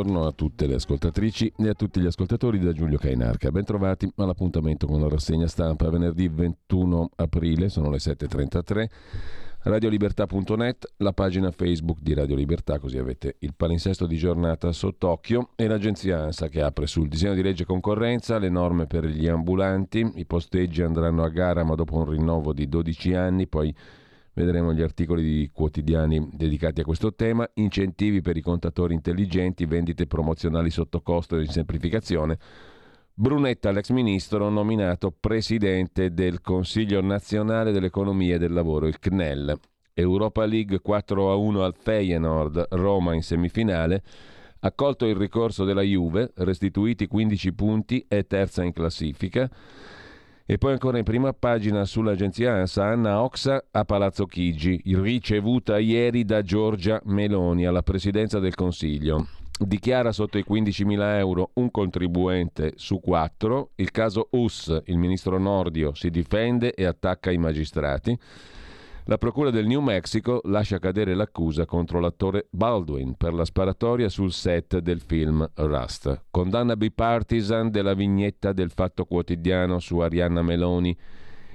Buongiorno a tutte le ascoltatrici e a tutti gli ascoltatori da Giulio Cainarca. Bentrovati all'appuntamento con la rassegna stampa venerdì 21 aprile, sono le 7.33. Radiolibertà.net, la pagina Facebook di Radio Libertà, così avete il palinsesto di giornata sott'occhio e l'agenzia ANSA che apre sul disegno di legge concorrenza, le norme per gli ambulanti, i posteggi andranno a gara ma dopo un rinnovo di 12 anni, poi Vedremo gli articoli di quotidiani dedicati a questo tema, incentivi per i contatori intelligenti, vendite promozionali sotto costo e semplificazione. Brunetta, l'ex ministro, nominato presidente del Consiglio nazionale dell'economia e del lavoro, il CNEL. Europa League 4 a 1 al Feyenoord, Roma in semifinale. Accolto il ricorso della Juve, restituiti 15 punti, è terza in classifica. E poi ancora in prima pagina sull'agenzia ANSA, Anna Oxa a Palazzo Chigi, ricevuta ieri da Giorgia Meloni alla presidenza del Consiglio. Dichiara sotto i 15.000 euro un contribuente su quattro. Il caso US, il ministro Nordio si difende e attacca i magistrati. La Procura del New Mexico lascia cadere l'accusa contro l'attore Baldwin per la sparatoria sul set del film Rust. Condanna bipartisan della vignetta del Fatto Quotidiano su Arianna Meloni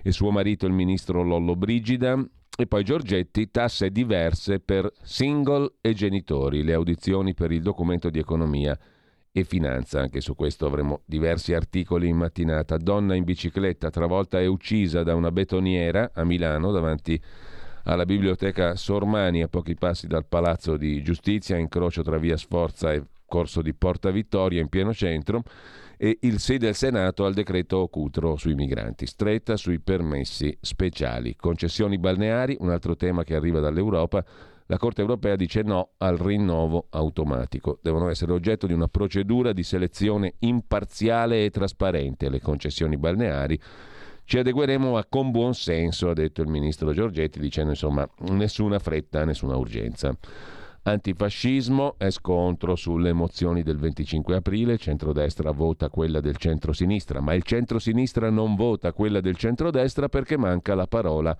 e suo marito il ministro Lollo Brigida. E poi Giorgetti, tasse diverse per single e genitori, le audizioni per il documento di economia e finanza. Anche su questo avremo diversi articoli in mattinata. Donna in bicicletta travolta e uccisa da una betoniera a Milano davanti alla biblioteca Sormani a pochi passi dal Palazzo di Giustizia, incrocio tra via Sforza e corso di Porta Vittoria in pieno centro e il sì del Senato al decreto Cutro sui migranti, stretta sui permessi speciali, concessioni balneari, un altro tema che arriva dall'Europa la Corte europea dice no al rinnovo automatico. Devono essere oggetto di una procedura di selezione imparziale e trasparente le concessioni balneari. Ci adegueremo a con buon senso, ha detto il ministro Giorgetti, dicendo insomma nessuna fretta, nessuna urgenza. Antifascismo è scontro sulle mozioni del 25 aprile, centrodestra vota quella del centro-sinistra, ma il centro-sinistra non vota quella del centrodestra perché manca la parola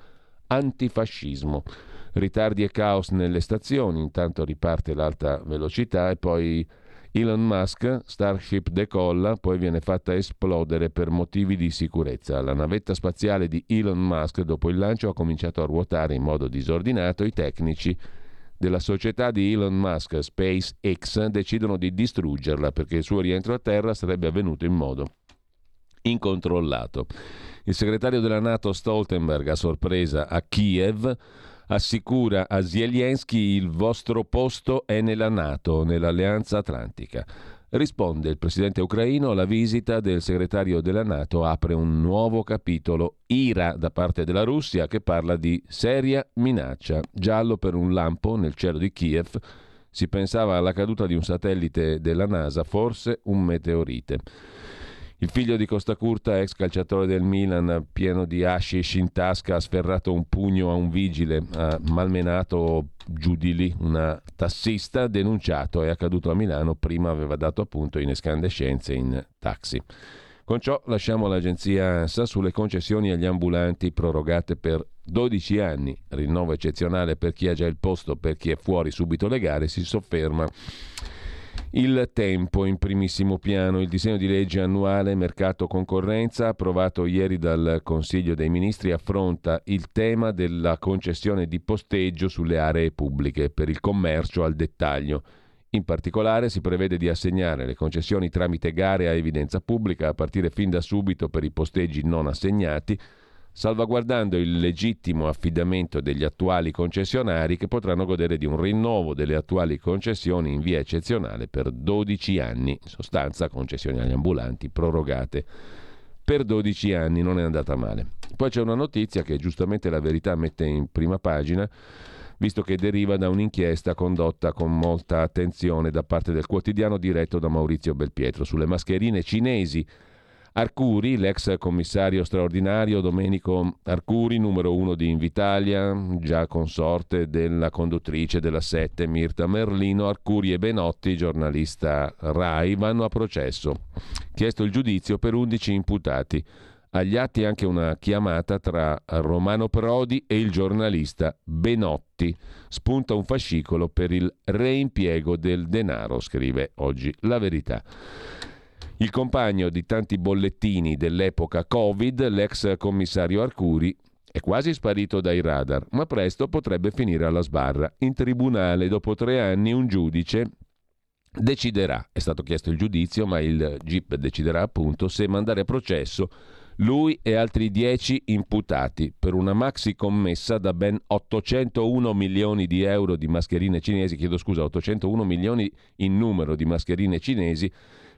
antifascismo. Ritardi e caos nelle stazioni, intanto riparte l'alta velocità e poi Elon Musk, Starship decolla, poi viene fatta esplodere per motivi di sicurezza. La navetta spaziale di Elon Musk dopo il lancio ha cominciato a ruotare in modo disordinato. I tecnici della società di Elon Musk, SpaceX, decidono di distruggerla perché il suo rientro a terra sarebbe avvenuto in modo incontrollato. Il segretario della Nato Stoltenberg a sorpresa a Kiev assicura a Zelensky il vostro posto è nella Nato, nell'Alleanza Atlantica. Risponde il presidente ucraino alla visita del segretario della Nato, apre un nuovo capitolo, ira da parte della Russia che parla di seria minaccia, giallo per un lampo nel cielo di Kiev, si pensava alla caduta di un satellite della NASA, forse un meteorite. Il figlio di Costa Curta, ex calciatore del Milan, pieno di hashish in tasca, ha sferrato un pugno a un vigile, ha malmenato giù di lì una tassista, denunciato, è accaduto a Milano, prima aveva dato appunto in escandescenze in taxi. Con ciò lasciamo l'agenzia ANSA sulle concessioni agli ambulanti prorogate per 12 anni, rinnovo eccezionale per chi ha già il posto, per chi è fuori subito legale, si sofferma Il tempo in primissimo piano, il disegno di legge annuale mercato concorrenza approvato ieri dal Consiglio dei Ministri affronta il tema della concessione di posteggio sulle aree pubbliche per il commercio al dettaglio. In particolare si prevede di assegnare le concessioni tramite gare a evidenza pubblica a partire fin da subito per i posteggi non assegnati salvaguardando il legittimo affidamento degli attuali concessionari che potranno godere di un rinnovo delle attuali concessioni in via eccezionale per 12 anni, in sostanza concessioni agli ambulanti prorogate per 12 anni, non è andata male. Poi c'è una notizia che giustamente la verità mette in prima pagina, visto che deriva da un'inchiesta condotta con molta attenzione da parte del quotidiano diretto da Maurizio Belpietro sulle mascherine cinesi Arcuri, l'ex commissario straordinario Domenico Arcuri, numero uno di Invitalia, già consorte della conduttrice della 7 Mirta Merlino, Arcuri e Benotti, giornalista RAI, vanno a processo. Chiesto il giudizio per 11 imputati. Agli atti anche una chiamata tra Romano Prodi e il giornalista Benotti. Spunta un fascicolo per il reimpiego del denaro, scrive oggi La Verità. Il compagno di tanti bollettini dell'epoca Covid, l'ex commissario Arcuri, è quasi sparito dai radar, ma presto potrebbe finire alla sbarra. In tribunale, dopo tre anni, un giudice deciderà, è stato chiesto il giudizio, ma il GIP deciderà appunto se mandare a processo lui e altri dieci imputati per una maxi commessa da ben 801 milioni di euro di mascherine cinesi, chiedo scusa, 801 milioni in numero di mascherine cinesi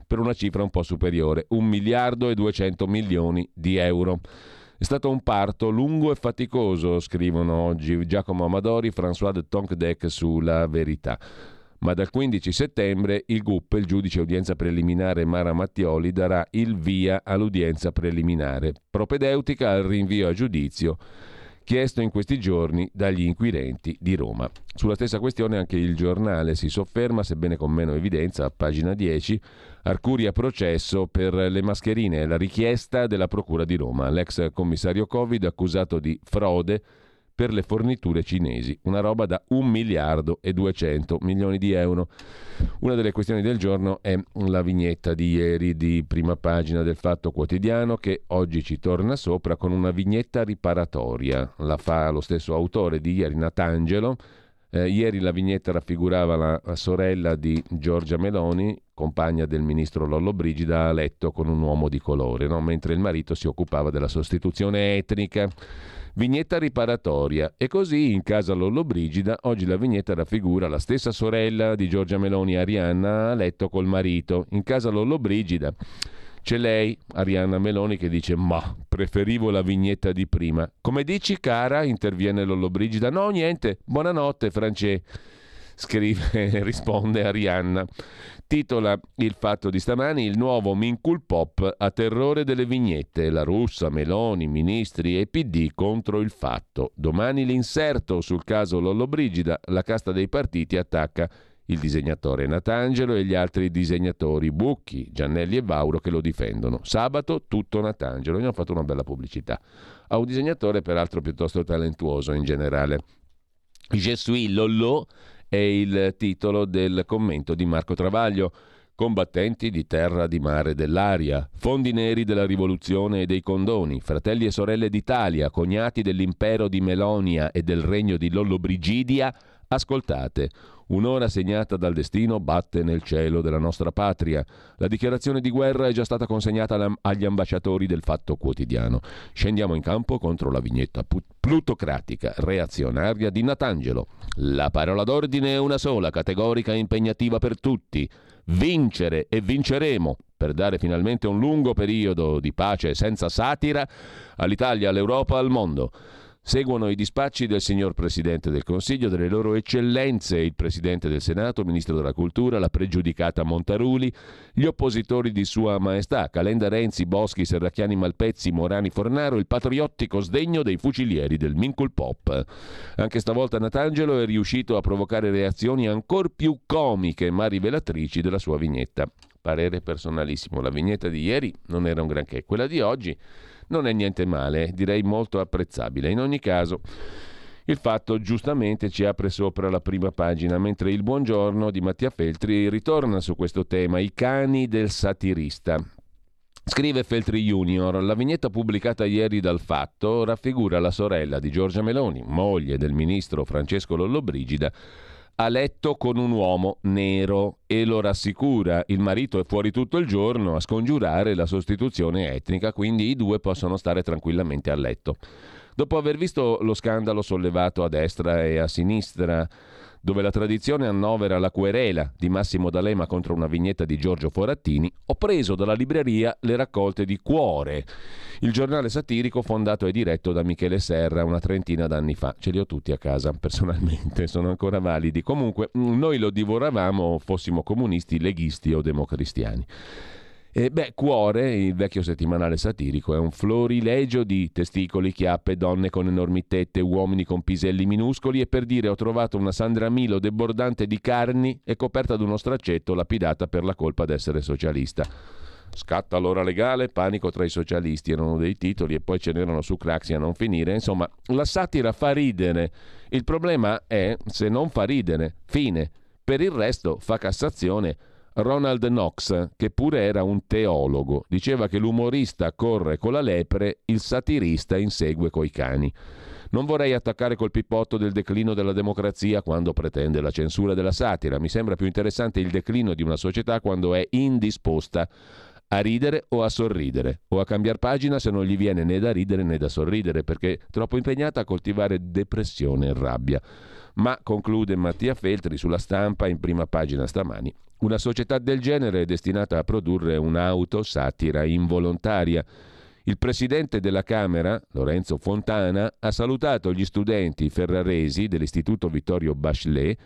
per una cifra un po' superiore, 1 miliardo e 200 milioni di euro. È stato un parto lungo e faticoso, scrivono oggi Giacomo Amadori, François de Tonquedec sulla verità. Ma dal 15 settembre il GUP, il giudice udienza preliminare Mara Mattioli, darà il via all'udienza preliminare, propedeutica al rinvio a giudizio chiesto in questi giorni dagli inquirenti di Roma. Sulla stessa questione anche il giornale si sofferma, sebbene con meno evidenza, a pagina 10, Arcuri a processo per le mascherine e la richiesta della Procura di Roma. L'ex commissario Covid accusato di frode per le forniture cinesi, una roba da 1 miliardo e 200 milioni di euro. Una delle questioni del giorno è la vignetta di ieri di prima pagina del Fatto Quotidiano che oggi ci torna sopra con una vignetta riparatoria. La fa lo stesso autore di ieri, Natangelo. Eh, ieri la vignetta raffigurava la, la sorella di Giorgia Meloni, compagna del ministro Lollo Brigida, a letto con un uomo di colore, no? mentre il marito si occupava della sostituzione etnica. Vignetta riparatoria. E così in casa Lollobrigida oggi la vignetta raffigura la stessa sorella di Giorgia Meloni, Arianna, a letto col marito. In casa Lollobrigida c'è lei, Arianna Meloni, che dice: Ma preferivo la vignetta di prima. Come dici, cara? interviene Lollobrigida. No, niente. Buonanotte, Francesco scrive, risponde Arianna. Titola il fatto di stamani il nuovo Mincul Pop a terrore delle vignette, la russa, Meloni, ministri e PD contro il fatto. Domani l'inserto sul caso Lollobrigida, la casta dei partiti attacca il disegnatore Natangelo e gli altri disegnatori Bucchi, Giannelli e Vauro che lo difendono. Sabato tutto Natangelo, gli hanno fatto una bella pubblicità. A un disegnatore peraltro piuttosto talentuoso in generale. Je suis Lollo è il titolo del commento di Marco Travaglio. Combattenti di terra, di mare, dell'aria, fondi neri della rivoluzione e dei condoni, fratelli e sorelle d'Italia, cognati dell'impero di Melonia e del regno di Lollobrigidia, ascoltate. Un'ora segnata dal destino batte nel cielo della nostra patria. La dichiarazione di guerra è già stata consegnata agli ambasciatori del Fatto Quotidiano. Scendiamo in campo contro la vignetta plutocratica, reazionaria di Natangelo. La parola d'ordine è una sola, categorica e impegnativa per tutti. Vincere e vinceremo per dare finalmente un lungo periodo di pace senza satira all'Italia, all'Europa, al mondo. Seguono i dispacci del signor Presidente del Consiglio, delle loro eccellenze, il Presidente del Senato, Ministro della Cultura, la pregiudicata Montaruli, gli oppositori di Sua Maestà, Calenda Renzi, Boschi, Serracchiani Malpezzi, Morani Fornaro, il patriottico sdegno dei fucilieri del Mincul Pop. Anche stavolta Natangelo è riuscito a provocare reazioni ancor più comiche ma rivelatrici della sua vignetta. Parere personalissimo, la vignetta di ieri non era un granché, quella di oggi non è niente male, direi molto apprezzabile. In ogni caso, Il fatto giustamente ci apre sopra la prima pagina, mentre il buongiorno di Mattia Feltri ritorna su questo tema, i cani del satirista. Scrive Feltri Junior, la vignetta pubblicata ieri dal Fatto raffigura la sorella di Giorgia Meloni, moglie del ministro Francesco Lollobrigida, a letto con un uomo nero e lo rassicura. Il marito è fuori tutto il giorno a scongiurare la sostituzione etnica, quindi i due possono stare tranquillamente a letto. Dopo aver visto lo scandalo sollevato a destra e a sinistra dove la tradizione annovera la querela di Massimo D'Alema contro una vignetta di Giorgio Forattini, ho preso dalla libreria le raccolte di Cuore, il giornale satirico fondato e diretto da Michele Serra una trentina d'anni fa. Ce li ho tutti a casa, personalmente, sono ancora validi. Comunque, noi lo divoravamo fossimo comunisti, leghisti o democristiani. E beh, Cuore, il vecchio settimanale satirico, è un florilegio di testicoli, chiappe, donne con enormi tette, uomini con piselli minuscoli e per dire ho trovato una Sandra Milo debordante di carni e coperta da uno straccetto lapidata per la colpa d'essere socialista. Scatta l'ora legale, panico tra i socialisti, erano dei titoli e poi ce n'erano su Craxi a non finire. Insomma, la satira fa ridere. Il problema è se non fa ridere. Fine. Per il resto fa Cassazione Ronald Knox, che pure era un teologo, diceva che l'umorista corre con la lepre, il satirista insegue coi cani. Non vorrei attaccare col pippotto del declino della democrazia quando pretende la censura della satira. Mi sembra più interessante il declino di una società quando è indisposta a ridere o a sorridere, o a cambiare pagina se non gli viene né da ridere né da sorridere, perché è troppo impegnata a coltivare depressione e rabbia. Ma, conclude Mattia Feltri sulla stampa in prima pagina stamani, una società del genere è destinata a produrre un'autosatira involontaria. Il presidente della Camera, Lorenzo Fontana, ha salutato gli studenti ferraresi dell'Istituto Vittorio Bachelet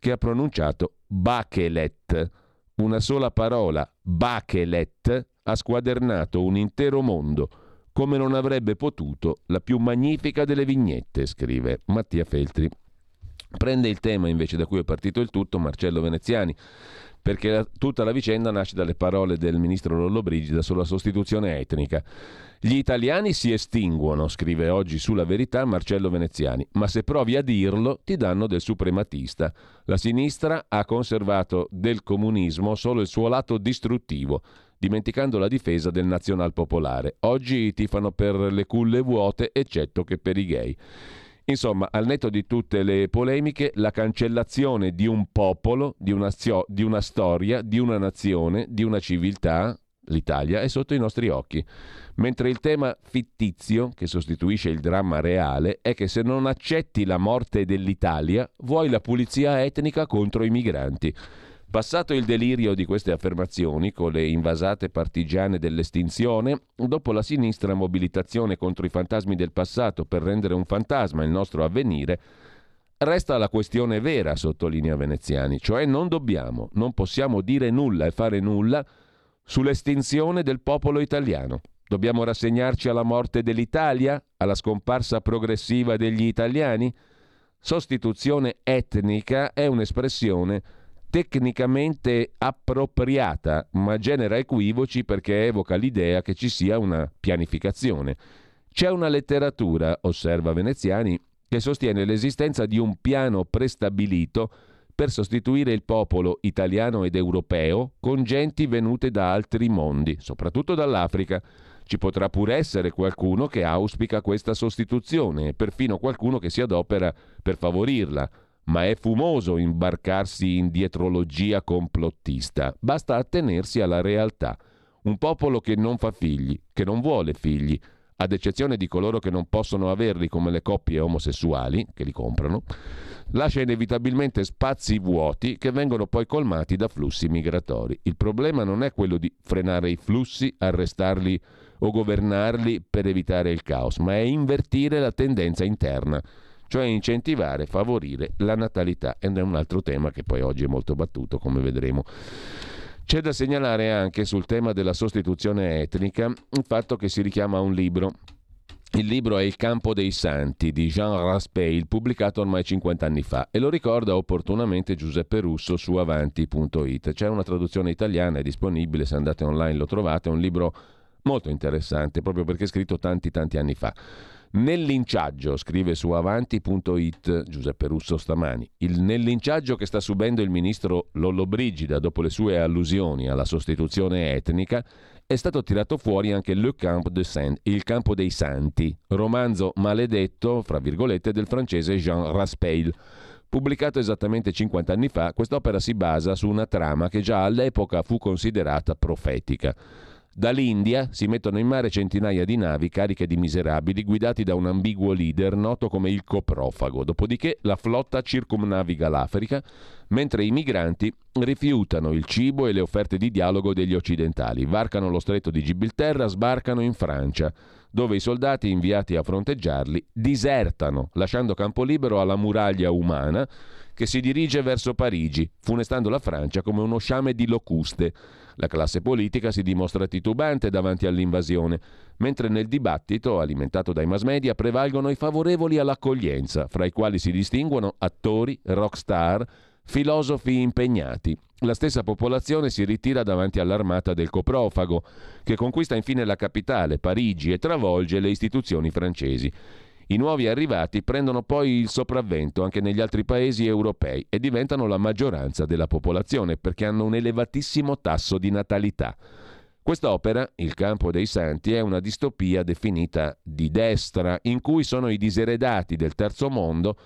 che ha pronunciato Bachelet. Una sola parola, Bachelet, ha squadernato un intero mondo, come non avrebbe potuto la più magnifica delle vignette, scrive Mattia Feltri. Prende il tema invece da cui è partito il tutto Marcello Veneziani perché la, tutta la vicenda nasce dalle parole del ministro Lollobrigida sulla sostituzione etnica. Gli italiani si estinguono, scrive oggi sulla verità Marcello Veneziani, ma se provi a dirlo ti danno del suprematista. La sinistra ha conservato del comunismo solo il suo lato distruttivo, dimenticando la difesa del nazional popolare. Oggi tifano per le culle vuote, eccetto che per i gay. Insomma, al netto di tutte le polemiche, la cancellazione di un popolo, di una, di una storia, di una nazione, di una civiltà, l'Italia, è sotto i nostri occhi. Mentre il tema fittizio, che sostituisce il dramma reale, è che se non accetti la morte dell'Italia, vuoi la pulizia etnica contro i migranti. Passato il delirio di queste affermazioni, con le invasate partigiane dell'estinzione, dopo la sinistra mobilitazione contro i fantasmi del passato per rendere un fantasma il nostro avvenire, resta la questione vera, sottolinea Veneziani, cioè non dobbiamo, non possiamo dire nulla e fare nulla sull'estinzione del popolo italiano. Dobbiamo rassegnarci alla morte dell'Italia, alla scomparsa progressiva degli italiani? Sostituzione etnica è un'espressione tecnicamente appropriata, ma genera equivoci perché evoca l'idea che ci sia una pianificazione. C'è una letteratura, osserva Veneziani, che sostiene l'esistenza di un piano prestabilito per sostituire il popolo italiano ed europeo con genti venute da altri mondi, soprattutto dall'Africa. Ci potrà pure essere qualcuno che auspica questa sostituzione e perfino qualcuno che si adopera per favorirla ma è fumoso imbarcarsi in dietrologia complottista. Basta attenersi alla realtà. Un popolo che non fa figli, che non vuole figli, ad eccezione di coloro che non possono averli come le coppie omosessuali, che li comprano, lascia inevitabilmente spazi vuoti che vengono poi colmati da flussi migratori. Il problema non è quello di frenare i flussi, arrestarli o governarli per evitare il caos, ma è invertire la tendenza interna cioè incentivare, favorire la natalità ed è un altro tema che poi oggi è molto battuto come vedremo. C'è da segnalare anche sul tema della sostituzione etnica il fatto che si richiama a un libro. Il libro è Il campo dei santi di Jean Raspail, pubblicato ormai 50 anni fa e lo ricorda opportunamente Giuseppe Russo su avanti.it. C'è una traduzione italiana, è disponibile, se andate online lo trovate, è un libro molto interessante proprio perché è scritto tanti tanti anni fa. Nell'inciaggio, scrive su avanti.it Giuseppe Russo stamani, il nell'inciaggio che sta subendo il ministro Lollobrigida dopo le sue allusioni alla sostituzione etnica è stato tirato fuori anche Le Camp de Saint, il campo dei santi, romanzo maledetto, fra virgolette, del francese Jean Raspail. Pubblicato esattamente 50 anni fa, quest'opera si basa su una trama che già all'epoca fu considerata profetica. Dall'India si mettono in mare centinaia di navi cariche di miserabili guidati da un ambiguo leader noto come il coprofago. Dopodiché la flotta circumnaviga l'Africa, mentre i migranti rifiutano il cibo e le offerte di dialogo degli occidentali, varcano lo stretto di Gibilterra, sbarcano in Francia, dove i soldati inviati a fronteggiarli disertano, lasciando campo libero alla muraglia umana che si dirige verso Parigi, funestando la Francia come uno sciame di locuste. La classe politica si dimostra titubante davanti all'invasione, mentre nel dibattito, alimentato dai mass media, prevalgono i favorevoli all'accoglienza, fra i quali si distinguono attori, rock star, filosofi impegnati. La stessa popolazione si ritira davanti all'armata del coprofago, che conquista infine la capitale, Parigi, e travolge le istituzioni francesi. I nuovi arrivati prendono poi il sopravvento anche negli altri paesi europei e diventano la maggioranza della popolazione perché hanno un elevatissimo tasso di natalità. Quest'opera, Il campo dei santi, è una distopia definita di destra, in cui sono i diseredati del terzo mondo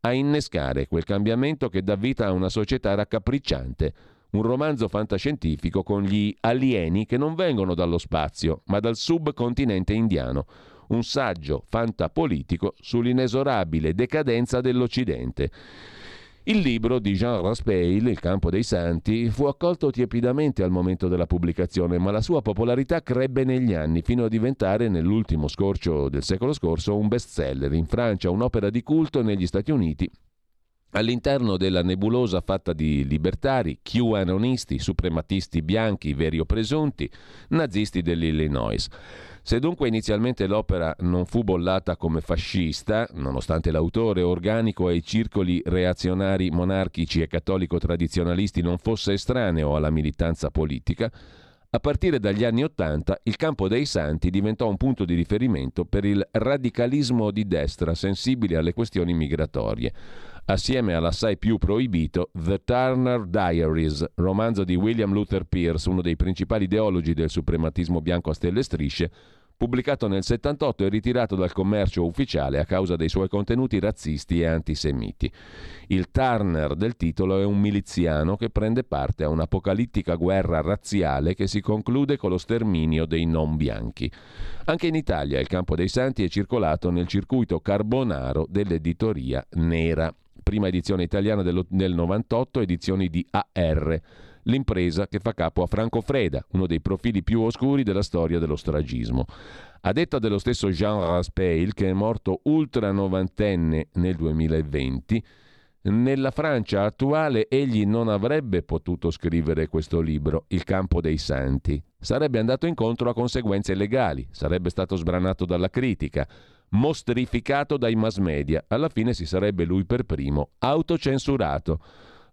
a innescare quel cambiamento che dà vita a una società raccapricciante, un romanzo fantascientifico con gli alieni che non vengono dallo spazio, ma dal subcontinente indiano un saggio fantapolitico sull'inesorabile decadenza dell'Occidente. Il libro di Jean Raspail, Il campo dei santi, fu accolto tiepidamente al momento della pubblicazione, ma la sua popolarità crebbe negli anni fino a diventare, nell'ultimo scorcio del secolo scorso, un bestseller in Francia, un'opera di culto negli Stati Uniti All'interno della nebulosa fatta di libertari, QAnonisti, suprematisti bianchi, veri o presunti, nazisti dell'Illinois. Se dunque inizialmente l'opera non fu bollata come fascista, nonostante l'autore organico ai circoli reazionari monarchici e cattolico-tradizionalisti non fosse estraneo alla militanza politica, a partire dagli anni Ottanta il campo dei santi diventò un punto di riferimento per il radicalismo di destra sensibile alle questioni migratorie assieme all'assai più proibito The Turner Diaries, romanzo di William Luther Pierce, uno dei principali ideologi del suprematismo bianco a stelle e strisce, pubblicato nel 78 e ritirato dal commercio ufficiale a causa dei suoi contenuti razzisti e antisemiti. Il Turner del titolo è un miliziano che prende parte a un'apocalittica guerra razziale che si conclude con lo sterminio dei non bianchi. Anche in Italia il Campo dei Santi è circolato nel circuito carbonaro dell'editoria Nera prima edizione italiana del 98, edizioni di AR, l'impresa che fa capo a Franco Freda, uno dei profili più oscuri della storia dello stragismo. A detta dello stesso Jean Raspail, che è morto ultra novantenne nel 2020, nella Francia attuale egli non avrebbe potuto scrivere questo libro, Il campo dei santi. Sarebbe andato incontro a conseguenze legali, sarebbe stato sbranato dalla critica, mostrificato dai mass media. Alla fine si sarebbe lui per primo autocensurato.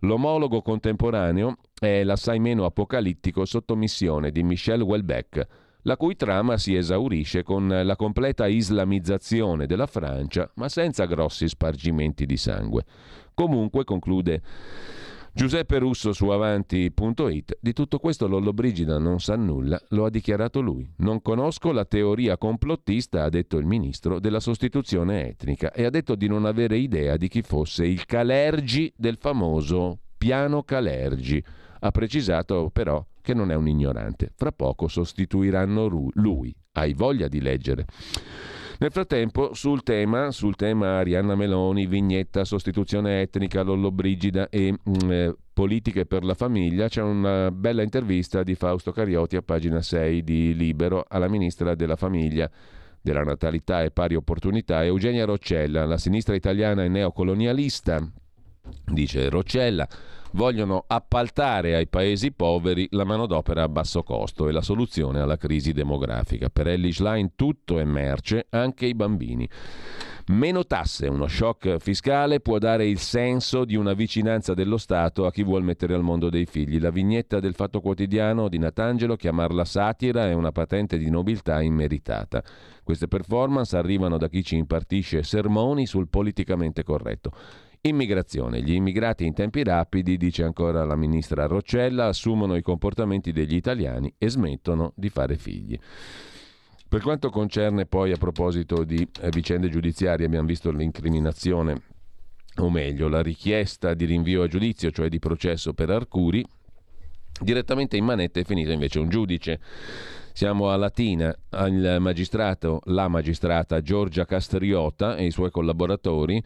L'omologo contemporaneo è l'assai meno apocalittico Sottomissione di Michel Houellebecq, la cui trama si esaurisce con la completa islamizzazione della Francia, ma senza grossi spargimenti di sangue. Comunque, conclude Giuseppe Russo su avanti.it, di tutto questo Lollobrigida non sa nulla, lo ha dichiarato lui. Non conosco la teoria complottista, ha detto il ministro, della sostituzione etnica e ha detto di non avere idea di chi fosse il Calergi del famoso piano Calergi. Ha precisato però che non è un ignorante. Fra poco sostituiranno lui. Hai voglia di leggere. Nel frattempo, sul tema, sul tema Arianna Meloni, vignetta, sostituzione etnica, Lollobrigida e mm, eh, politiche per la famiglia, c'è una bella intervista di Fausto Cariotti a pagina 6 di Libero alla ministra della famiglia della natalità e pari opportunità, Eugenia Roccella, la sinistra italiana è neocolonialista, dice Roccella vogliono appaltare ai paesi poveri la manodopera a basso costo e la soluzione alla crisi demografica. Per Ellie Schlein tutto è merce, anche i bambini. Meno tasse, uno shock fiscale può dare il senso di una vicinanza dello Stato a chi vuol mettere al mondo dei figli. La vignetta del Fatto Quotidiano di Natangelo, chiamarla satira, è una patente di nobiltà immeritata. Queste performance arrivano da chi ci impartisce sermoni sul politicamente corretto. Immigrazione. Gli immigrati in tempi rapidi, dice ancora la ministra Roccella, assumono i comportamenti degli italiani e smettono di fare figli. Per quanto concerne poi a proposito di eh, vicende giudiziarie, abbiamo visto l'incriminazione, o meglio la richiesta di rinvio a giudizio, cioè di processo per Arcuri, direttamente in manetta è finito invece un giudice siamo a Latina, il magistrato, la magistrata Giorgia Castriota e i suoi collaboratori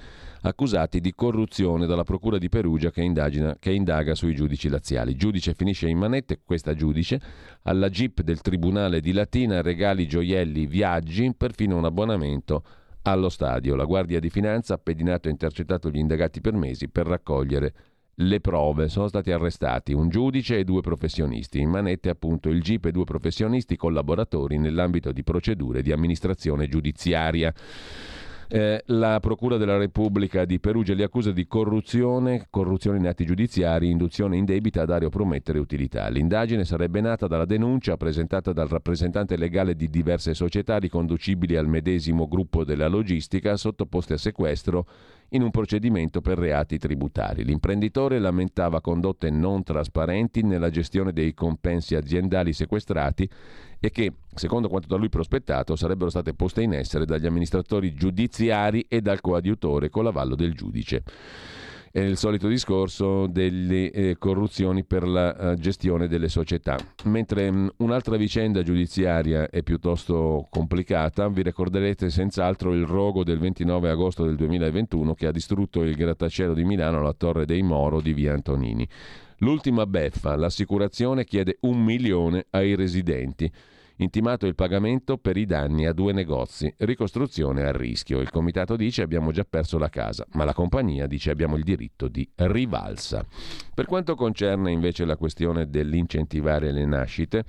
accusati di corruzione dalla Procura di Perugia che, indagina, che indaga sui giudici laziali. Giudice finisce in manette, questa giudice, alla GIP del Tribunale di Latina regali gioielli, viaggi, perfino un abbonamento allo stadio. La Guardia di Finanza ha pedinato e intercettato gli indagati per mesi per raccogliere le prove. Sono stati arrestati un giudice e due professionisti. In manette appunto il GIP e due professionisti collaboratori nell'ambito di procedure di amministrazione giudiziaria. Eh, la Procura della Repubblica di Perugia li accusa di corruzione, corruzione in atti giudiziari, induzione indebita a dare o promettere utilità. L'indagine sarebbe nata dalla denuncia presentata dal rappresentante legale di diverse società riconducibili al medesimo gruppo della logistica sottoposte a sequestro in un procedimento per reati tributari. L'imprenditore lamentava condotte non trasparenti nella gestione dei compensi aziendali sequestrati e che, secondo quanto da lui prospettato, sarebbero state poste in essere dagli amministratori giudiziari e dal coadiutore con l'avallo del giudice è il solito discorso delle eh, corruzioni per la uh, gestione delle società. Mentre mh, mm, un'altra vicenda giudiziaria è piuttosto complicata, vi ricorderete senz'altro il rogo del 29 agosto del 2021 che ha distrutto il grattacielo di Milano alla Torre dei Moro di Via Antonini. L'ultima beffa, l'assicurazione chiede un milione ai residenti intimato il pagamento per i danni a due negozi, ricostruzione a rischio. Il comitato dice abbiamo già perso la casa, ma la compagnia dice abbiamo il diritto di rivalsa. Per quanto concerne invece la questione dell'incentivare le nascite,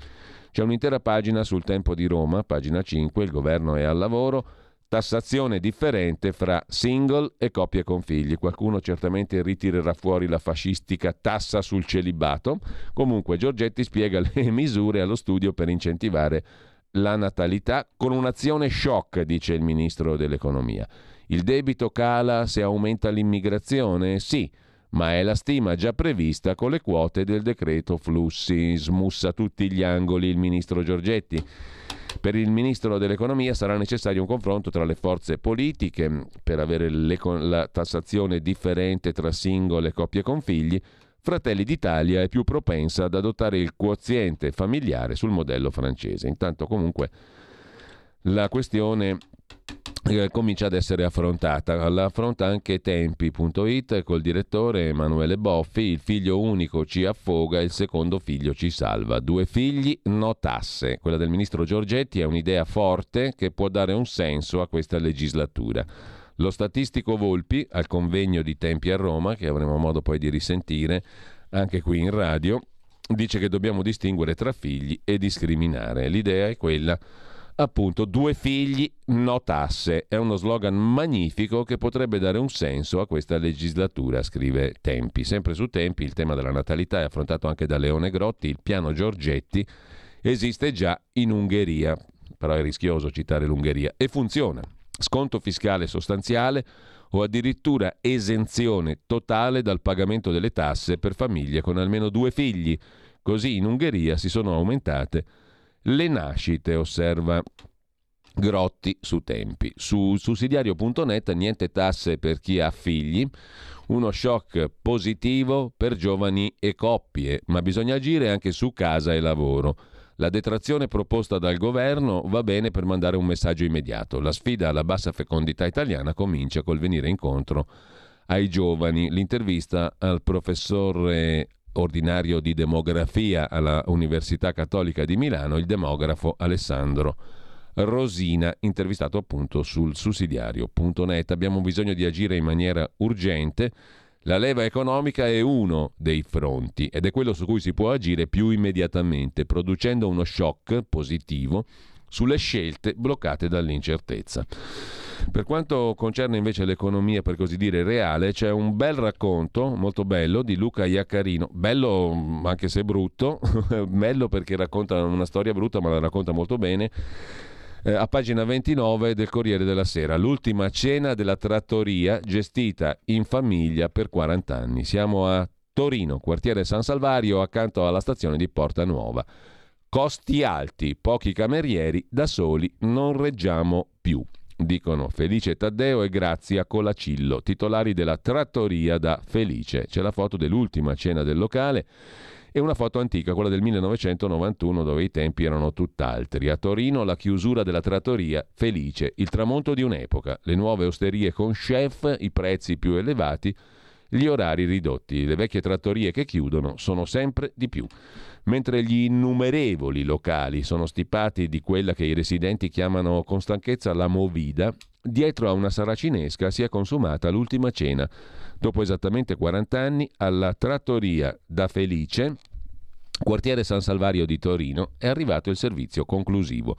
c'è un'intera pagina sul tempo di Roma, pagina 5, il governo è al lavoro tassazione differente fra single e coppie con figli. Qualcuno certamente ritirerà fuori la fascistica tassa sul celibato. Comunque Giorgetti spiega le misure allo studio per incentivare la natalità con un'azione shock, dice il ministro dell'economia. Il debito cala se aumenta l'immigrazione? Sì, ma è la stima già prevista con le quote del decreto flussi. Smussa tutti gli angoli il ministro Giorgetti. Per il ministro dell'economia sarà necessario un confronto tra le forze politiche per avere la tassazione differente tra singole coppie con figli. Fratelli d'Italia è più propensa ad adottare il quoziente familiare sul modello francese. Intanto comunque la questione eh, comincia ad essere affrontata. La affronta anche Tempi.it col direttore Emanuele Boffi. Il figlio unico ci affoga, il secondo figlio ci salva. Due figli, no tasse. Quella del ministro Giorgetti è un'idea forte che può dare un senso a questa legislatura. Lo statistico Volpi, al convegno di Tempi a Roma, che avremo modo poi di risentire anche qui in radio, dice che dobbiamo distinguere tra figli e discriminare. L'idea è quella appunto due figli, no tasse. È uno slogan magnifico che potrebbe dare un senso a questa legislatura, scrive Tempi. Sempre su Tempi il tema della natalità è affrontato anche da Leone Grotti, il piano Giorgetti esiste già in Ungheria, però è rischioso citare l'Ungheria, e funziona. Sconto fiscale sostanziale o addirittura esenzione totale dal pagamento delle tasse per famiglie con almeno due figli. Così in Ungheria si sono aumentate le nascite, osserva Grotti su tempi. Su sussidiario.net niente tasse per chi ha figli, uno shock positivo per giovani e coppie, ma bisogna agire anche su casa e lavoro. La detrazione proposta dal governo va bene per mandare un messaggio immediato. La sfida alla bassa fecondità italiana comincia col venire incontro ai giovani. L'intervista al professore ordinario di demografia alla Università Cattolica di Milano, il demografo Alessandro Rosina, intervistato appunto sul sussidiario.net. Abbiamo bisogno di agire in maniera urgente. La leva economica è uno dei fronti ed è quello su cui si può agire più immediatamente, producendo uno shock positivo sulle scelte bloccate dall'incertezza. Per quanto concerne invece l'economia, per così dire, reale, c'è un bel racconto, molto bello, di Luca Iaccarino, bello mm, anche se brutto, bello perché racconta una storia brutta ma la racconta molto bene, eh, a pagina 29 del Corriere della Sera, l'ultima cena della trattoria gestita in famiglia per 40 anni. Siamo a Torino, quartiere San Salvario, accanto alla stazione di Porta Nuova. Costi alti, pochi camerieri, da soli non reggiamo più. Dicono Felice Taddeo e Grazia Colacillo, titolari della trattoria da Felice. C'è la foto dell'ultima cena del locale e una foto antica, quella del 1991, dove i tempi erano tutt'altri. A Torino la chiusura della trattoria Felice, il tramonto di un'epoca, le nuove osterie con chef, i prezzi più elevati, gli orari ridotti. Le vecchie trattorie che chiudono sono sempre di più mentre gli innumerevoli locali sono stipati di quella che i residenti chiamano con stanchezza la movida, dietro a una saracinesca si è consumata l'ultima cena. Dopo esattamente 40 anni, alla trattoria da Felice, quartiere San Salvario di Torino, è arrivato il servizio conclusivo.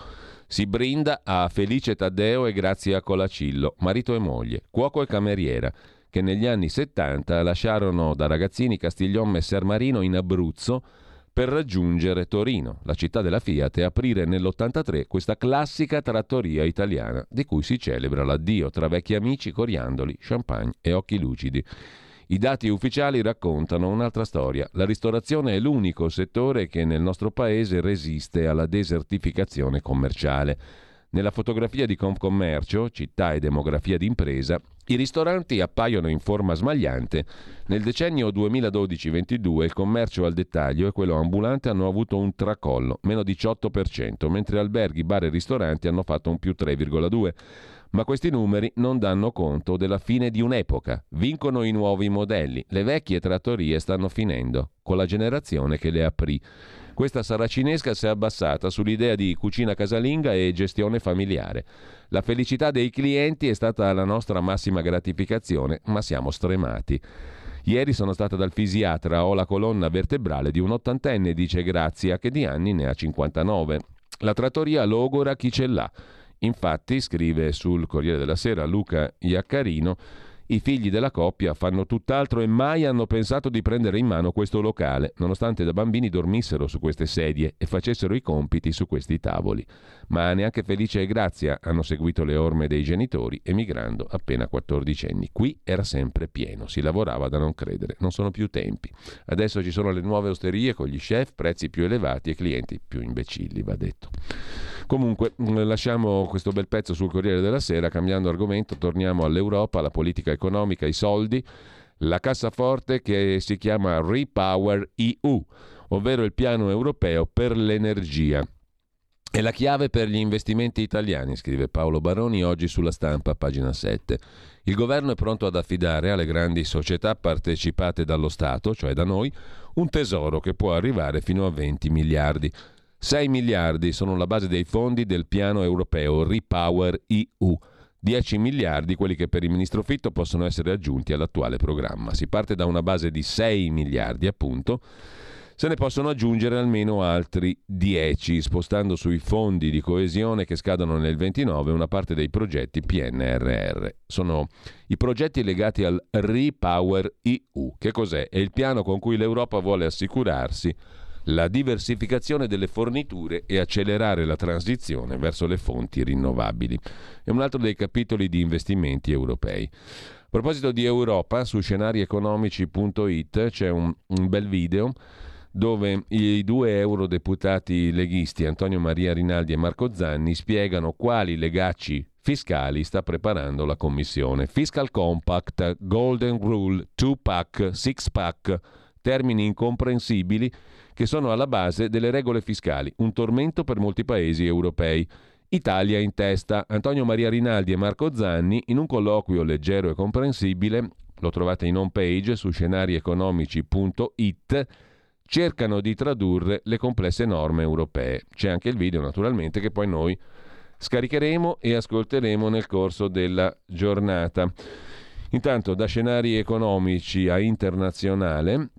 Si brinda a Felice Taddeo e Grazia Colacillo, marito e moglie, cuoco e cameriera, che negli anni 70 lasciarono da ragazzini Castiglion Messer Marino in Abruzzo per raggiungere Torino, la città della Fiat, e aprire nell'83 questa classica trattoria italiana, di cui si celebra l'addio tra vecchi amici, coriandoli, champagne e occhi lucidi. I dati ufficiali raccontano un'altra storia. La ristorazione è l'unico settore che nel nostro paese resiste alla desertificazione commerciale. Nella fotografia di Confcommercio, città e demografia d'impresa, i ristoranti appaiono in forma smagliante. Nel decennio 2012-22 il commercio al dettaglio e quello ambulante hanno avuto un tracollo, meno 18%, mentre alberghi, bar e ristoranti hanno fatto un più 3,2%. Ma questi numeri non danno conto della fine di un'epoca. Vincono i nuovi modelli. Le vecchie trattorie stanno finendo, con la generazione che le aprì. Questa saracinesca si è abbassata sull'idea di cucina casalinga e gestione familiare. La felicità dei clienti è stata la nostra massima gratificazione, ma siamo stremati. Ieri sono stata dal fisiatra, ho la colonna vertebrale di un ottantenne, dice Grazia, che di anni ne ha 59. La trattoria logora chi ce l'ha. Infatti, scrive sul Corriere della Sera Luca Iaccarino, i figli della coppia fanno tutt'altro e mai hanno pensato di prendere in mano questo locale, nonostante da bambini dormissero su queste sedie e facessero i compiti su questi tavoli. Ma neanche Felice e Grazia hanno seguito le orme dei genitori, emigrando appena 14 anni. Qui era sempre pieno, si lavorava da non credere, non sono più tempi. Adesso ci sono le nuove osterie con gli chef, prezzi più elevati e clienti più imbecilli, va detto. Comunque, mm, lasciamo questo bel pezzo sul Corriere della Sera, cambiando argomento, torniamo all'Europa, alla politica economica, i soldi, la cassaforte che si chiama Repower EU, ovvero il piano europeo per l'energia. È la chiave per gli investimenti italiani, scrive Paolo Baroni oggi sulla stampa, pagina 7. Il governo è pronto ad affidare alle grandi società partecipate dallo Stato, cioè da noi, un tesoro che può arrivare fino a 20 miliardi. 6 miliardi sono la base dei fondi del piano europeo Repower EU. 10 miliardi quelli che per il ministro Fitto possono essere aggiunti all'attuale programma. Si parte da una base di 6 miliardi, appunto. Se ne possono aggiungere almeno altri 10, spostando sui fondi di coesione che scadono nel 29 una parte dei progetti PNRR. Sono i progetti legati al Repower EU. Che cos'è? È il piano con cui l'Europa vuole assicurarsi la diversificazione delle forniture e accelerare la transizione verso le fonti rinnovabili. È un altro dei capitoli di investimenti europei. A proposito di Europa, su scenarieconomici.it c'è un, un bel video dove i due eurodeputati leghisti Antonio Maria Rinaldi e Marco Zanni spiegano quali legacci fiscali sta preparando la Commissione. Fiscal Compact, Golden Rule, 2-pack, 6-pack, termini incomprensibili che sono alla base delle regole fiscali, un tormento per molti paesi europei. Italia in testa. Antonio Maria Rinaldi e Marco Zanni, in un colloquio leggero e comprensibile, lo trovate in home page su scenarieconomici.it, cercano di tradurre le complesse norme europee. C'è anche il video, naturalmente, che poi noi scaricheremo e ascolteremo nel corso della giornata. Intanto, da scenari economici a internazionale,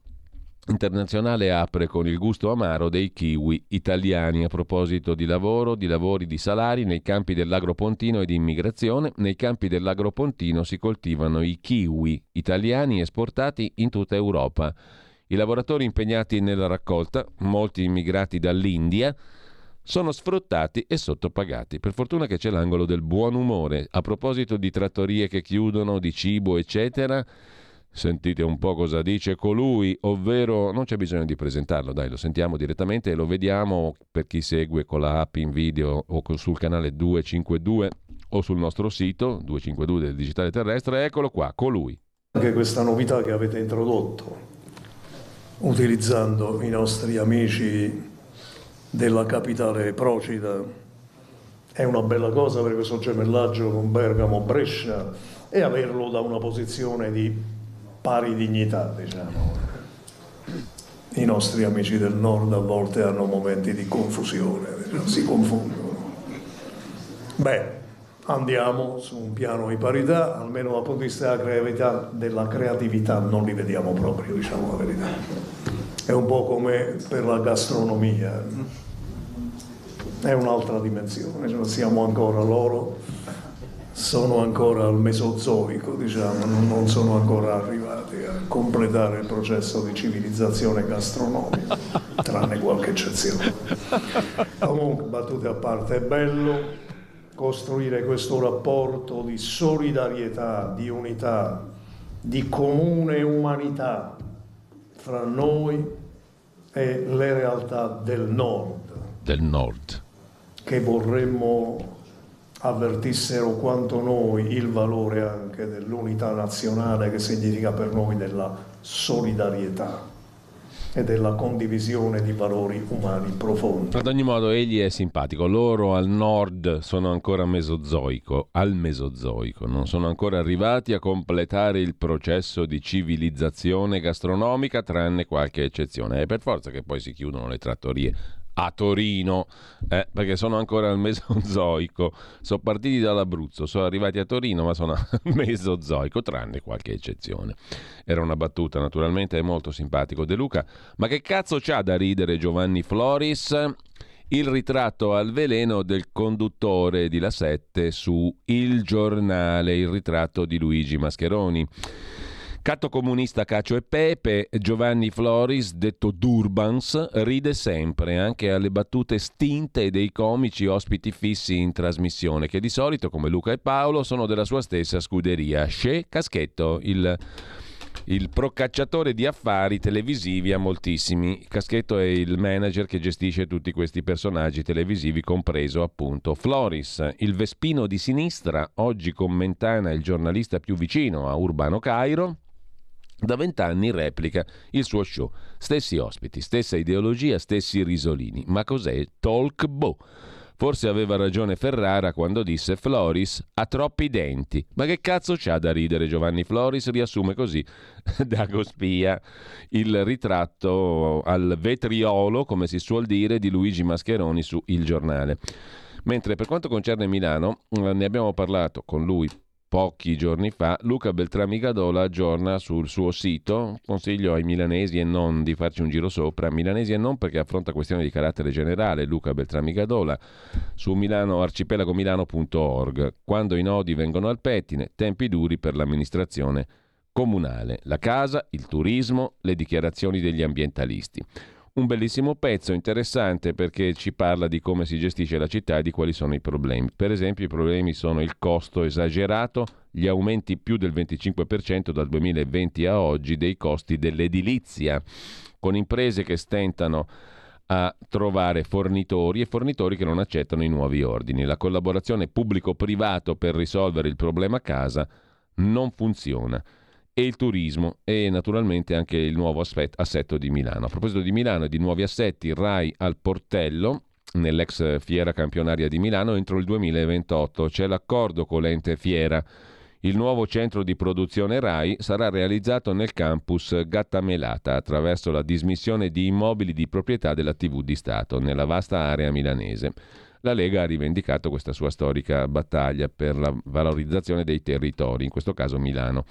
internazionale apre con il gusto amaro dei kiwi italiani a proposito di lavoro, di lavori, di salari nei campi dell'agropontino e di immigrazione. Nei campi dell'agropontino si coltivano i kiwi italiani esportati in tutta Europa. I lavoratori impegnati nella raccolta, molti immigrati dall'India, sono sfruttati e sottopagati. Per fortuna che c'è l'angolo del buon umore. A proposito di trattorie che chiudono, di cibo, eccetera, Sentite un po' cosa dice colui, ovvero non c'è bisogno di presentarlo, dai, lo sentiamo direttamente e lo vediamo per chi segue con la app in video o sul canale 252 o sul nostro sito 252 del Digitale Terrestre. Eccolo qua, colui. Anche questa novità che avete introdotto, utilizzando i nostri amici della capitale Procida, è una bella cosa per questo gemellaggio con Bergamo-Brescia e averlo da una posizione di pari dignità, diciamo. I nostri amici del nord a volte hanno momenti di confusione, diciamo, si confondono. Beh, andiamo su un piano di parità, almeno dal punto di vista della creatività, della creatività non li vediamo proprio, diciamo la verità. È un po' come per la gastronomia, è un'altra dimensione, cioè siamo ancora loro sono ancora al mesozoico, diciamo, non sono ancora arrivati a completare il processo di civilizzazione gastronomica, tranne qualche eccezione. Comunque, battute a parte, è bello costruire questo rapporto di solidarietà, di unità, di comune umanità fra noi e le realtà del nord. Del nord. Che vorremmo avvertissero quanto noi il valore anche dell'unità nazionale che significa per noi della solidarietà e della condivisione di valori umani profondi. Ad ogni modo egli è simpatico, loro al nord sono ancora mesozoico, al mesozoico, non sono ancora arrivati a completare il processo di civilizzazione gastronomica tranne qualche eccezione. È per forza che poi si chiudono le trattorie a Torino, eh, perché sono ancora al mesozoico. Sono partiti dall'Abruzzo, sono arrivati a Torino, ma sono al mesozoico, tranne qualche eccezione. Era una battuta, naturalmente, è molto simpatico De Luca. Ma che cazzo c'ha da ridere Giovanni Floris? Il ritratto al veleno del conduttore di La Sette su Il Giornale, il ritratto di Luigi Mascheroni. Catto comunista Cacio e Pepe, Giovanni Floris, detto Durbans, ride sempre anche alle battute stinte dei comici ospiti fissi in trasmissione, che di solito, come Luca e Paolo, sono della sua stessa scuderia. Sce Caschetto, il il procacciatore di affari televisivi ha moltissimi. Caschetto è il manager che gestisce tutti questi personaggi televisivi, compreso appunto Floris, il Vespino di sinistra, oggi con Mentana il giornalista più vicino a Urbano Cairo. Da vent'anni replica il suo show. Stessi ospiti, stessa ideologia, stessi risolini. Ma cos'è Talk Boh? Forse aveva ragione Ferrara quando disse Floris ha troppi denti. Ma che cazzo c'ha da ridere Giovanni Floris? Riassume così Dago Spia il ritratto al vetriolo, come si suol dire, di Luigi Mascheroni su Il Giornale. Mentre per quanto concerne Milano, ne abbiamo parlato con lui pochi giorni fa, Luca Beltrami Gadola aggiorna sul suo sito, consiglio ai milanesi e non di farci un giro sopra, milanesi e non perché affronta questioni di carattere generale, Luca Beltrami Gadola, su Milano, arcipelagomilano.org, quando i nodi vengono al pettine, tempi duri per l'amministrazione comunale, la casa, il turismo, le dichiarazioni degli ambientalisti un bellissimo pezzo interessante perché ci parla di come si gestisce la città e di quali sono i problemi. Per esempio i problemi sono il costo esagerato, gli aumenti più del 25% dal 2020 a oggi dei costi dell'edilizia, con imprese che stentano a trovare fornitori e fornitori che non accettano i nuovi ordini. La collaborazione pubblico-privato per risolvere il problema casa non funziona e il turismo e naturalmente anche il nuovo assetto di Milano. A proposito di Milano e di nuovi assetti, RAI al portello nell'ex Fiera Campionaria di Milano entro il 2028. C'è l'accordo con l'ente Fiera. Il nuovo centro di produzione RAI sarà realizzato nel campus Gattamelata attraverso la dismissione di immobili di proprietà della TV di Stato nella vasta area milanese. La Lega ha rivendicato questa sua storica battaglia per la valorizzazione dei territori, in questo caso Milano.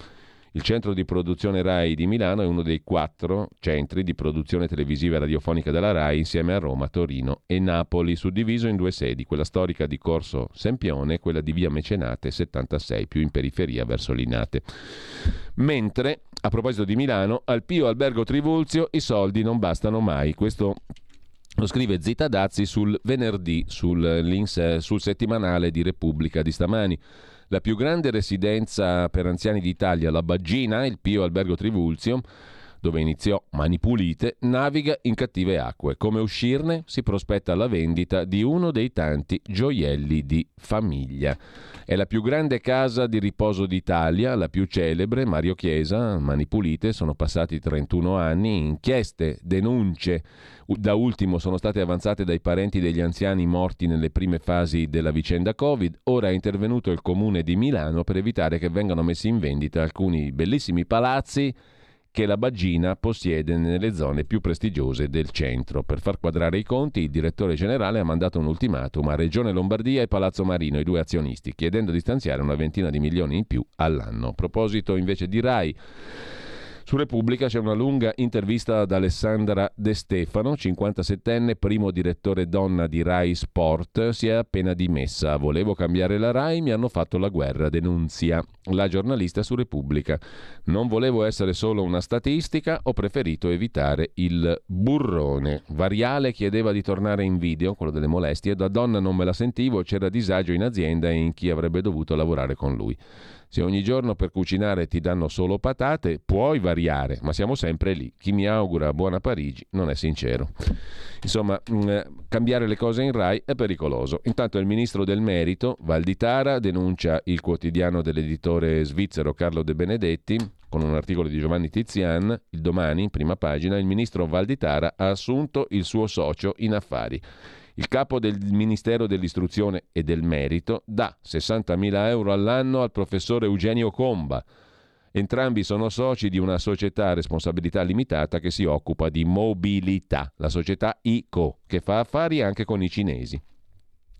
Il centro di produzione RAI di Milano è uno dei quattro centri di produzione televisiva e radiofonica della RAI insieme a Roma, Torino e Napoli, suddiviso in due sedi, quella storica di Corso Sempione e quella di Via Mecenate 76, più in periferia verso Linate. Mentre, a proposito di Milano, al Pio Albergo Trivulzio i soldi non bastano mai. Questo lo scrive Zita Dazzi sul venerdì, sul, sul settimanale di Repubblica di stamani. La più grande residenza per anziani d'Italia, la Baggina, il Pio Albergo Trivulzio, dove iniziò Mani Pulite, naviga in cattive acque. Come uscirne? Si prospetta la vendita di uno dei tanti gioielli di famiglia. È la più grande casa di riposo d'Italia, la più celebre, Mario Chiesa, Mani Pulite, sono passati 31 anni, inchieste, denunce, da ultimo sono state avanzate dai parenti degli anziani morti nelle prime fasi della vicenda Covid. Ora è intervenuto il comune di Milano per evitare che vengano messi in vendita alcuni bellissimi palazzi che la Bagina possiede nelle zone più prestigiose del centro. Per far quadrare i conti, il direttore generale ha mandato un ultimatum a Regione Lombardia e Palazzo Marino, i due azionisti, chiedendo di stanziare una ventina di milioni in più all'anno. A proposito invece di RAI, su Repubblica c'è una lunga intervista ad Alessandra De Stefano, 57enne, primo direttore donna di Rai Sport, si è appena dimessa. Volevo cambiare la Rai, mi hanno fatto la guerra, denunzia la giornalista su Repubblica. Non volevo essere solo una statistica, ho preferito evitare il burrone. Variale chiedeva di tornare in video, quello delle molestie, da donna non me la sentivo, c'era disagio in azienda e in chi avrebbe dovuto lavorare con lui. Se ogni giorno per cucinare ti danno solo patate, puoi variare, ma siamo sempre lì. Chi mi augura buona Parigi non è sincero. Insomma, mm, cambiare le cose in Rai è pericoloso. Intanto il ministro del Merito, Valditara, denuncia il quotidiano dell'editore svizzero Carlo De Benedetti con un articolo di Giovanni Tizian, il domani, in prima pagina, il ministro Valditara ha assunto il suo socio in affari. Il capo del Ministero dell'Istruzione e del Merito dà 60.000 euro all'anno al professore Eugenio Comba. Entrambi sono soci di una società a responsabilità limitata che si occupa di mobilità, la società ICO, che fa affari anche con i cinesi.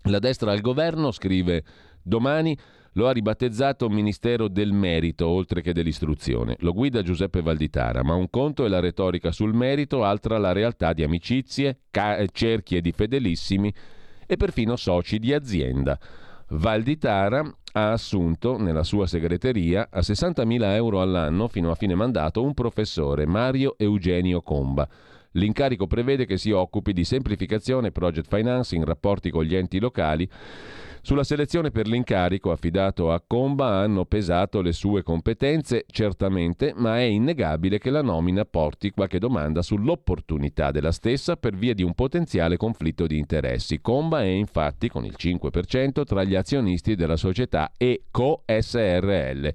La destra al governo, scrive domani, lo ha ribattezzato Ministero del Merito, oltre che dell'Istruzione. Lo guida Giuseppe Valditara, ma un conto è la retorica sul merito, altra la realtà di amicizie, ca- cerchie di fedelissimi e perfino soci di azienda. Valditara ha assunto nella sua segreteria a 60.000 euro all'anno fino a fine mandato un professore, Mario Eugenio Comba. L'incarico prevede che si occupi di semplificazione, project financing, rapporti con gli enti locali sulla selezione per l'incarico affidato a Comba hanno pesato le sue competenze, certamente, ma è innegabile che la nomina porti qualche domanda sull'opportunità della stessa per via di un potenziale conflitto di interessi. Comba è infatti con il 5% tra gli azionisti della società ECO SRL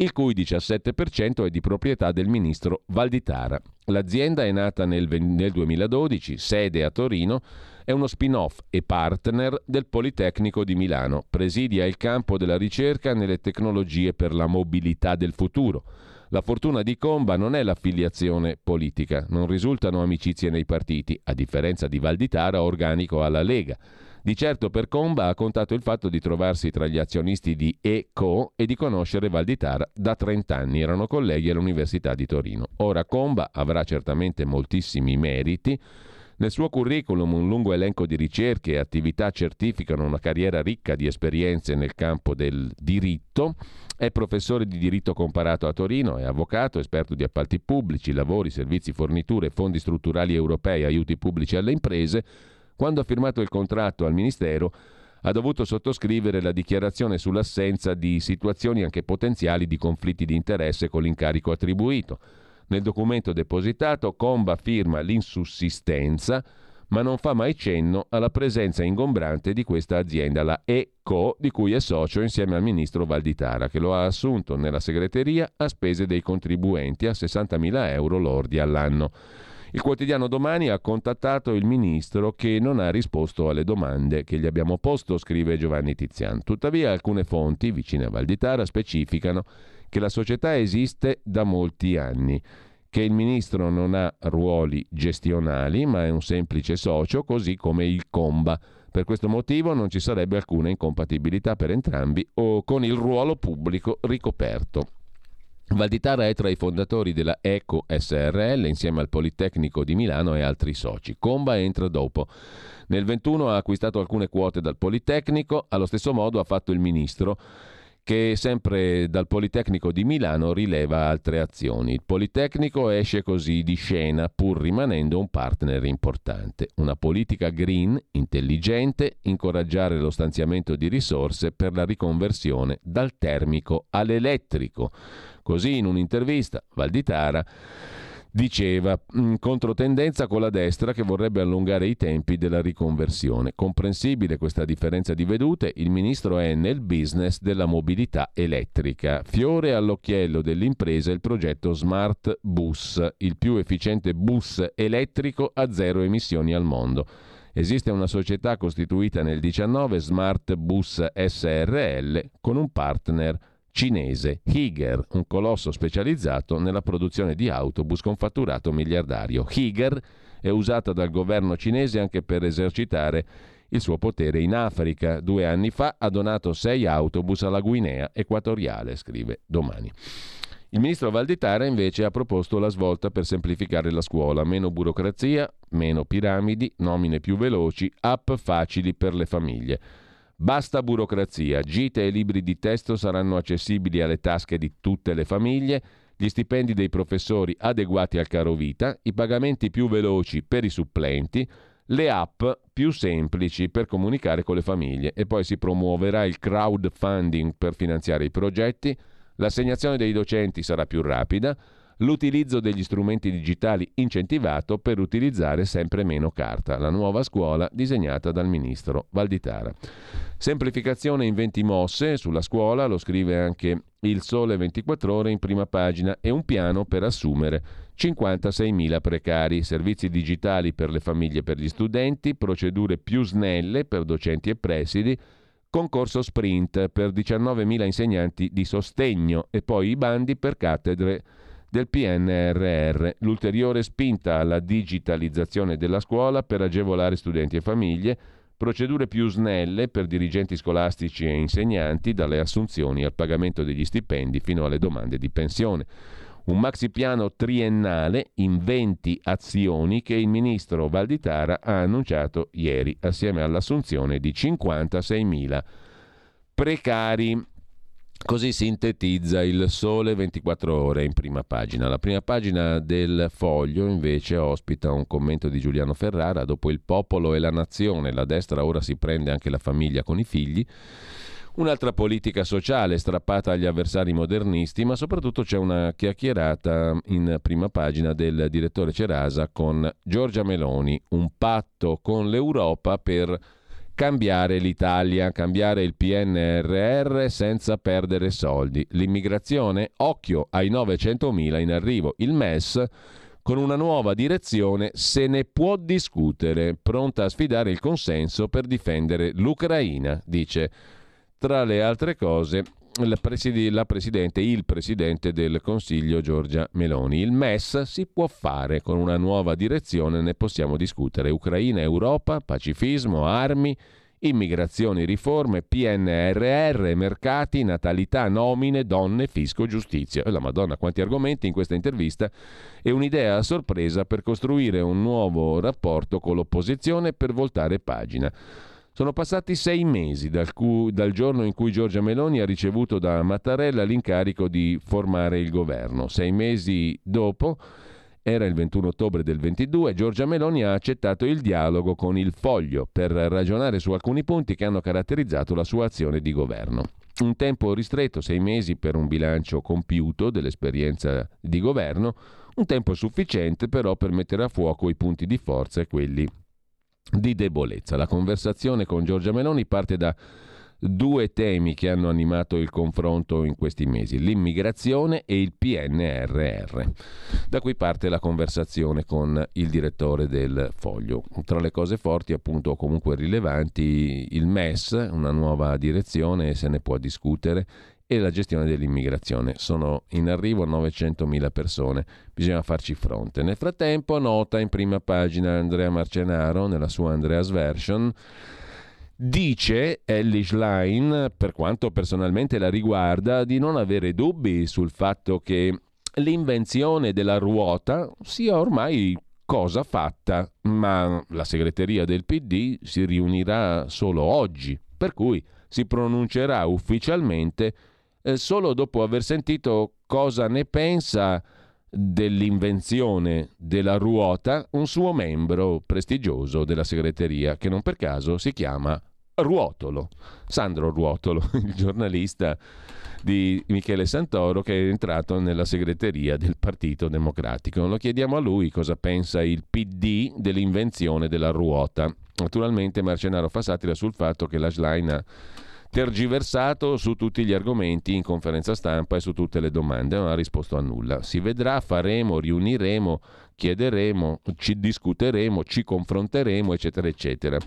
il cui 17% è di proprietà del ministro Valditara. L'azienda è nata nel, nel 2012, sede a Torino, è uno spin-off e partner del Politecnico di Milano. Presidia il campo della ricerca nelle tecnologie per la mobilità del futuro. La fortuna di Comba non è l'affiliazione politica, non risultano amicizie nei partiti, a differenza di Valditara organico alla Lega. Di certo per Comba ha contato il fatto di trovarsi tra gli azionisti di ECO e di conoscere Valditara da 30 anni, erano colleghi all'Università di Torino. Ora Comba avrà certamente moltissimi meriti, nel suo curriculum un lungo elenco di ricerche e attività certificano una carriera ricca di esperienze nel campo del diritto. È professore di diritto comparato a Torino, è avvocato, esperto di appalti pubblici, lavori, servizi, forniture, fondi strutturali europei, aiuti pubblici alle imprese. Quando ha firmato il contratto al Ministero ha dovuto sottoscrivere la dichiarazione sull'assenza di situazioni anche potenziali di conflitti di interesse con l'incarico attribuito. Nel documento depositato Comba firma l'insussistenza, ma non fa mai cenno alla presenza ingombrante di questa azienda, la ECO, di cui è socio insieme al ministro Valditara, che lo ha assunto nella segreteria a spese dei contribuenti a 60.000 euro lordi all'anno. Il quotidiano domani ha contattato il ministro che non ha risposto alle domande che gli abbiamo posto, scrive Giovanni Tizian. Tuttavia alcune fonti vicine a Valditara specificano che la società esiste da molti anni, che il ministro non ha ruoli gestionali ma è un semplice socio così come il Comba. Per questo motivo non ci sarebbe alcuna incompatibilità per entrambi o con il ruolo pubblico ricoperto. Valditara è tra i fondatori della Eco SRL insieme al Politecnico di Milano e altri soci. Comba entra dopo. Nel 21 ha acquistato alcune quote dal Politecnico, allo stesso modo ha fatto il ministro che sempre dal Politecnico di Milano rileva altre azioni. Il Politecnico esce così di scena pur rimanendo un partner importante. Una politica green, intelligente, incoraggiare lo stanziamento di risorse per la riconversione dal termico all'elettrico. Così in un'intervista Valditara diceva in controtendenza con la destra che vorrebbe allungare i tempi della riconversione. Comprensibile questa differenza di vedute, il ministro è nel business della mobilità elettrica. Fiore all'occhiello dell'impresa il progetto Smart Bus, il più efficiente bus elettrico a zero emissioni al mondo. Esiste una società costituita nel 19 Smart Bus SRL con un partner cinese Higer, un colosso specializzato nella produzione di autobus con fatturato miliardario. Higer è usata dal governo cinese anche per esercitare il suo potere in Africa. Due anni fa ha donato sei autobus alla Guinea equatoriale, scrive domani. Il ministro Valditara invece ha proposto la svolta per semplificare la scuola, meno burocrazia, meno piramidi, nomine più veloci, app facili per le famiglie. Basta burocrazia, gite e libri di testo saranno accessibili alle tasche di tutte le famiglie, gli stipendi dei professori adeguati al caro vita, i pagamenti più veloci per i supplenti, le app più semplici per comunicare con le famiglie e poi si promuoverà il crowdfunding per finanziare i progetti, l'assegnazione dei docenti sarà più rapida, l'utilizzo degli strumenti digitali incentivato per utilizzare sempre meno carta, la nuova scuola disegnata dal ministro Valditara. Semplificazione in 20 mosse sulla scuola, lo scrive anche il Sole 24 ore in prima pagina e un piano per assumere 56.000 precari, servizi digitali per le famiglie e per gli studenti, procedure più snelle per docenti e presidi, concorso sprint per 19.000 insegnanti di sostegno e poi i bandi per cattedre del PNRR, l'ulteriore spinta alla digitalizzazione della scuola per agevolare studenti e famiglie, procedure più snelle per dirigenti scolastici e insegnanti, dalle assunzioni al pagamento degli stipendi fino alle domande di pensione. Un maxi piano triennale in 20 azioni che il ministro Valditara ha annunciato ieri, assieme all'assunzione di 56.000 precari. Così sintetizza il Sole 24 ore in prima pagina. La prima pagina del foglio invece ospita un commento di Giuliano Ferrara. Dopo il popolo e la nazione, la destra ora si prende anche la famiglia con i figli. Un'altra politica sociale strappata agli avversari modernisti, ma soprattutto c'è una chiacchierata in prima pagina del direttore Cerasa con Giorgia Meloni, un patto con l'Europa per cambiare l'Italia, cambiare il PNRR senza perdere soldi. L'immigrazione, occhio ai 900.000 in arrivo. Il MES con una nuova direzione se ne può discutere, pronta a sfidare il consenso per difendere l'Ucraina, dice tra le altre cose la, Presidente, il Presidente del Consiglio Giorgia Meloni. Il MES si può fare con una nuova direzione, ne possiamo discutere. Ucraina, Europa, pacifismo, armi, immigrazione, riforme, PNRR, mercati, natalità, nomine, donne, fisco, giustizia. E la Madonna, quanti argomenti in questa intervista e un'idea a sorpresa per costruire un nuovo rapporto con l'opposizione per voltare pagina. Sono passati sei mesi dal, cu- dal, giorno in cui Giorgia Meloni ha ricevuto da Mattarella l'incarico di formare il governo. Sei mesi dopo, era il 21 ottobre del 22, Giorgia Meloni ha accettato il dialogo con il Foglio per ragionare su alcuni punti che hanno caratterizzato la sua azione di governo. Un tempo ristretto, sei mesi per un bilancio compiuto dell'esperienza di governo, un tempo sufficiente però per mettere a fuoco i punti di forza e quelli di debolezza. La conversazione con Giorgia Meloni parte da due temi che hanno animato il confronto in questi mesi, l'immigrazione e il PNRR. Da qui parte la conversazione con il direttore del Foglio. Tra le cose forti, appunto, comunque rilevanti, il MES, una nuova direzione, se ne può discutere, e la gestione dell'immigrazione. Sono in arrivo 900.000 persone, bisogna farci fronte. Nel frattempo nota in prima pagina Andrea Marcenaro nella sua Andreas Version Dice Ellie Schlein, per quanto personalmente la riguarda, di non avere dubbi sul fatto che l'invenzione della ruota sia ormai cosa fatta, ma la segreteria del PD si riunirà solo oggi, per cui si pronuncerà ufficialmente eh, solo dopo aver sentito cosa ne pensa dell'invenzione della ruota un suo membro prestigioso della segreteria, che non per caso si chiama Ruotolo, Sandro Ruotolo, il giornalista di Michele Santoro che è entrato nella segreteria del Partito Democratico. Lo chiediamo a lui cosa pensa il PD dell'invenzione della ruota. Naturalmente Marcenaro fa satira sul fatto che la Schlein tergiversato su tutti gli argomenti in conferenza stampa e su tutte le domande, non ha risposto a nulla. Si vedrà, faremo, riuniremo, chiederemo, ci discuteremo, ci confronteremo, eccetera, eccetera.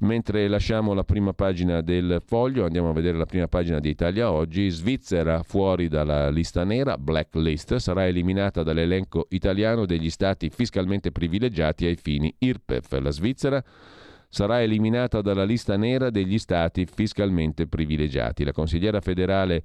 Mentre lasciamo la prima pagina del foglio, andiamo a vedere la prima pagina di Italia Oggi. Svizzera fuori dalla lista nera, blacklist, sarà eliminata dall'elenco italiano degli stati fiscalmente privilegiati ai fini IRPEF. La Svizzera sarà eliminata dalla lista nera degli stati fiscalmente privilegiati. La consigliera federale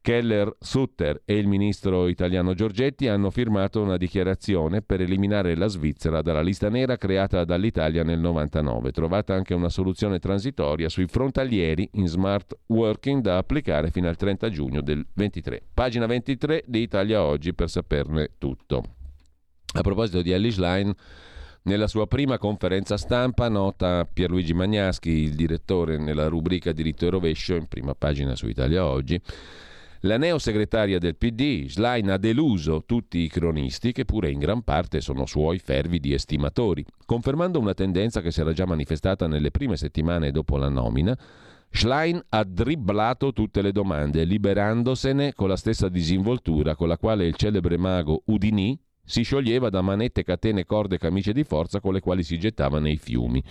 Keller Sutter e il ministro italiano Giorgetti hanno firmato una dichiarazione per eliminare la Svizzera dalla lista nera creata dall'Italia nel 99. Trovata anche una soluzione transitoria sui frontalieri in smart working da applicare fino al 30 giugno del 23. Pagina 23 di Italia Oggi per saperne tutto. A proposito di Ellis Line, nella sua prima conferenza stampa nota Pierluigi Magnaschi, il direttore nella rubrica Diritto e Rovescio, in prima pagina su Italia Oggi, la neosegretaria del PD, Schlein, ha deluso tutti i cronisti che pure in gran parte sono suoi fervidi estimatori, confermando una tendenza che si era già manifestata nelle prime settimane dopo la nomina. Schlein ha dribblato tutte le domande, liberandosene con la stessa disinvoltura con la quale il celebre mago Udini si scioglieva da manette, catene, corde, camicie di forza con le quali si gettava nei fiumi.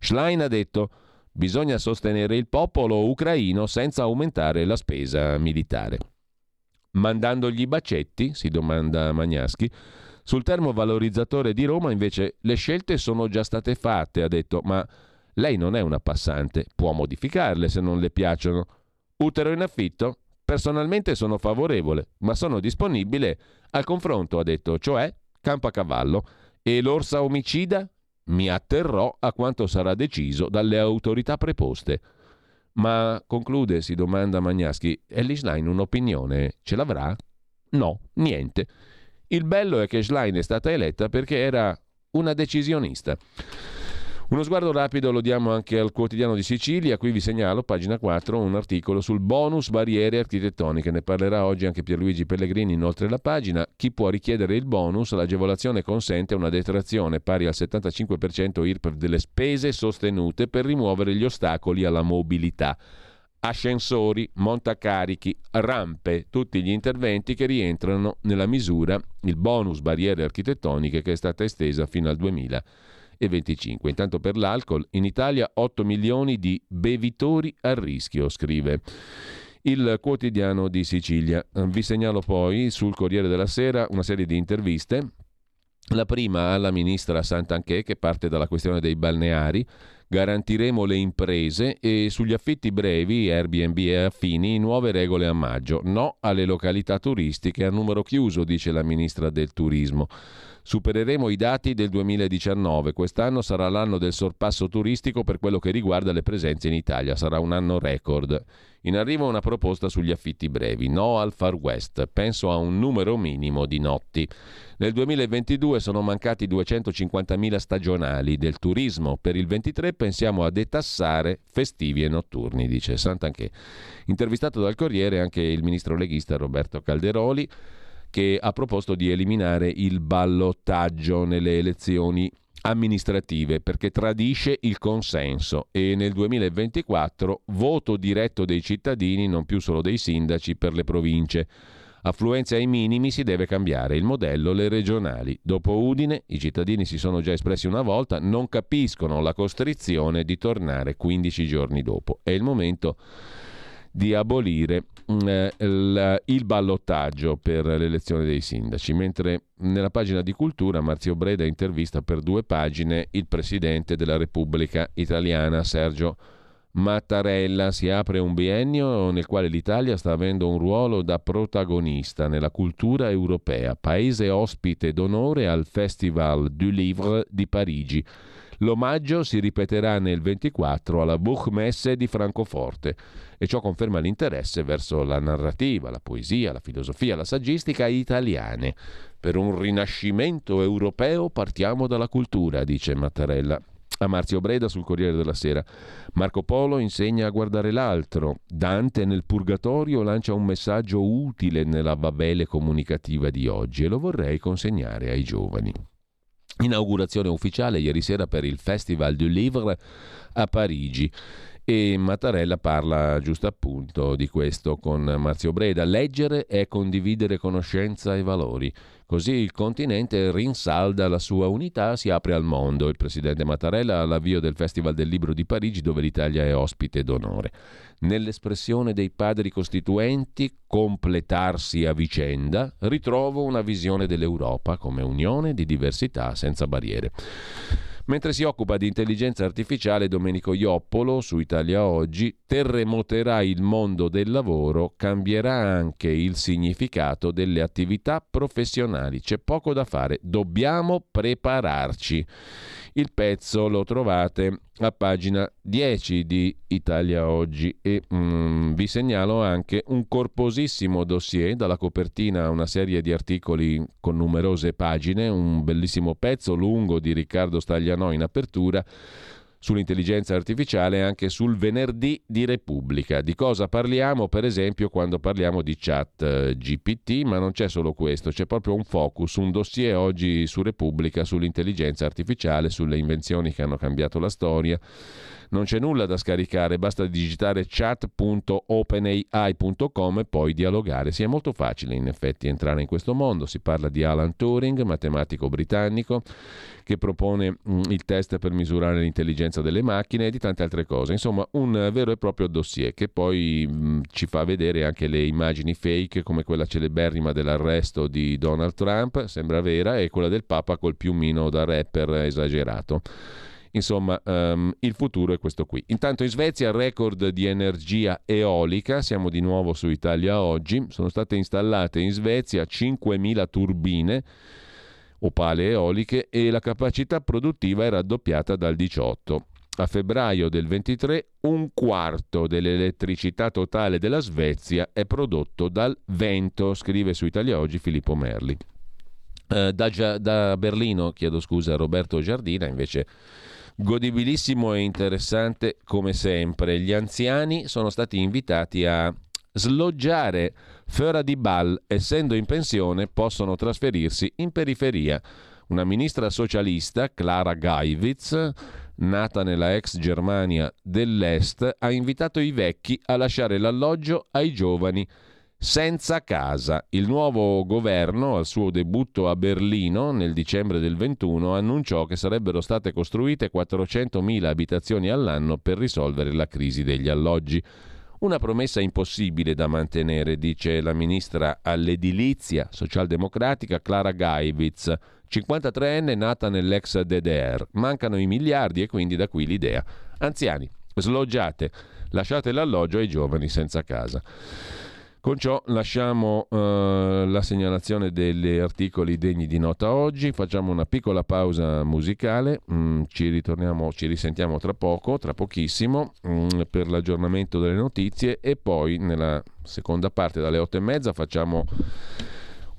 Schlein ha detto Bisogna sostenere il popolo ucraino senza aumentare la spesa militare. Mandandogli bacetti, si domanda Magnaschi, sul termovalorizzatore di Roma invece le scelte sono già state fatte, ha detto, ma lei non è una passante, può modificarle se non le piacciono. Utero in affitto? Personalmente sono favorevole, ma sono disponibile al confronto, ha detto, cioè campo a cavallo. E l'orsa omicida? Mi atterrò a quanto sarà deciso dalle autorità preposte. Ma conclude, si domanda Magnaschi, Ellie Schlein un'opinione ce l'avrà? No, niente. Il bello è che Schlein è stata eletta perché era una decisionista. Uno sguardo rapido lo diamo anche al quotidiano di Sicilia, qui vi segnalo, pagina 4, un articolo sul bonus barriere architettoniche, ne parlerà oggi anche Pierluigi Pellegrini inoltre la pagina, chi può richiedere il bonus, l'agevolazione consente una detrazione pari al 75% IRPEF delle spese sostenute per rimuovere gli ostacoli alla mobilità. Ascensori, montacarichi, rampe, tutti gli interventi che rientrano nella misura, il bonus barriere architettoniche che è stata estesa fino al 2000 e 25. Intanto per l'alcol in Italia 8 milioni di bevitori a rischio, scrive il quotidiano di Sicilia. Vi segnalo poi sul Corriere della Sera una serie di interviste. La prima alla ministra Santanché che parte dalla questione dei balneari. Garantiremo le imprese e sugli affitti brevi, Airbnb e affini, nuove regole a maggio. No alle località turistiche a numero chiuso, dice la ministra del Turismo. Supereremo i dati del 2019. Quest'anno sarà l'anno del sorpasso turistico per quello che riguarda le presenze in Italia. Sarà un anno record. In arrivo una proposta sugli affitti brevi. No al Far West. Penso a un numero minimo di notti. Nel 2022 sono mancati 250.000 stagionali del turismo. Per il 23 pensiamo a detassare festivi e notturni, dice Sant'Anché. Intervistato dal Corriere anche il ministro leghista Roberto Calderoli che ha proposto di eliminare il ballottaggio nelle elezioni amministrative perché tradisce il consenso e nel 2024 voto diretto dei cittadini, non più solo dei sindaci, per le province. Affluenza ai minimi si deve cambiare il modello, le regionali. Dopo Udine i cittadini si sono già espressi una volta, non capiscono la costrizione di tornare 15 giorni dopo. È il momento di abolire mm, eh, il, il ballottaggio per l'elezione dei sindaci, mentre nella pagina di cultura Marzio Breda intervista per due pagine il presidente della Repubblica italiana Sergio Mattarella. Si apre un biennio nel quale l'Italia sta avendo un ruolo da protagonista nella cultura europea, paese ospite d'onore al Festival du Livre di Parigi. L'omaggio si ripeterà nel 24 alla Buchmesse di Francoforte e ciò conferma l'interesse verso la narrativa, la poesia, la filosofia, la saggistica italiane. Per un rinascimento europeo partiamo dalla cultura, dice Mattarella. A Marzio Breda sul Corriere della Sera. Marco Polo insegna a guardare l'altro. Dante nel Purgatorio lancia un messaggio utile nella babele comunicativa di oggi e lo vorrei consegnare ai giovani. Inaugurazione ufficiale ieri sera per il Festival du Livre a Parigi e Mattarella parla giusto appunto di questo con Marzio Breda. Leggere è condividere conoscenza e valori. Così il continente rinsalda la sua unità, si apre al mondo. Il presidente Mattarella all'avvio del Festival del Libro di Parigi dove l'Italia è ospite d'onore. Nell'espressione dei padri costituenti, completarsi a vicenda, ritrovo una visione dell'Europa come unione di diversità senza barriere. Mentre si occupa di intelligenza artificiale, Domenico Ioppolo su Italia Oggi terremoterà il mondo del lavoro, cambierà anche il significato delle attività professionali. C'è poco da fare, dobbiamo prepararci. Il pezzo lo trovate a pagina 10 di Italia Oggi e mm, vi segnalo anche un corposissimo dossier dalla copertina a una serie di articoli con numerose pagine, un bellissimo pezzo lungo di Riccardo Staglianò in apertura sull'intelligenza artificiale anche sul venerdì di Repubblica. Di cosa parliamo, per esempio, quando parliamo di chat eh, GPT, ma non c'è solo questo, c'è proprio un focus, un dossier oggi su Repubblica sull'intelligenza artificiale, sulle invenzioni che hanno cambiato la storia non c'è nulla da scaricare, basta digitare chat.openai.com e poi dialogare. Sì, è molto facile in effetti entrare in questo mondo. Si parla di Alan Turing, matematico britannico, che propone mm, il test per misurare l'intelligenza delle macchine e di tante altre cose. Insomma, un vero e proprio dossier che poi mh, mm, ci fa vedere anche le immagini fake come quella celeberrima dell'arresto di Donald Trump, sembra vera, e quella del Papa col piumino da rapper esagerato. Insomma, um, il futuro è questo qui. Intanto in Svezia record di energia eolica, siamo di nuovo su Italia oggi, sono state installate in Svezia 5.000 turbine o pale eoliche e la capacità produttiva è raddoppiata dal 18. A febbraio del 23 un quarto dell'elettricità totale della Svezia è prodotto dal vento, scrive su Italia Oggi Filippo Merli. Uh, da, da, Berlino, chiedo scusa a Roberto Giardina, invece godibilissimo e interessante come sempre. Gli anziani sono stati invitati a sloggiare Föra di Ball, essendo in pensione, possono trasferirsi in periferia. Una ministra socialista, Clara Geiwitz, nata nella ex Germania dell'Est, ha invitato i vecchi a lasciare l'alloggio ai giovani senza casa. Il nuovo governo, al suo debutto a Berlino nel dicembre del 21, annunciò che sarebbero state costruite 400.000 abitazioni all'anno per risolvere la crisi degli alloggi. Una promessa impossibile da mantenere, dice la ministra all'edilizia socialdemocratica Clara Geiwitz, 53enne nata nell'ex DDR. Mancano i miliardi e quindi da qui l'idea. Anziani, sloggiate, lasciate l'alloggio ai giovani senza casa. Con ciò lasciamo uh, la segnalazione degli articoli degni di nota oggi, facciamo una piccola pausa musicale, mm, ci ritorniamo, ci risentiamo tra poco, tra pochissimo, mm, per l'aggiornamento delle notizie e poi nella seconda parte dalle otto e mezza facciamo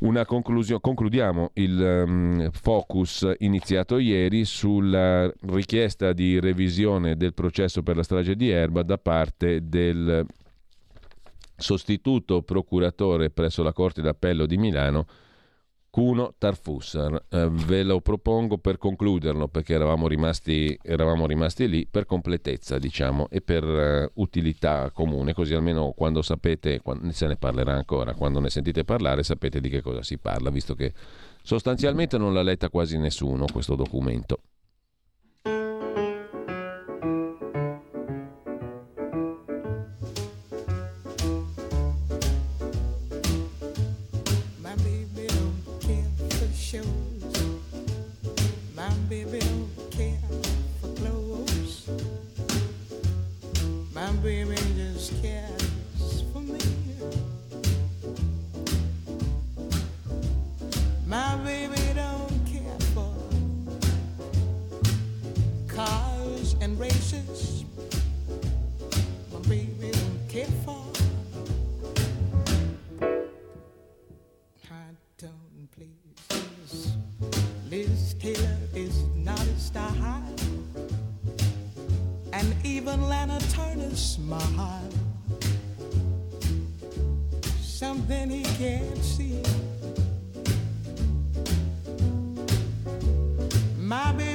una conclusione, concludiamo il um, focus iniziato ieri sulla richiesta di revisione del processo per la strage di Erba da parte del sostituto procuratore presso la Corte d'Appello di Milano, Cuno Tarfussar. Eh, ve lo propongo per concluderlo perché eravamo rimasti, eravamo rimasti lì per completezza, diciamo, e per uh, utilità comune, così almeno quando sapete, quando, se ne parlerà ancora, quando ne sentite parlare sapete di che cosa si parla, visto che sostanzialmente non l'ha letta quasi nessuno questo documento. a smile. Something he can't see. My baby.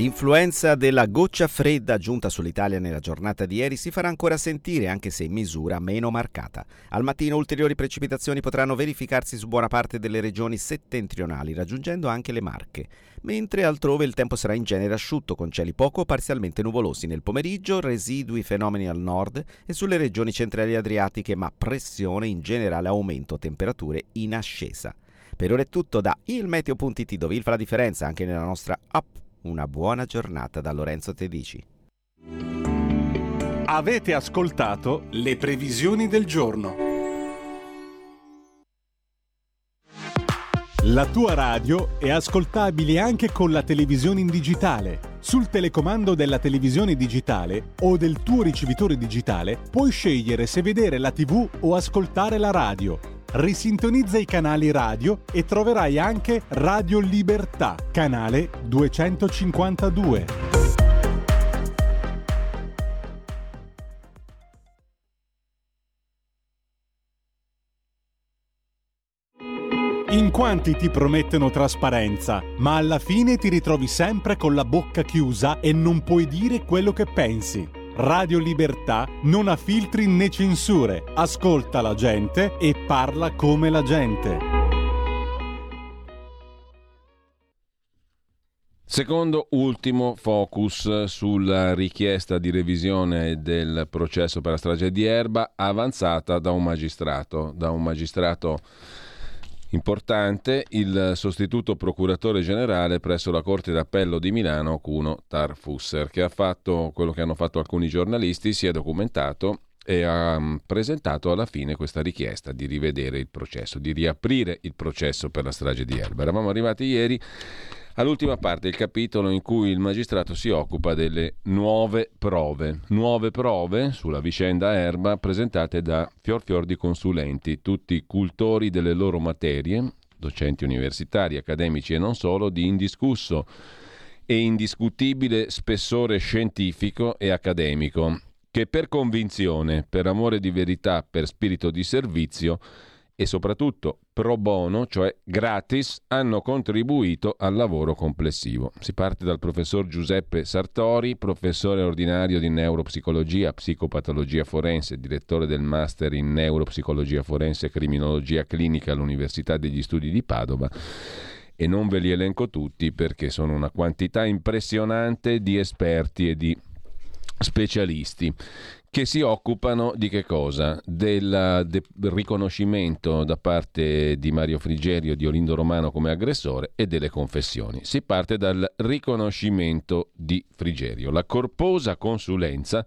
L'influenza della goccia fredda giunta sull'Italia nella giornata di ieri si farà ancora sentire, anche se in misura meno marcata. Al mattino ulteriori precipitazioni potranno verificarsi su buona parte delle regioni settentrionali, raggiungendo anche le Marche, mentre altrove il tempo sarà in genere asciutto, con cieli poco o parzialmente nuvolosi. Nel pomeriggio residui fenomeni al nord e sulle regioni centrali adriatiche, ma pressione in generale aumento, temperature in ascesa. Per ora è tutto da ilmeteo.it dove il fa la differenza anche nella nostra app Una buona giornata da Lorenzo Tedici. Avete ascoltato le previsioni del giorno. La tua radio è ascoltabile anche con la televisione in digitale. Sul telecomando della televisione digitale o del tuo ricevitore digitale puoi scegliere se vedere la TV o ascoltare la radio. Risintonizza i canali radio e troverai anche Radio Libertà, canale 252. In quanti ti promettono trasparenza, ma alla fine ti ritrovi sempre con la bocca chiusa e non puoi dire quello che pensi. Radio Libertà non ha filtri né censure, ascolta la gente e parla come la gente. Secondo ultimo focus sulla richiesta di revisione del processo per la strage di Erba avanzata da un magistrato, da un magistrato Importante il sostituto procuratore generale presso la Corte d'Appello di Milano, Cuno Tarfusser, che ha fatto quello che hanno fatto alcuni giornalisti, si è documentato e ha mm, presentato alla fine questa richiesta di rivedere il processo, di riaprire il processo per la strage di Erba. Eravamo arrivati ieri all'ultima parte il capitolo in cui il magistrato si occupa delle nuove prove. Nuove prove sulla vicenda Erba presentate da fior fior di consulenti, tutti cultori delle loro materie, docenti universitari, accademici e non solo, di indiscusso e indiscutibile spessore scientifico e accademico, che per convinzione, per amore di verità, per spirito di servizio, e soprattutto pro bono, cioè gratis, hanno contribuito al lavoro complessivo. Si parte dal professor Giuseppe Sartori, professore ordinario di neuropsicologia, psicopatologia forense, direttore del master in neuropsicologia forense e criminologia clinica all'Università degli Studi di Padova e non ve li elenco tutti perché sono una quantità impressionante di esperti e di specialisti che si occupano di che cosa? Del, del, riconoscimento da parte di Mario Frigerio di Olindo Romano come aggressore e delle confessioni. Si parte dal riconoscimento di Frigerio. La corposa consulenza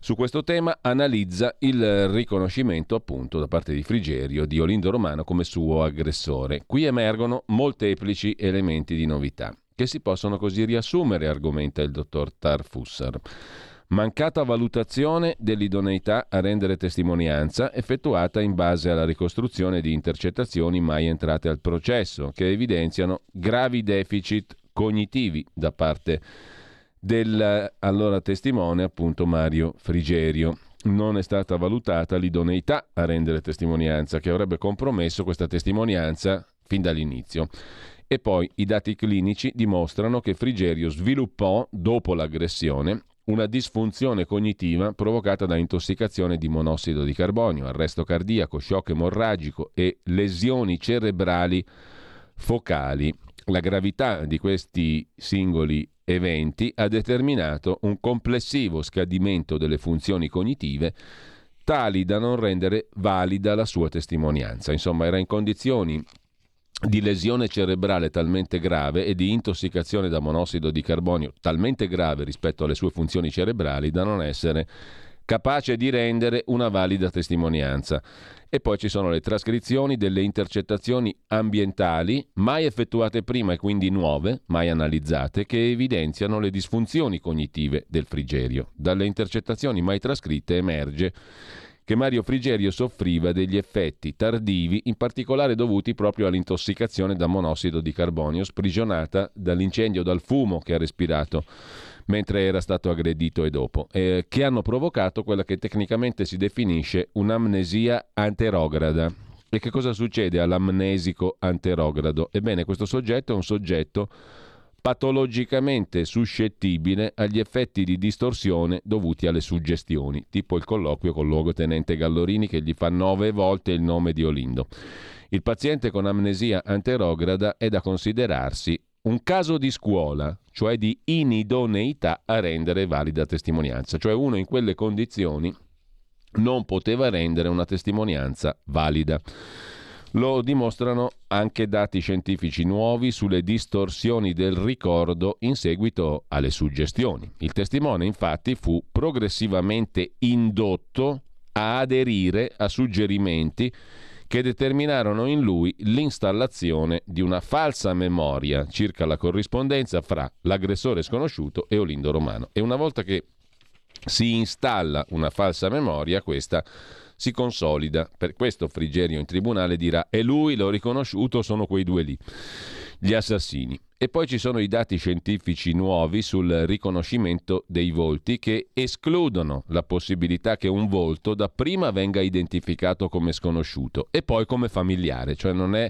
su questo tema analizza il riconoscimento appunto da parte di Frigerio di Olindo Romano come suo aggressore. Qui emergono molteplici elementi di novità che si possono così riassumere, argomenta il dottor Tarfussar. Mancata valutazione dell'idoneità a rendere testimonianza effettuata in base alla ricostruzione di intercettazioni mai entrate al processo, che evidenziano gravi deficit cognitivi da parte del allora testimone, appunto Mario Frigerio. Non è stata valutata l'idoneità a rendere testimonianza, che avrebbe compromesso questa testimonianza fin dall'inizio. E poi i dati clinici dimostrano che Frigerio sviluppò, dopo l'aggressione, una disfunzione cognitiva provocata da intossicazione di monossido di carbonio, arresto cardiaco, shock emorragico e lesioni cerebrali focali. La gravità di questi singoli eventi ha determinato un complessivo scadimento delle funzioni cognitive tali da non rendere valida la sua testimonianza. Insomma, era in condizioni di lesione cerebrale talmente grave e di intossicazione da monossido di carbonio talmente grave rispetto alle sue funzioni cerebrali da non essere capace di rendere una valida testimonianza. E poi ci sono le trascrizioni delle intercettazioni ambientali mai effettuate prima e quindi nuove, mai analizzate, che evidenziano le disfunzioni cognitive del frigerio. Dalle intercettazioni mai trascritte emerge che Mario Frigerio soffriva degli effetti tardivi, in particolare dovuti proprio all'intossicazione da monossido di carbonio sprigionata dall'incendio dal fumo che ha respirato mentre era stato aggredito e dopo, eh, che hanno provocato quella che tecnicamente si definisce un'amnesia anterograda. E che cosa succede all'amnesico anterogrado? Ebbene, questo soggetto è un soggetto patologicamente suscettibile agli effetti di distorsione dovuti alle suggestioni, tipo il colloquio con l'uogotenente Gallorini che gli fa nove volte il nome di Olindo. Il paziente con amnesia anterograda è da considerarsi un caso di scuola, cioè di inidoneità a rendere valida testimonianza, cioè uno in quelle condizioni non poteva rendere una testimonianza valida. Lo dimostrano anche dati scientifici nuovi sulle distorsioni del ricordo in seguito alle suggestioni. Il testimone infatti fu progressivamente indotto a aderire a suggerimenti che determinarono in lui l'installazione di una falsa memoria circa la corrispondenza fra l'aggressore sconosciuto e Olindo Romano. E una volta che si installa una falsa memoria, questa si consolida. Per questo Frigerio in tribunale dirà e lui l'ho riconosciuto, sono quei due lì, gli assassini. E poi ci sono i dati scientifici nuovi sul riconoscimento dei volti che escludono la possibilità che un volto dapprima venga identificato come sconosciuto e poi come familiare, cioè non è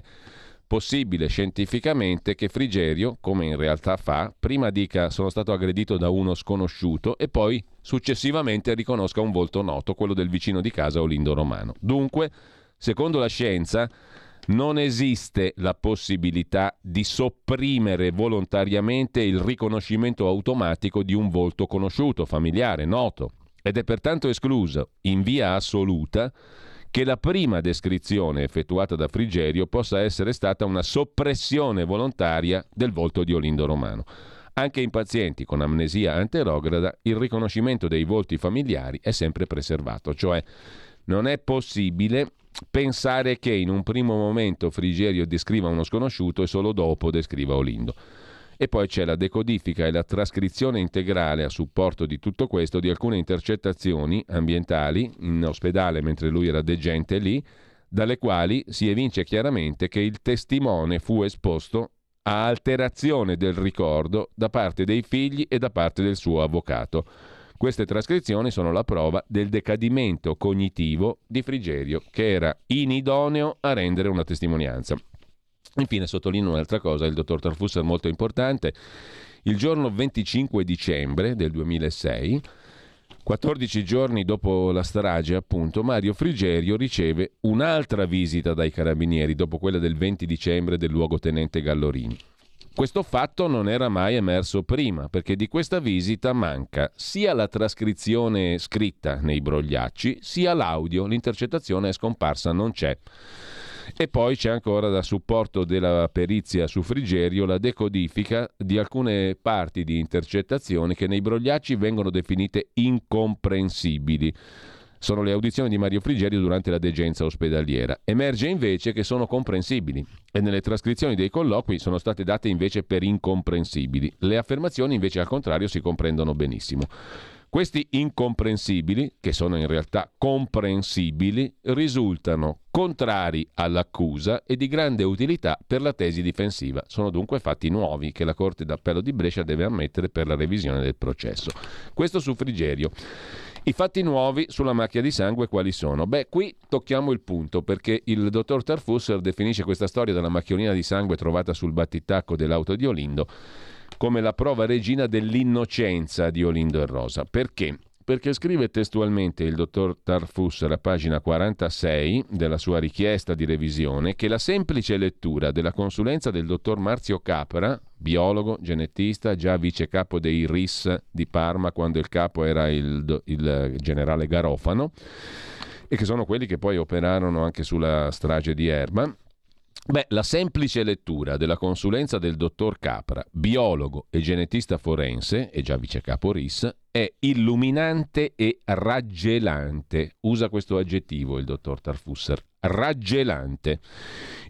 possibile scientificamente che Frigerio, come in realtà fa, prima dica sono stato aggredito da uno sconosciuto e poi successivamente riconosca un volto noto, quello del vicino di casa Olindo Romano. Dunque, secondo la scienza, non esiste la possibilità di sopprimere volontariamente il riconoscimento automatico di un volto conosciuto, familiare, noto, ed è pertanto escluso in via assoluta che la prima descrizione effettuata da Frigerio possa essere stata una soppressione volontaria del volto di Olindo Romano. Anche in pazienti con amnesia anterograda il riconoscimento dei volti familiari è sempre preservato, cioè non è possibile pensare che in un primo momento Frigerio descriva uno sconosciuto e solo dopo descriva Olindo. E poi c'è la decodifica e la trascrizione integrale a supporto di tutto questo di alcune intercettazioni ambientali in ospedale mentre lui era degente lì, dalle quali si evince chiaramente che il testimone fu esposto a alterazione del ricordo da parte dei figli e da parte del suo avvocato. Queste trascrizioni sono la prova del decadimento cognitivo di Frigerio, che era inidoneo a rendere una testimonianza. Infine sottolineo un'altra cosa, il dottor Tarfusser molto importante. Il giorno 25 dicembre del 2006, 14 giorni dopo la strage, appunto, Mario Frigerio riceve un'altra visita dai carabinieri, dopo quella del 20 dicembre del luogotenente Gallorini. Questo fatto non era mai emerso prima, perché di questa visita manca sia la trascrizione scritta nei brogliacci, sia l'audio, l'intercettazione è scomparsa, non c'è. E poi c'è ancora da supporto della perizia su Frigerio la decodifica di alcune parti di intercettazioni che nei brogliacci vengono definite incomprensibili sono le audizioni di Mario Frigerio durante la degenza ospedaliera. Emerge invece che sono comprensibili e nelle trascrizioni dei colloqui sono state date invece per incomprensibili. Le affermazioni invece al contrario si comprendono benissimo. Questi incomprensibili, che sono in realtà comprensibili, risultano contrari all'accusa e di grande utilità per la tesi difensiva. Sono dunque fatti nuovi che la Corte d'Appello di Brescia deve ammettere per la revisione del processo. Questo su Frigerio. I fatti nuovi sulla macchia di sangue quali sono? Beh, qui tocchiamo il punto perché il dottor Tarfusser definisce questa storia della macchiolina di sangue trovata sul battitacco dell'auto di Olindo come la prova regina dell'innocenza di Olindo e Rosa. Perché? Perché scrive testualmente il dottor Tarfus alla pagina 46 della sua richiesta di revisione che la semplice lettura della consulenza del dottor Marzio Capra, biologo, genetista, già vice capo dei RIS di Parma quando il capo era il, il generale Garofano, e che sono quelli che poi operarono anche sulla strage di Erba, Beh, la semplice lettura della consulenza del dottor Capra, biologo e genetista forense, e già vice capo RIS, è illuminante e raggelante. Usa questo aggettivo il dottor Tarfusser. Raggelante.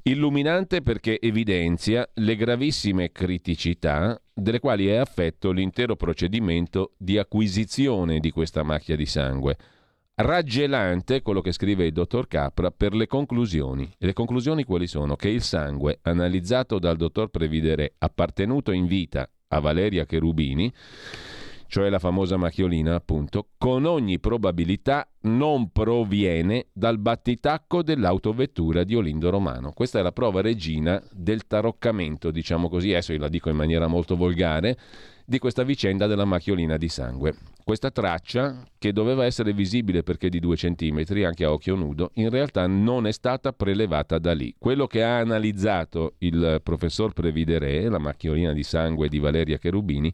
Illuminante perché evidenzia le gravissime criticità delle quali è affetto l'intero procedimento di acquisizione di questa macchia di sangue raggelante quello che scrive il dottor Capra per le conclusioni. E le conclusioni quali sono? Che il sangue analizzato dal dottor Previdere appartenuto in vita a Valeria Cherubini, cioè la famosa macchiolina appunto, con ogni probabilità non proviene dal battitacco dell'autovettura di Olindo Romano. Questa è la prova regina del taroccamento, diciamo così, adesso io la dico in maniera molto volgare, di questa vicenda della macchiolina di sangue. Questa traccia, che doveva essere visibile perché di due centimetri anche a occhio nudo, in realtà non è stata prelevata da lì. Quello che ha analizzato il professor Previdere, la macchiolina di sangue di Valeria Cherubini,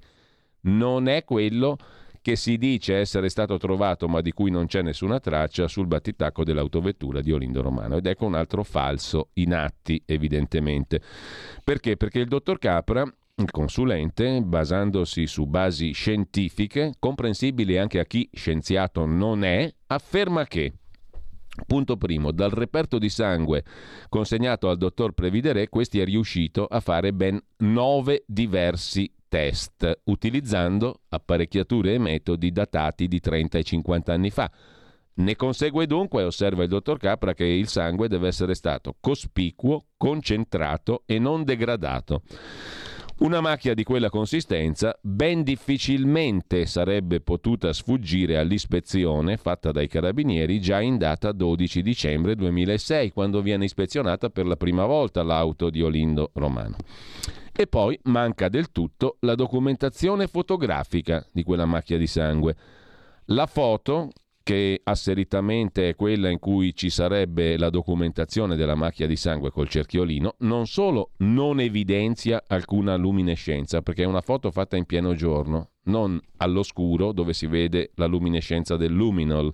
non è quello che si dice essere stato trovato ma di cui non c'è nessuna traccia sul battitacco dell'autovettura di Olindo Romano. Ed ecco un altro falso in atti, evidentemente. Perché? Perché il dottor Capra il consulente, basandosi su basi scientifiche, comprensibili anche a chi scienziato non è, afferma che Punto primo, dal reperto di sangue consegnato al dottor Previdere, questi è riuscito a fare ben nove diversi test, utilizzando apparecchiature e metodi datati di 30 e 50 anni fa. Ne consegue dunque, osserva il dottor Capra, che il sangue deve essere stato cospicuo, concentrato e non degradato. Una macchia di quella consistenza ben difficilmente sarebbe potuta sfuggire all'ispezione fatta dai carabinieri già in data 12 dicembre 2006, quando viene ispezionata per la prima volta l'auto di Olindo Romano. E poi manca del tutto la documentazione fotografica di quella macchia di sangue. La foto, che asseritamente è quella in cui ci sarebbe la documentazione della macchia di sangue col cerchiolino, non solo non evidenzia alcuna luminescenza, perché è una foto fatta in pieno giorno, non all'oscuro dove si vede la luminescenza del luminol,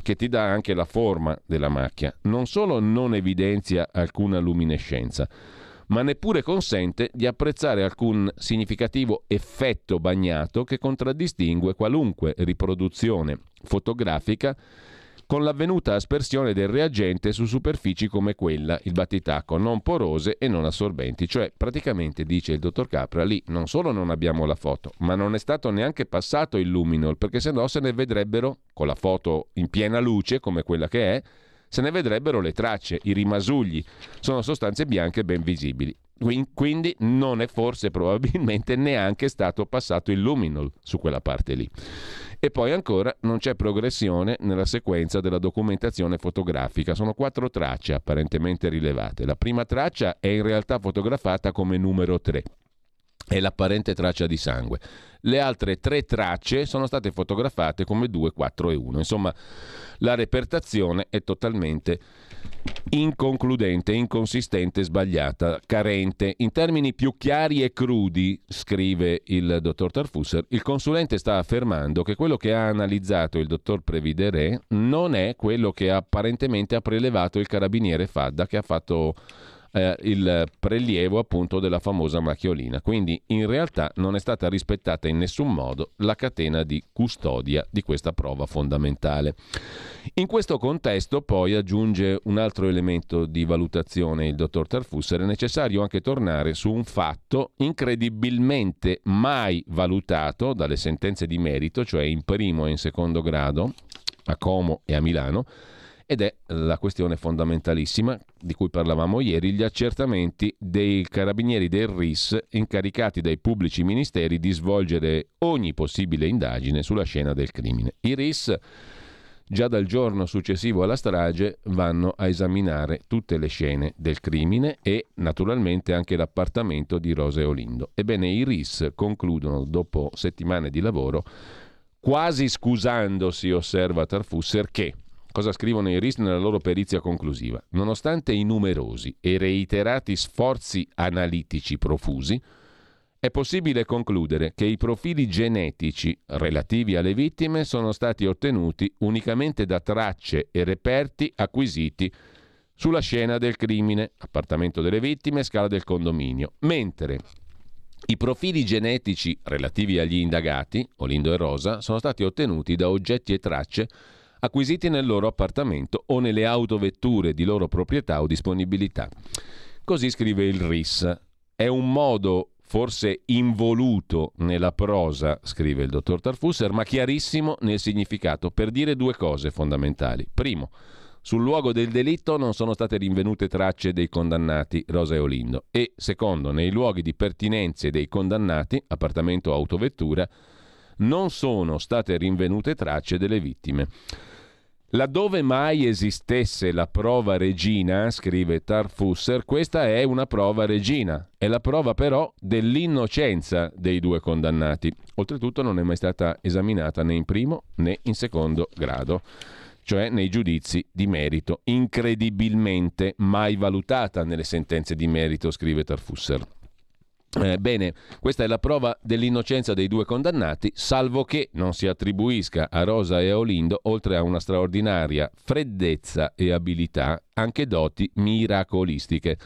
che ti dà anche la forma della macchia. Non solo non evidenzia alcuna luminescenza, ma neppure consente di apprezzare alcun significativo effetto bagnato che contraddistingue qualunque riproduzione fotografica con l'avvenuta aspersione del reagente su superfici come quella, il battitacco, non porose e non assorbenti. Cioè, praticamente, dice il dottor Capra, lì non solo non abbiamo la foto, ma non è stato neanche passato il luminol, perché se no se ne vedrebbero, con la foto in piena luce, come quella che è, se ne vedrebbero le tracce, i rimasugli. Sono sostanze bianche ben visibili. Quindi non è forse probabilmente neanche stato passato il luminol su quella parte lì. E poi ancora non c'è progressione nella sequenza della documentazione fotografica. Sono quattro tracce apparentemente rilevate. La prima traccia è in realtà fotografata come numero 3 è l'apparente traccia di sangue. Le altre tre tracce sono state fotografate come 2, 4 e 1. Insomma, la repertazione è totalmente inconcludente, inconsistente, sbagliata, carente. In termini più chiari e crudi, scrive il dottor Tarfusser, il consulente sta affermando che quello che ha analizzato il dottor Previdere non è quello che apparentemente ha prelevato il carabiniere Fadda che ha fatto eh, il prelievo appunto della famosa macchiolina. Quindi in realtà non è stata rispettata in nessun modo la catena di custodia di questa prova fondamentale. In questo contesto poi aggiunge un altro elemento di valutazione il dottor Tarfusser, è necessario anche tornare su un fatto incredibilmente mai valutato dalle sentenze di merito, cioè in primo e in secondo grado, a Como e a Milano, ed è la questione fondamentalissima di cui parlavamo ieri, gli accertamenti dei carabinieri del RIS incaricati dai pubblici ministeri di svolgere ogni possibile indagine sulla scena del crimine. I RIS già dal giorno successivo alla strage vanno a esaminare tutte le scene del crimine e naturalmente anche l'appartamento di Rosa e Olindo. Ebbene, i RIS concludono dopo settimane di lavoro quasi scusandosi, osserva Tarfusser, che Cosa scrivono i RIS nella loro perizia conclusiva? Nonostante i numerosi e reiterati sforzi analitici profusi, è possibile concludere che i profili genetici relativi alle vittime sono stati ottenuti unicamente da tracce e reperti acquisiti sulla scena del crimine, appartamento delle vittime, scala del condominio, mentre i profili genetici relativi agli indagati, Olindo e Rosa, sono stati ottenuti da oggetti e tracce acquisiti nel loro appartamento o nelle autovetture di loro proprietà o disponibilità. Così scrive il RIS. È un modo forse involuto nella prosa, scrive il dottor Tarfusser, ma chiarissimo nel significato, per dire due cose fondamentali. Primo, sul luogo del delitto non sono state rinvenute tracce dei condannati Rosa e Olindo e secondo, nei luoghi di pertinenze dei condannati, appartamento o autovettura, non sono state rinvenute tracce delle vittime. Laddove mai esistesse la prova regina, scrive Tarfusser, questa è una prova regina, è la prova però dell'innocenza dei due condannati. Oltretutto non è mai stata esaminata né in primo né in secondo grado, cioè nei giudizi di merito, incredibilmente mai valutata nelle sentenze di merito, scrive Tarfusser. Eh, bene, questa è la prova dell'innocenza dei due condannati, salvo che non si attribuisca a Rosa e a Olindo, oltre a una straordinaria freddezza e abilità, anche doti miracolistiche.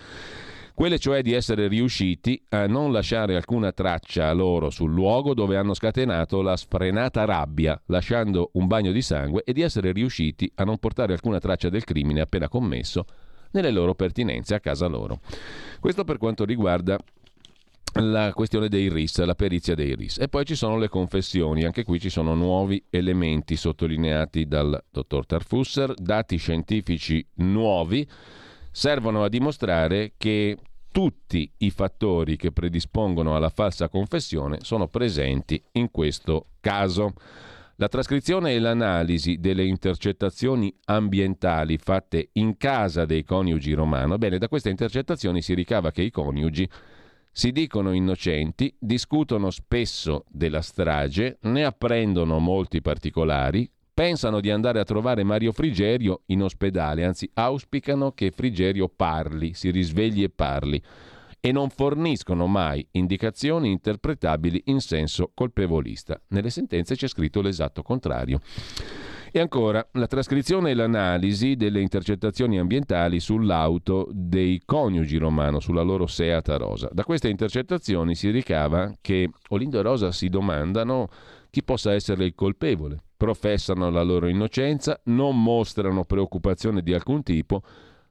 Quelle cioè di essere riusciti a non lasciare alcuna traccia loro sul luogo dove hanno scatenato la sfrenata rabbia, lasciando un bagno di sangue, e di essere riusciti a non portare alcuna traccia del crimine appena commesso nelle loro pertinenze a casa loro. Questo per quanto riguarda la questione dei RIS, la perizia dei RIS. E poi ci sono le confessioni, anche qui ci sono nuovi elementi sottolineati dal dottor Tarfusser, dati scientifici nuovi servono a dimostrare che tutti i fattori che predispongono alla falsa confessione sono presenti in questo caso. La trascrizione e l'analisi delle intercettazioni ambientali fatte in casa dei coniugi romano, bene, da queste intercettazioni si ricava che i coniugi si dicono innocenti, discutono spesso della strage, ne apprendono molti particolari, pensano di andare a trovare Mario Frigerio in ospedale, anzi auspicano che Frigerio parli, si risvegli e parli, e non forniscono mai indicazioni interpretabili in senso colpevolista. Nelle sentenze c'è scritto l'esatto contrario. E ancora, la trascrizione e l'analisi delle intercettazioni ambientali sull'auto dei coniugi Romano, sulla loro Seata Rosa. Da queste intercettazioni si ricava che Olindo e Rosa si domandano chi possa essere il colpevole. Professano la loro innocenza, non mostrano preoccupazione di alcun tipo,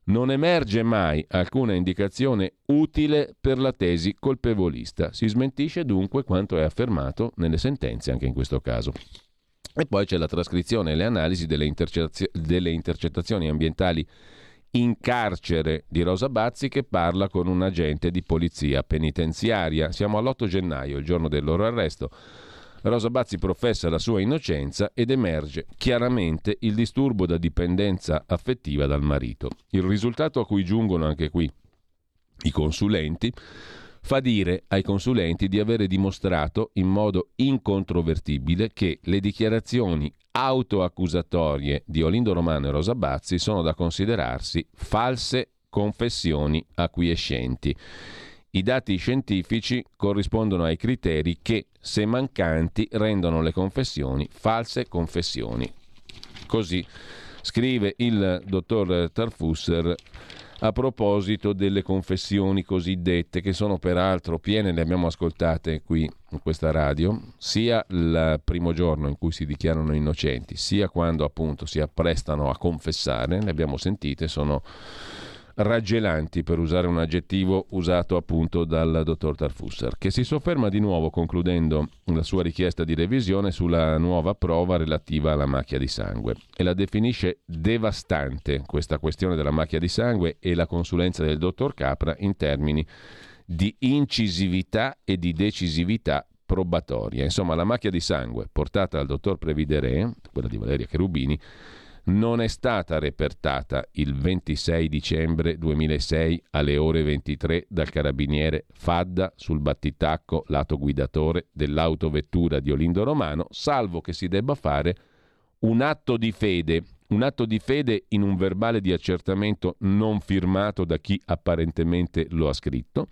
non emerge mai alcuna indicazione utile per la tesi colpevolista. Si smentisce dunque quanto è affermato nelle sentenze anche in questo caso. E poi c'è la trascrizione e le analisi delle, intercezio- delle intercettazioni ambientali in carcere di Rosa Bazzi che parla con un agente di polizia penitenziaria. Siamo all'8 gennaio, il giorno del loro arresto. Rosa Bazzi professa la sua innocenza ed emerge chiaramente il disturbo da dipendenza affettiva dal marito. Il risultato a cui giungono anche qui i consulenti fa dire ai consulenti di avere dimostrato in modo incontrovertibile che le dichiarazioni autoaccusatorie di Olindo Romano e Rosa Bazzi sono da considerarsi false confessioni acquiescenti. I dati scientifici corrispondono ai criteri che, se mancanti, rendono le confessioni false confessioni. Così scrive il dottor Tarfusser a proposito delle confessioni cosiddette, che sono peraltro piene, le abbiamo ascoltate qui in questa radio, sia il primo giorno in cui si dichiarano innocenti, sia quando appunto si apprestano a confessare, le abbiamo sentite, sono raggelanti, per usare un aggettivo usato appunto dal dottor Tarfusser, che si sofferma di nuovo, concludendo la sua richiesta di revisione, sulla nuova prova relativa alla macchia di sangue e la definisce devastante questa questione della macchia di sangue e la consulenza del dottor Capra in termini di incisività e di decisività probatoria. Insomma, la macchia di sangue portata dal dottor Previdere, quella di Valeria Cherubini, non è stata repertata il 26 dicembre 2006 alle ore 23 dal carabiniere Fadda sul battitacco lato guidatore dell'autovettura di Olindo Romano, salvo che si debba fare un atto di fede, un atto di fede in un verbale di accertamento non firmato da chi apparentemente lo ha scritto,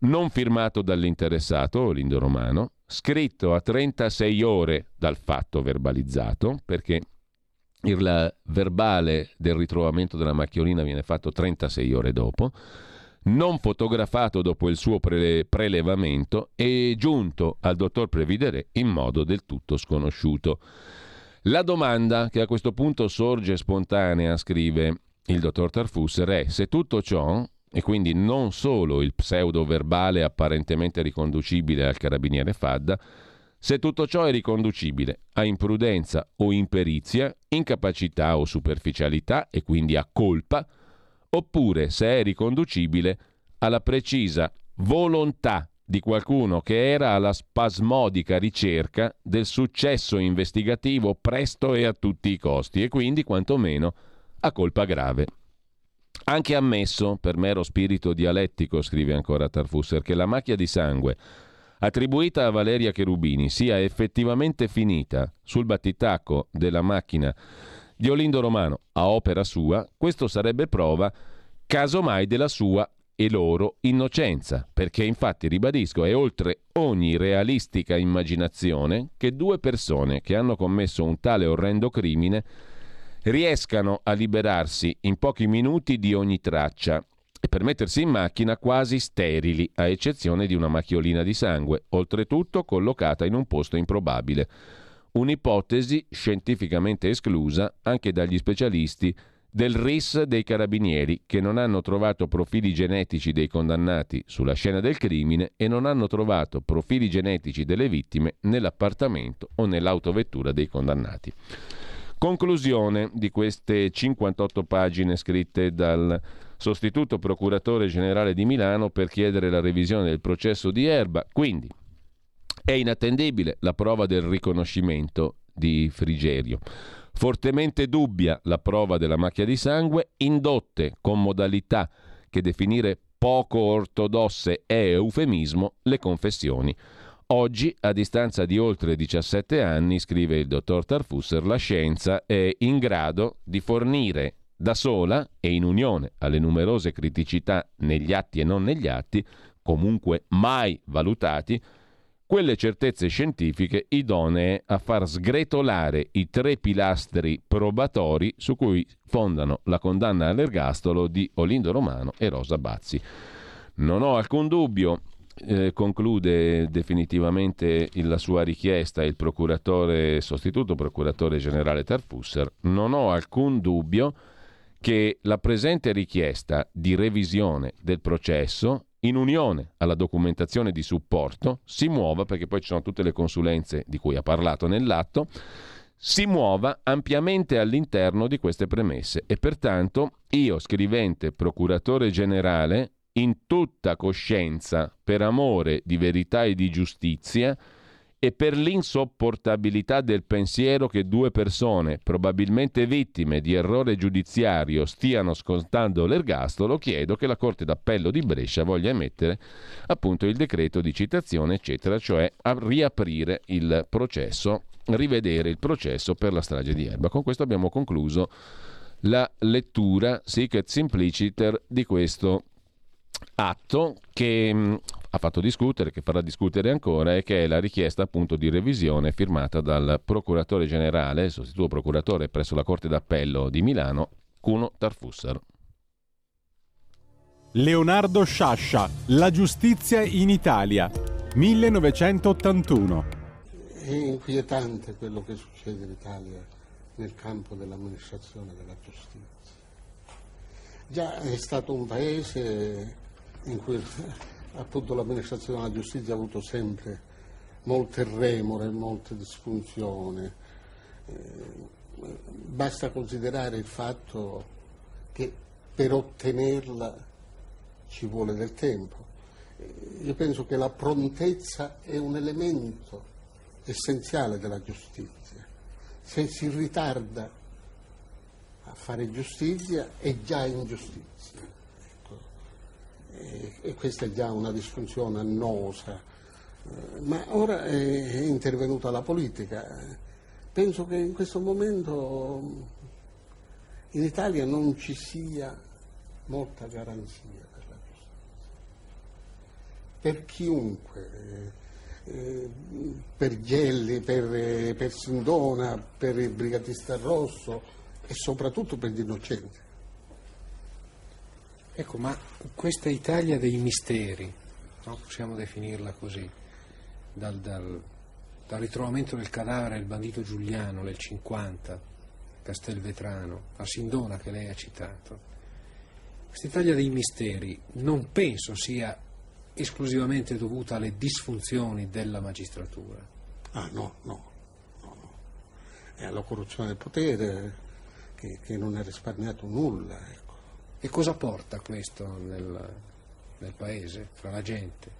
non firmato dall'interessato Olindo Romano, scritto a 36 ore dal fatto verbalizzato, perché il verbale del ritrovamento della macchiolina viene fatto 36 ore dopo, non fotografato dopo il suo prele- prelevamento e giunto al dottor Previdere in modo del tutto sconosciuto. La domanda che a questo punto sorge spontanea, scrive il dottor Tarfusser, è se tutto ciò, e quindi non solo il pseudo verbale apparentemente riconducibile al carabiniere Fadda, se tutto ciò è riconducibile a imprudenza o imperizia, incapacità o superficialità e quindi a colpa, oppure se è riconducibile alla precisa volontà di qualcuno che era alla spasmodica ricerca del successo investigativo presto e a tutti i costi e quindi quantomeno a colpa grave. Anche ammesso, per mero spirito dialettico, scrive ancora Tarfusser, che la macchia di sangue attribuita a Valeria Cherubini sia effettivamente finita sul battitacco della macchina di Olindo Romano a opera sua, questo sarebbe prova casomai della sua e loro innocenza, perché infatti, ribadisco, è oltre ogni realistica immaginazione che due persone che hanno commesso un tale orrendo crimine riescano a liberarsi in pochi minuti di ogni traccia e per mettersi in macchina quasi sterili, a eccezione di una macchiolina di sangue, oltretutto collocata in un posto improbabile. Un'ipotesi scientificamente esclusa anche dagli specialisti del RIS dei carabinieri che non hanno trovato profili genetici dei condannati sulla scena del crimine e non hanno trovato profili genetici delle vittime nell'appartamento o nell'autovettura dei condannati. Conclusione di queste 58 pagine scritte dal sostituto procuratore generale di Milano per chiedere la revisione del processo di Erba. Quindi è inattendibile la prova del riconoscimento di Frigerio. Fortemente dubbia la prova della macchia di sangue, indotte con modalità che definire poco ortodosse è eufemismo le confessioni. Oggi, a distanza di oltre 17 anni, scrive il dottor Tarfusser, la scienza è in grado di fornire da sola e in unione alle numerose criticità negli atti e non negli atti, comunque mai valutati, quelle certezze scientifiche idonee a far sgretolare i tre pilastri probatori su cui fondano la condanna all'ergastolo di Olindo Romano e Rosa Bazzi. Non ho alcun dubbio, eh, conclude definitivamente la sua richiesta il procuratore sostituto procuratore generale Tarfusser, non ho alcun dubbio che la presente richiesta di revisione del processo in unione alla documentazione di supporto, si muova, perché poi ci sono tutte le consulenze di cui ha parlato nell'atto, si muova ampiamente all'interno di queste premesse. E pertanto io, scrivente procuratore generale, in tutta coscienza, per amore di verità e di giustizia, e per l'insopportabilità del pensiero che due persone, probabilmente vittime di errore giudiziario, stiano scontando l'ergastolo, chiedo che la Corte d'Appello di Brescia voglia emettere appunto il decreto di citazione, eccetera, cioè a riaprire il processo, rivedere il processo per la strage di Erba. Con questo abbiamo concluso la lettura sic et simpliciter di questo atto che ha fatto discutere, che farà discutere ancora e che è la richiesta appunto di revisione firmata dal procuratore generale, sostituto procuratore presso la Corte d'Appello di Milano, Cuno Tarfusser. Leonardo Sciascia, La giustizia in Italia, 1981. È inquietante quello che succede in Italia nel campo dell'amministrazione della giustizia. Già è stato un paese in cui appunto l'amministrazione della giustizia ha avuto sempre molte remore, molte disfunzioni. Eh, basta considerare il fatto che per ottenerla ci vuole del tempo. Eh, io penso che la prontezza è un elemento essenziale della giustizia. Se si ritarda a fare giustizia è già ingiustizia e questa è già una disfunzione annosa, eh, ma ora è intervenuta la politica. Penso che in questo momento in Italia non ci sia molta garanzia per la giustizia. Per chiunque, eh, per Gelli, per, per Sindona, per il brigatista Rosso e soprattutto per gli innocenti. Ecco, ma questa Italia dei misteri, no? possiamo definirla così, dal, dal, dal, ritrovamento del cadavere del bandito Giuliano nel 50, Castelvetrano, a Sindona che lei ha citato, questa Italia dei misteri non penso sia esclusivamente dovuta alle disfunzioni della magistratura. Ah no, no, no, no. È alla corruzione del potere che, che non ha risparmiato nulla. E cosa porta questo nel, nel paese, fra la gente?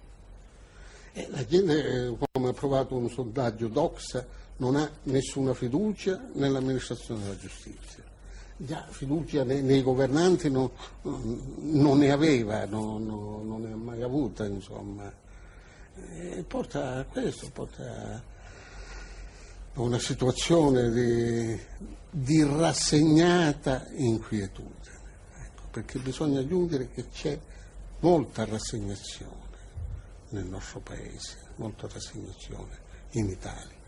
Eh, la gente, eh, come ha provato un sondaggio Doxa, non ha nessuna fiducia nell'amministrazione della giustizia. Già fiducia nei, nei governanti no, non ne aveva, no, no, non ne ha mai avuta, insomma. E porta a questo, porta a una situazione di, di rassegnata inquietudine perché bisogna aggiungere che c'è molta rassegnazione nel nostro paese, molta rassegnazione in Italia.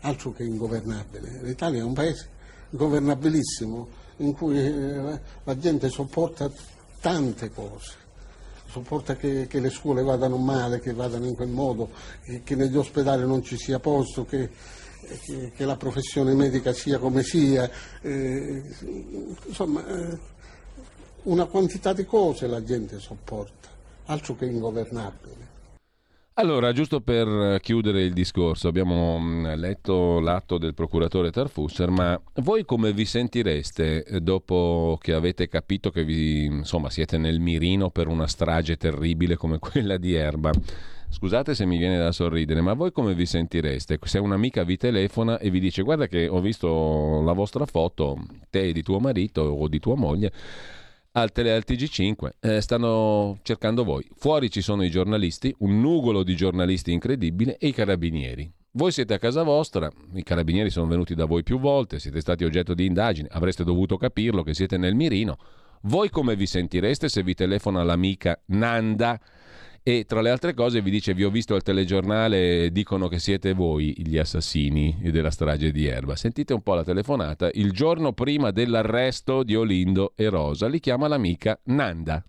Altro che ingovernabile. L'Italia è un paese governabilissimo in cui eh, la gente sopporta tante cose, sopporta che, che, le scuole vadano male, che vadano in quel modo, che, che negli ospedali non ci sia posto, che, che la professione medica sia come sia, eh, insomma eh, una quantità di cose la gente sopporta, altro che ingovernabile. Allora, giusto per chiudere il discorso, abbiamo mm, letto l'atto del procuratore Tarfusser, ma voi come vi sentireste eh, dopo che avete capito che vi, insomma, siete nel mirino per una strage terribile come quella di Erba? Scusate se mi viene da sorridere, ma voi come vi sentireste se un'amica vi telefona e vi dice guarda che ho visto la vostra foto, te di tuo marito o di tua moglie, al, tele, al TG5 eh, stanno cercando voi. Fuori ci sono i giornalisti, un nugolo di giornalisti incredibile e i carabinieri. Voi siete a casa vostra, i carabinieri sono venuti da voi più volte, siete stati oggetto di indagini, avreste dovuto capirlo che siete nel mirino. Voi come vi sentireste se vi telefona l'amica Nanda? E tra le altre cose vi dice vi ho visto al telegiornale dicono che siete voi gli assassini della strage di Erba. Sentite un po' la telefonata. Il giorno prima dell'arresto di Olindo e Rosa li chiama l'amica Nanda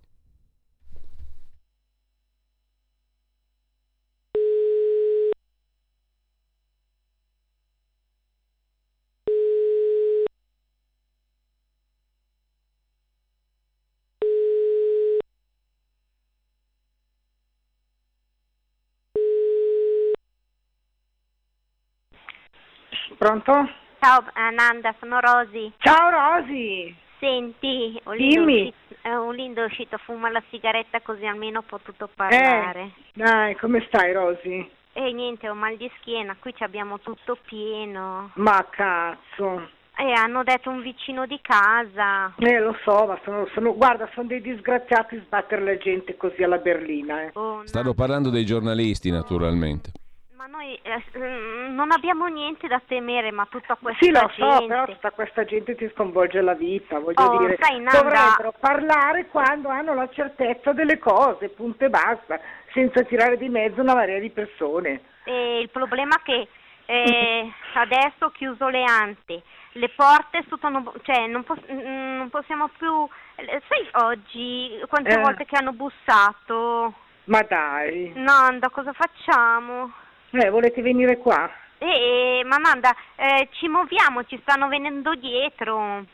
Pronto? Ciao Ananda, sono Rosy. Ciao Rosy. Senti, Dimmi. Olindo è uscito a fumare la sigaretta così almeno ho potuto parlare. Eh, dai, come stai Rosy? E niente, ho mal di schiena, qui abbiamo tutto pieno. Ma cazzo. Eh, hanno detto un vicino di casa. Eh, lo so, ma sono, sono guarda, sono dei disgraziati sbattere la gente così alla berlina. Eh. Oh, Stanno parlando dei giornalisti, naturalmente. Ma noi eh, mm, non abbiamo niente da temere, ma tutta questa gente... Sì, lo gente... so, però tutta questa gente ti sconvolge la vita, voglio oh, dire. Sai, Nanda... Dovrebbero parlare quando hanno la certezza delle cose, punto e basta, senza tirare di mezzo una marea di persone. E il problema è che eh, adesso ho chiuso le ante, le porte sono, cioè non, pos- mm, non possiamo più... Eh, sai oggi quante Eh. volte che hanno bussato? Ma dai. Nanda, cosa facciamo? Eh, volete venire qua? Eh, ma Nanda, eh, ci muoviamo, ci stanno venendo dietro.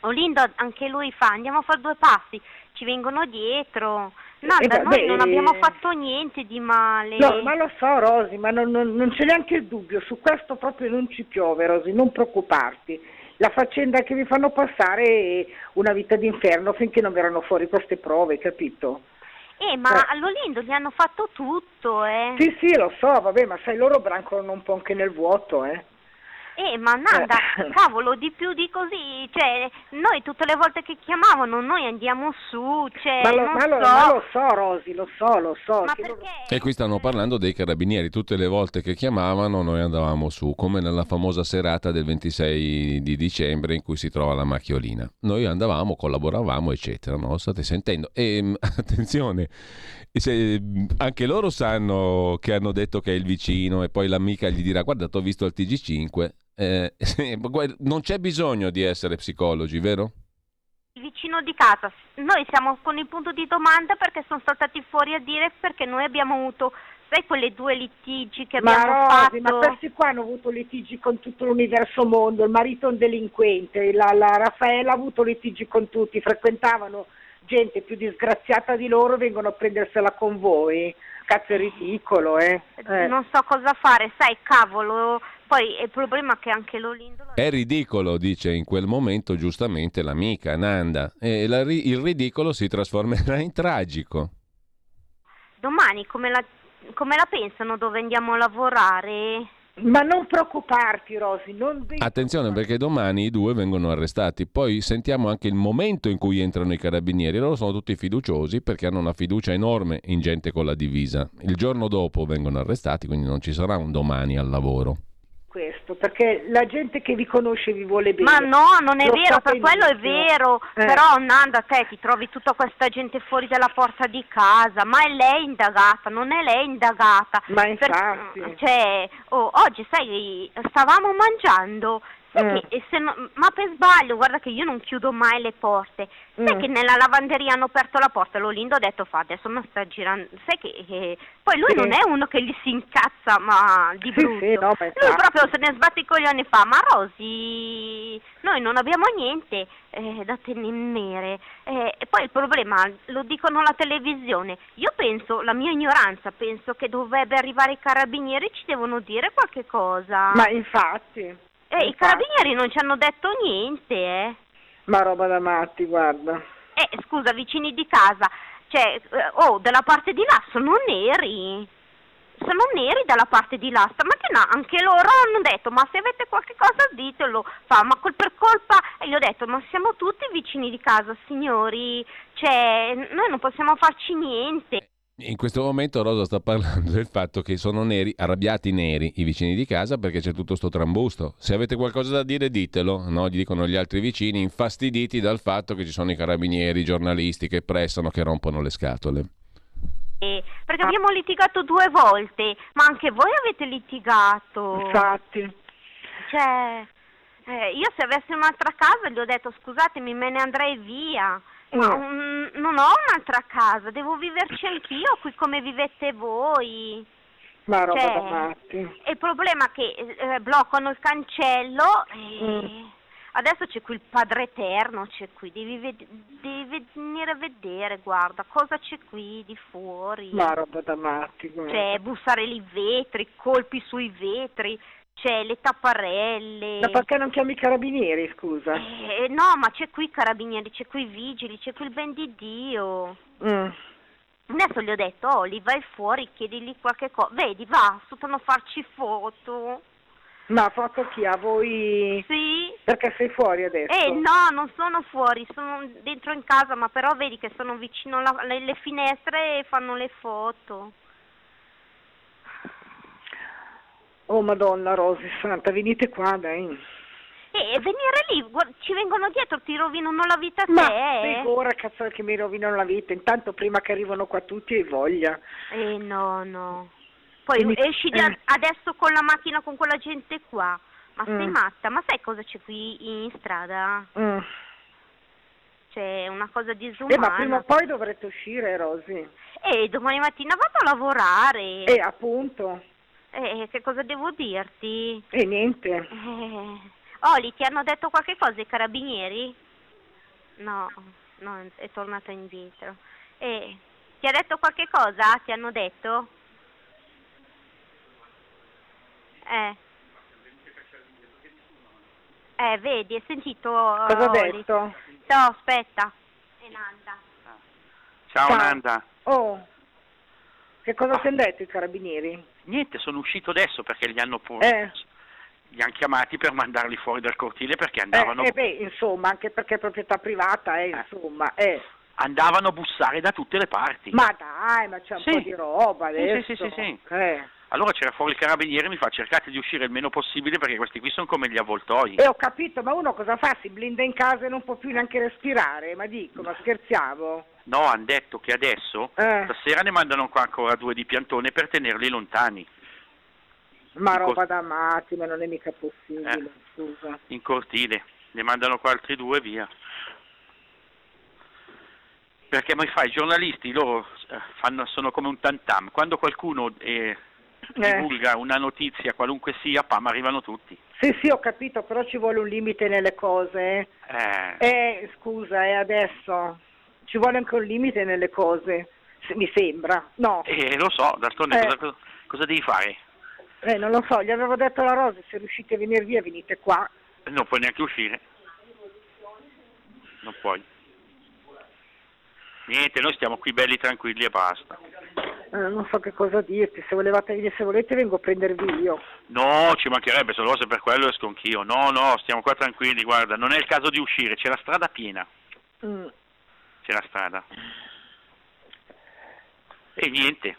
Olindo anche lui fa, andiamo a fare due passi, ci vengono dietro. Nanda, Eh, noi vabbè, non abbiamo eh. fatto niente di male. No, ma lo so Rosy, ma non, non- non c'è neanche il dubbio, su questo proprio non ci piove Rosy, non preoccuparti. La faccenda che vi fanno passare è una vita d'inferno finché non verranno fuori queste prove, capito? Eh, ma Eh. all'Olindo gli hanno fatto tutto, eh. Sì, sì, lo so, vabbè, ma sai, loro brancolano un po' anche nel vuoto, eh. Eh, ma Nanda, Eh. cavolo, di più di così, cioè, noi tutte le volte che chiamavano, noi andiamo su, cioè, ma, lo, non ma lo- so. ma lo so, Rosy, lo so, lo so. Loro- perché? E qui stanno parlando dei carabinieri. Tutte le volte che chiamavano noi andavamo su, come nella famosa serata del 26 di dicembre in cui si trova la macchiolina. Noi andavamo, collaboravamo, eccetera. No? State sentendo. E mh, attenzione, se- anche loro sanno che hanno detto che è il vicino e poi l'amica gli dirà guarda, ti ho visto al TG5. Eh, non c'è bisogno di essere psicologi, vero? Il vicino di casa, noi siamo con il punto di domanda perché sono saltati fuori a dire perché noi abbiamo avuto, sai, quelle due litigi che Ma abbiamo Rosy, fatto. ma questi qua hanno avuto litigi con tutto l'universo mondo, il marito è un delinquente, la, la Raffaella ha avuto litigi con tutti, frequentavano gente più disgraziata di loro, vengono a prendersela con voi. Cazzo è ridicolo, eh. Eh. Non so cosa fare, sai, cavolo. Poi il problema è che anche l'Olindo... È ridicolo, dice in quel momento giustamente l'amica Nanda, e la ri- il ridicolo si trasformerà in tragico. Domani come la, come la pensano dove andiamo a lavorare? Ma non preoccuparti, Rosy, non Attenzione perché domani i due vengono arrestati, poi sentiamo anche il momento in cui entrano i carabinieri, loro sono tutti fiduciosi perché hanno una fiducia enorme in gente con la divisa. Il giorno dopo vengono arrestati, quindi non ci sarà un domani al lavoro. Questo, perché la gente che vi conosce vi vuole bene. Ma no, non è Lo vero, per quello è vero, Eh. però Nanda te ti trovi tutta questa gente fuori dalla porta di casa, ma è lei indagata, non è lei indagata. Ma Per- infatti. cioè, oh, oggi sai, stavamo mangiando, sai che- e se no- ma per sbaglio, guarda che io non chiudo mai le porte, sai Mm. che nella lavanderia hanno aperto la porta, l'Olindo ha detto fa adesso mi sta girando, sai che che- poi lui Sì. non è uno che gli si incazza ma di Sì, brutto, sì, no, ma lui infatti. proprio se ne sbatte i coglioni e fa, ma Rosy, noi non abbiamo niente eh, da temere. Eh, e poi il problema, lo dicono alla televisione, io penso, la mia ignoranza, penso che dovrebbe arrivare i carabinieri e ci devono dire qualche cosa. Ma infatti, Eh, I carabinieri non ci hanno detto niente, eh. ma roba da matti, guarda. Eh, scusa, vicini di casa, cioè, eh, oh, dalla parte di là sono neri. Sono neri dalla parte di là, stamattina anche loro hanno detto, ma se avete qualche cosa ditelo, fa, ma col per colpa, e gli ho detto, ma siamo tutti vicini di casa, signori, cioè, noi non possiamo farci niente. In questo momento Rosa sta parlando del fatto che sono neri, arrabbiati neri i vicini di casa perché c'è tutto sto trambusto. Se avete qualcosa da dire ditelo, no? Gli dicono gli altri vicini infastiditi dal fatto che ci sono i carabinieri, i giornalisti che pressano, che rompono le scatole. Eh, Perché abbiamo litigato due volte, ma anche voi avete litigato. Infatti. Cioè, eh, io se avessi un'altra casa gli ho detto scusatemi, me ne andrei via. Ma Mm. mm, non ho un'altra casa, devo viverci anch'io qui come vivete voi. Ma roba Cioè, da matti. E il problema è che eh, bloccano il cancello e Mm. adesso c'è qui il Padre Eterno, c'è qui, devi, ved- devi venire a vedere, guarda, cosa c'è qui di fuori. Ma roba da matti, guarda. C'è bussare i vetri, colpi sui vetri, c'è le tapparelle. Ma perché non chiami i carabinieri, scusa? Eh, no, ma c'è qui i carabinieri, c'è qui i vigili, c'è qui il ben di Dio. Mm. Adesso gli ho detto, Oli, vai fuori, chiedigli qualche cosa. Vedi, va, sono a farci foto. Ma fatto chi? A voi? Sì. Perché sei fuori adesso? Eh no, non sono fuori, sono dentro in casa, ma però vedi che sono vicino alle finestre e fanno le foto. Oh madonna Rosy Santa, venite qua dai. E venire lì, ci vengono dietro, ti rovinano la vita a Ma te. ora cazzo che mi rovinano la vita, intanto prima che arrivano qua tutti hai voglia. Eh no, no. Poi mi- esci eh. adesso con la macchina con quella gente qua. Ma sei Mm. matta? Ma sai cosa c'è qui in strada? Mm. C'è una cosa Eh, disumana. ma prima o poi dovrete uscire Rosy. E domani mattina vado a lavorare. Eh, appunto. Eh, che cosa devo dirti? E niente. Eh, Oli, ti hanno detto qualche cosa i carabinieri? No, no, è tornata indietro. Eh, ti ha detto qualche cosa? Ti hanno detto? Eh. Eh, vedi, hai sentito? Cosa ha detto? No, aspetta. È Nanda. Ciao, Ciao. Nanda. Oh, che cosa ti hanno detto i carabinieri? Niente, sono uscito adesso perché li hanno, po- Eh. li hanno chiamati per mandarli fuori dal cortile perché Eh, andavano, eh, beh, insomma, anche perché è proprietà privata, eh, insomma, eh. andavano a bussare da tutte le parti. Ma dai, ma c'è un Sì. po' di roba Sì, adesso. sì, sì, sì, sì. Eh. Allora c'era fuori il carabiniere e mi fa cercate di uscire il meno possibile perché questi qui sono come gli avvoltoi. E ho capito, ma uno cosa fa? Si blinda in casa e non può più neanche respirare, ma dico, ma scherziamo? No, hanno detto che adesso, Eh. stasera ne mandano qua ancora due di piantone per tenerli lontani, Ma In roba cor- da matti, ma non è mica possibile, Eh. scusa. in cortile. Ne mandano qua altri due e via. Perché mai fai, i giornalisti loro eh, fanno- sono come un tantam. Quando qualcuno eh, divulga una notizia, qualunque sia, pam, arrivano tutti. Sì, sì, ho capito, però ci vuole un limite nelle cose. eh. Eh, Eh, scusa, eh, adesso ci vuole anche un limite nelle cose, se- mi sembra. No, eh, lo so, d'altronde Eh. cosa, cosa devi fare? eh, non lo so, gli avevo detto alla Rosa, se riuscite a venire via venite qua. Non puoi neanche uscire. Non puoi. Niente, noi stiamo qui belli tranquilli e basta. Eh, non so che cosa dirti, se volevate venire, se volete vengo a prendervi io. No, ci mancherebbe, solo se per quello esco anch'io. No, no, stiamo qua tranquilli, guarda, non è il caso di uscire, c'è la strada piena, Mm. C'è la strada. E niente.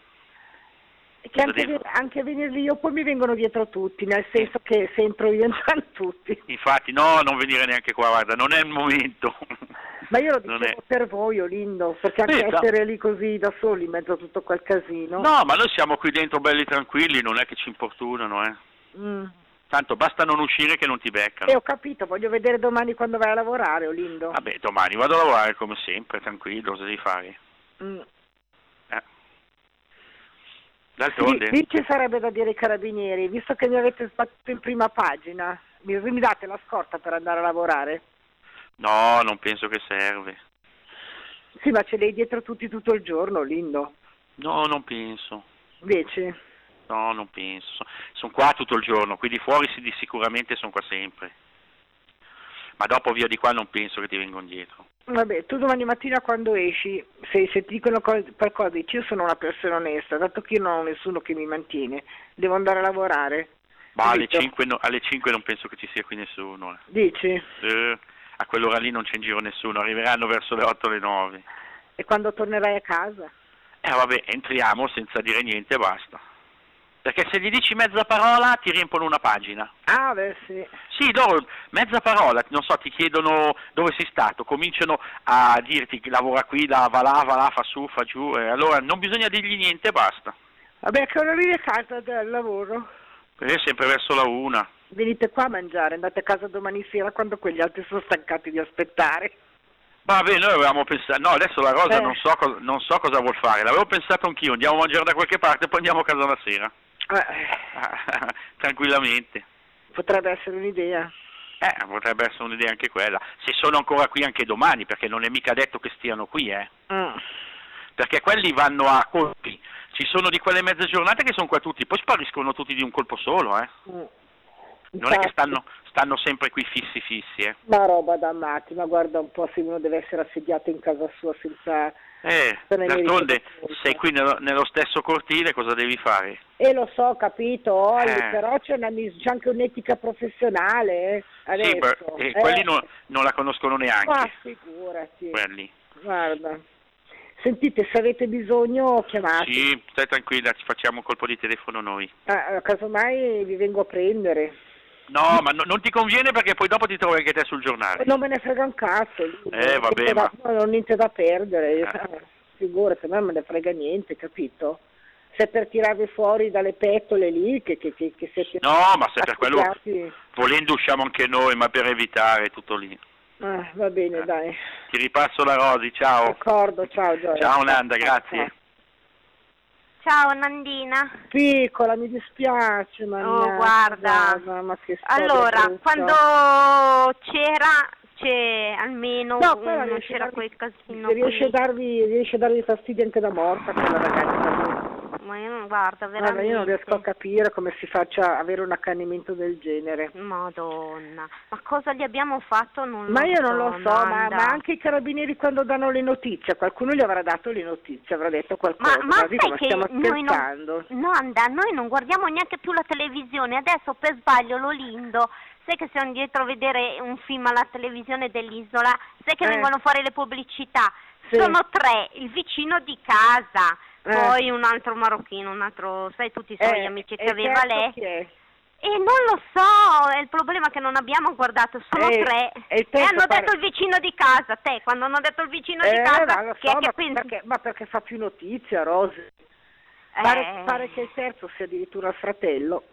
Che anche, anche venirli io poi mi vengono dietro tutti, nel senso che se entro io entrano tutti. Infatti, no, non venire neanche qua, guarda, non è il momento. Ma io lo dicevo per voi, Olindo, perché anche Sì, essere lì così da soli in mezzo a tutto quel casino. No, ma noi siamo qui dentro belli tranquilli, non è che ci importunano, eh. Mm. Tanto basta non uscire che non ti beccano. E ho capito, voglio vedere domani quando vai a lavorare, Olindo. Vabbè, domani vado a lavorare come sempre, tranquillo, cosa devi fare? Mm. Eh. D'altronde, Lì, lì ci sarebbe da dire ai carabinieri, visto che mi avete sbattuto in prima pagina, mi, mi date la scorta per andare a lavorare? no, non penso che serve. Sì, ma ce l'hai dietro tutti tutto il giorno, Lindo. No, non penso. Invece, No, non penso. Sono qua tutto il giorno, qui di fuori sì, di sicuramente sono qua sempre. Ma dopo via di qua non penso che ti vengano dietro. vabbè, tu domani mattina quando esci, se, se ti dicono co- qualcosa, dici io sono una persona onesta, dato che io non ho nessuno che mi mantiene, devo andare a lavorare. Ma alle Capito? 5, no- alle 5 non penso che ci sia qui nessuno. eh. Dici? Eh, a quell'ora lì non c'è in giro nessuno, arriveranno verso le 8 o le 9. E quando tornerai a casa? Eh vabbè, entriamo senza dire niente e basta. Perché se gli dici mezza parola ti riempono una pagina. Ah, beh, sì. Sì, loro mezza parola, non so, ti chiedono dove sei stato, cominciano a dirti che lavora qui, la- va là, va là, fa su, fa giù, e allora non bisogna dirgli niente e basta. Vabbè, che ora casa dal lavoro? Perché è sempre verso la una. Venite qua a mangiare, andate a casa domani sera quando quegli altri sono stancati di aspettare. Vabbè, noi avevamo pensato, no, adesso la Rosa Eh. non, so co- non so cosa vuol fare, l'avevo pensato anch'io, andiamo a mangiare da qualche parte e poi andiamo a casa la sera. Tranquillamente. Potrebbe essere un'idea. Eh, potrebbe essere un'idea anche quella. Se sono ancora qui anche domani, perché non è mica detto che stiano qui, eh. Mm. Perché quelli vanno a colpi. Ci sono di quelle mezze giornate che sono qua tutti, poi spariscono tutti di un colpo solo, eh. Mm. Non è che stanno, stanno sempre qui fissi fissi, eh. Ma roba da matti, ma guarda un po' se uno deve essere assediato in casa sua senza... Eh, d'altronde sei qui nello, nello stesso cortile, cosa devi fare? E lo so, capito, Olli, Eh. però c'è, una c'è anche un'etica professionale, eh, adesso. Sì, beh, eh. quelli non, non la conoscono neanche, Ma figurati, quelli. guarda. Sentite, se avete bisogno chiamate. Sì, stai tranquilla, ci facciamo un colpo di telefono noi. Ah, casomai vi vengo a prendere. No, ma no- non ti conviene perché poi dopo ti trovi anche te sul giornale. Non me ne frega un cazzo. Eh, vabbè, ma- no, non ho niente da perdere. Eh. Figurati, a me non me ne frega niente, capito? Se per tirarvi fuori dalle pettole lì, che, che, che, che siete... No, ma se per quello volendo usciamo anche noi, ma per evitare tutto lì. Ah, va bene, dai. Ti ripasso la Rosi, ciao. D'accordo, ciao Gioia. Ciao Nanda, grazie. Ciao Nandina. Piccola, mi dispiace, ma Oh, guarda. ma che Allora, brutta. quando c'era, c'è almeno No, un- c'era darvi- quel casino riesce, a darvi, riesce a darvi fastidio anche da morta quella ragazza. Ma io non guarda, Guarda, veramente. io non riesco a capire come si faccia avere un accanimento del genere. Madonna, ma cosa gli abbiamo fatto? Non Ma io non lo so, ma, ma anche i carabinieri quando danno le notizie, qualcuno gli avrà dato le notizie, avrà detto qualcosa. Ma, ma dico, sai ma che stiamo noi scherzando? non, Nanda, noi non guardiamo neanche più la televisione, adesso per sbaglio lo lindo, sai che siamo dietro a vedere un film alla televisione dell'isola, sai che Eh. vengono fuori le pubblicità, Sì. sono tre, il vicino di casa. Poi un altro marocchino, un altro, sai tutti i suoi Eh, amici e che aveva terzo lei. chi è? E non lo so, è il problema che non abbiamo guardato, sono Eh, tre. e E hanno pare- detto il vicino di casa, te, quando hanno detto il vicino di Eh, casa, ma lo chi è so, che ma pensi? perché, ma perché fa più notizia, Rosy? Pare, Eh. pare che il terzo sia addirittura il fratello.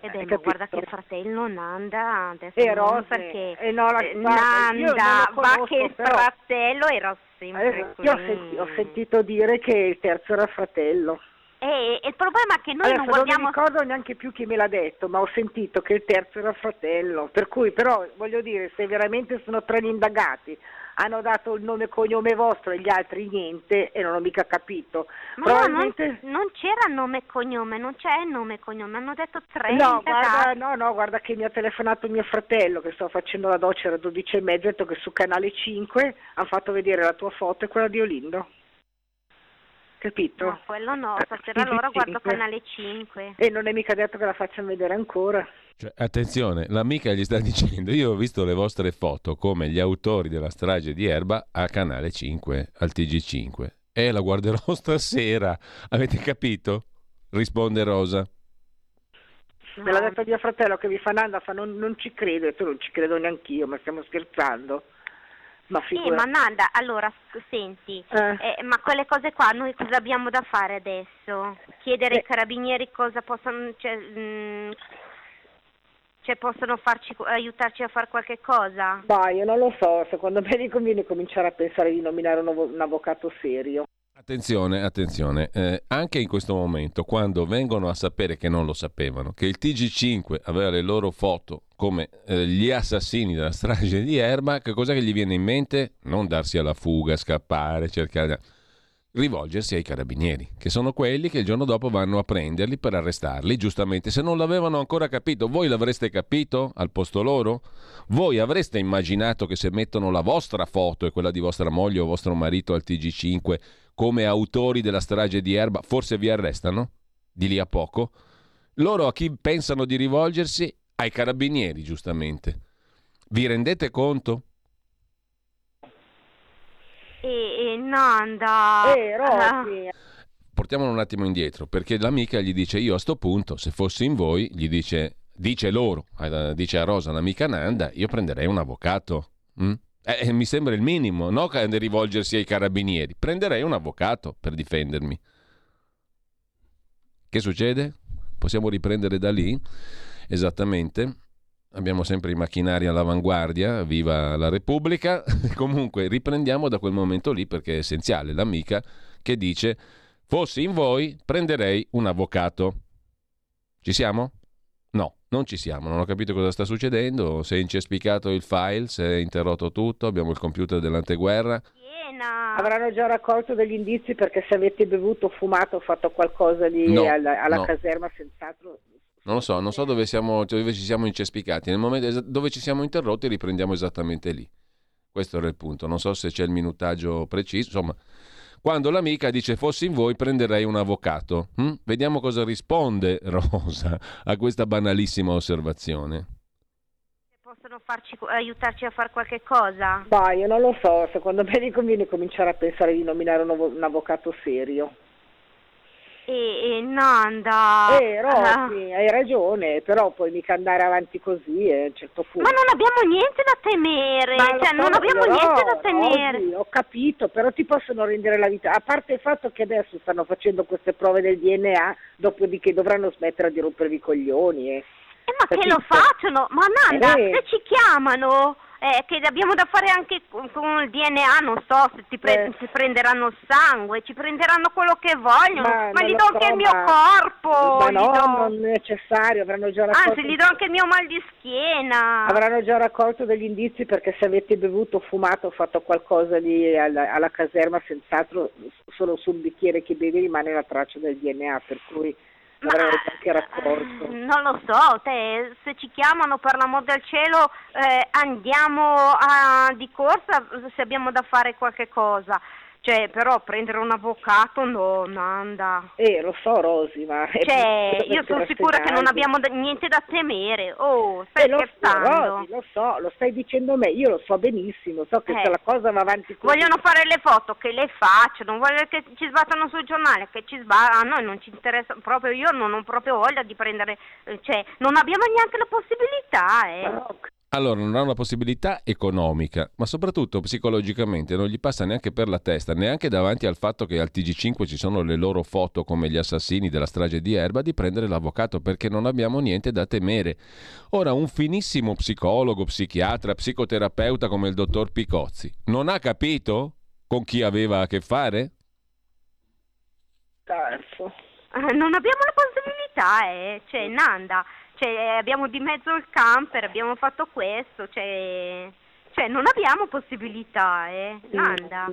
E beh, ma guarda che il fratello Nanda adesso Eh, non Rose, perché eh, no, la- eh, guarda, Nanda va che il però- fratello era Adesso, io ho, senti- ho sentito dire che il terzo era il fratello. E, e il problema è che noi Adesso non non mi guardiamo ricordo neanche più chi me l'ha detto, ma ho sentito che il terzo era il fratello. Per cui, però, voglio dire, se veramente sono tre gli indagati, hanno dato il nome e cognome vostro e gli altri niente, e non ho mica capito. Ma no, non, Probabilmente... non c'era nome e cognome, non c'è nome e cognome, hanno detto tre No, indagati. guarda, no, no, guarda che mi ha telefonato mio fratello che stavo facendo la doccia alle 12 e mezza, ha detto che su canale 5 hanno fatto vedere la tua foto e quella di Olindo. Capito? No, quello no, Eh, stasera sì, allora guardo canale 5. E non è mica detto che la facciano vedere ancora. Cioè, attenzione, l'amica gli sta dicendo: Io ho visto le vostre foto come gli autori della strage di Erba a Canale 5, al TG5. Eh, la guarderò stasera. Avete capito? Risponde Rosa. Me l'ha detto mio fratello che mi fa Nanda, fa non, non ci credo, e tu non ci credo neanche io, ma stiamo scherzando. Ma Sì, figura... ma Nanda, allora senti, Eh. eh, ma quelle cose qua noi cosa abbiamo da fare adesso? Chiedere Eh. ai carabinieri cosa possono, cioè, mm, cioè possono farci, aiutarci a fare qualche cosa? Ma io non lo so, secondo me conviene cominciare a pensare di nominare un, un avvocato serio. Attenzione, attenzione, eh, anche in questo momento, quando vengono a sapere che non lo sapevano, che il TG5 aveva le loro foto come eh, gli assassini della strage di Erba, che cosa che gli viene in mente? Non darsi alla fuga, scappare, cercare... rivolgersi ai carabinieri, che sono quelli che il giorno dopo vanno a prenderli per arrestarli, giustamente. Se non l'avevano ancora capito, voi l'avreste capito al posto loro? Voi avreste immaginato che se mettono la vostra foto e quella di vostra moglie o vostro marito al TG5 come autori della strage di Erba, forse vi arrestano? Di lì a poco? Loro a chi pensano di rivolgersi? Ai carabinieri, giustamente. Vi rendete conto? E, e Nanda... Eh, Rosy, Portiamolo un attimo indietro, perché l'amica gli dice io a sto punto, se fossi in voi, gli dice, dice loro, eh, dice a Rosa, l'amica Nanda, io prenderei un avvocato. mm? Eh, eh, mi sembra il minimo, no rivolgersi ai carabinieri. Prenderei un avvocato per difendermi. Che succede? Possiamo riprendere da lì? Esattamente. Abbiamo sempre i macchinari all'avanguardia, viva la Repubblica. Comunque riprendiamo da quel momento lì perché è essenziale. L'amica che dice, fossi in voi, prenderei un avvocato. Ci siamo? No, non ci siamo, non ho capito cosa sta succedendo, se è incespicato il file, se è interrotto tutto, abbiamo il computer dell'anteguerra. Piena. avranno già raccolto degli indizi perché se avete bevuto, fumato, fatto qualcosa di No, alla, alla no. caserma, senz'altro. Non lo so, non so dove, siamo, dove ci siamo incespicati. Nel momento es- dove ci siamo interrotti riprendiamo esattamente lì. Questo era il punto. Non so se c'è il minutaggio preciso. Insomma, quando l'amica dice fossi in voi prenderei un avvocato. hm? Vediamo cosa risponde Rosa a questa banalissima osservazione. Possono farci, aiutarci a fare qualche cosa? Ma io non lo so, secondo me gli conviene cominciare a pensare di nominare un, un avvocato serio. E, e Nanda... eh, Rosy, hai ragione, però puoi mica andare avanti così eh, a un certo punto. Ma non abbiamo niente da temere, Ma cioè non abbiamo però, niente da temere. Rosy, ho capito, però ti possono rendere la vita. A parte il fatto che adesso stanno facendo queste prove del DNA, dopodiché dovranno smettere di rompervi i coglioni. Eh. Eh, ma che Capito? lo facciano? Ma Nanda, Eh. se ci chiamano, eh, che abbiamo da fare anche con, con il DNA, non so se ti, pre- Eh. prenderanno il sangue, ci prenderanno quello che vogliono, ma, non gli do so, anche il mio ma- corpo, Ma no, do- non è necessario, avranno già raccolto. anzi gli do anche il mio mal di schiena. Avranno già raccolto degli indizi perché se avete bevuto, fumato, fatto qualcosa di, alla, alla caserma, senz'altro solo sul bicchiere che bevi rimane la traccia del DNA, per cui già anche raccolto. Non lo so, te, se ci chiamano per l'amor del cielo eh, andiamo a- di corsa se abbiamo da fare qualche cosa. Cioè, però prendere un avvocato no, Nanda. Eh, lo so Rosy, ma... Cioè, io sono sicura che non abbiamo da- niente da temere. Oh, stai Eh, lo so? Rosy, lo so, lo stai dicendo me, io lo so benissimo, so che Eh. se la cosa va avanti così... Vogliono fare le foto, che le facciano, vogliono che ci sbattano sul giornale, che ci sbattano, a noi non ci interessa proprio, io non ho proprio voglia di prendere, eh, cioè, non abbiamo neanche la possibilità, eh. Allora, non ha una possibilità economica, ma soprattutto psicologicamente non gli passa neanche per la testa, neanche davanti al fatto che al TG5 ci sono le loro foto come gli assassini della strage di Erba, di prendere l'avvocato perché non abbiamo niente da temere. Ora, un finissimo psicologo, psichiatra, psicoterapeuta come il dottor Picozzi, non ha capito con chi aveva a che fare? Cazzo. Eh, Non abbiamo la possibilità, eh. Cioè, Nanda, cioè, abbiamo di mezzo il camper, abbiamo fatto questo, cioè, cioè non abbiamo possibilità, eh. Nanda.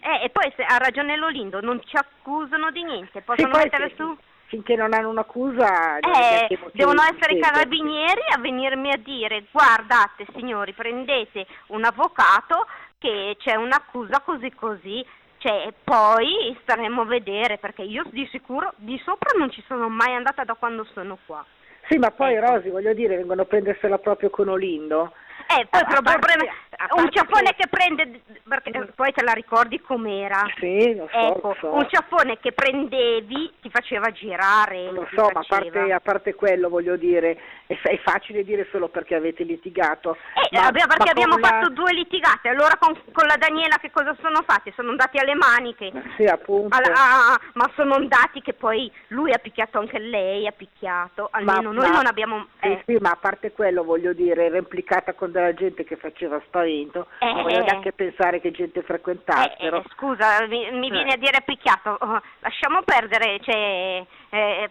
Eh, e poi se ha ragione Lolindo, non ci accusano di niente, possono poi mettere sì, su... Finché non hanno un'accusa... Eh, devono essere i carabinieri a venirmi a dire guardate signori prendete un avvocato che c'è un'accusa così così cioè poi staremo a vedere perché io di sicuro di sopra non ci sono mai andata da quando sono qua Sì, ma poi Ecco. Rosy, voglio dire, vengono a prendersela proprio con Olindo. eh poi però il parte- problema a un ciaffone che prende, perché poi te la ricordi com'era? Sì, lo so, ecco, lo so. un ciaffone che prendevi ti faceva girare. Lo so, ma a parte, a parte, quello voglio dire, è, è, facile dire solo perché avete litigato. Eh, ma, perché ma abbiamo la... fatto due litigate, allora con, con, la Daniela che cosa sono fatti? Sono andati alle maniche. Sì, appunto. Alla, ah, ma sono andati che poi lui ha picchiato anche lei, ha picchiato, almeno ma, noi non abbiamo... Eh. Sì, sì, ma a parte quello voglio dire, era implicata con della gente che faceva spavento, eh, non voglio neanche pensare che gente frequentassero. Eh, eh, scusa, mi, mi viene a dire picchiato, oh, lasciamo perdere, cioè, eh,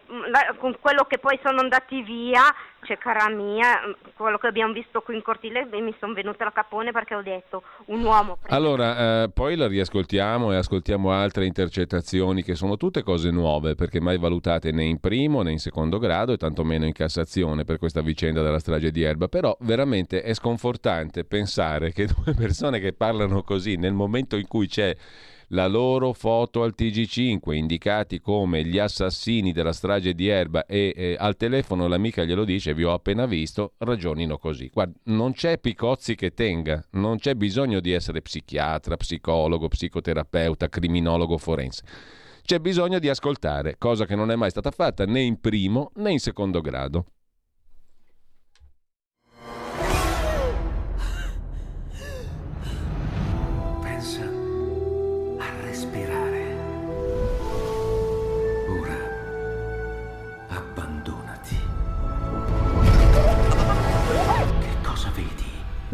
con quello che poi sono andati via, cioè cara mia, quello che abbiamo visto qui in cortile mi sono venuta la capone perché ho detto un uomo. Allora, eh, poi la riascoltiamo e ascoltiamo altre intercettazioni che sono tutte cose nuove perché mai valutate né in primo né in secondo grado e tantomeno in Cassazione per questa vicenda della strage di Erba, però veramente è sconfortante pensare che due persone che parlano così nel momento in cui c'è la loro foto al TG5, indicati come gli assassini della strage di Erba e eh, al telefono l'amica glielo dice, vi ho appena visto, ragionino così. Guarda, non c'è Picozzi che tenga, non c'è bisogno di essere psichiatra, psicologo, psicoterapeuta, criminologo forense. C'è bisogno di ascoltare, cosa che non è mai stata fatta né in primo né in secondo grado.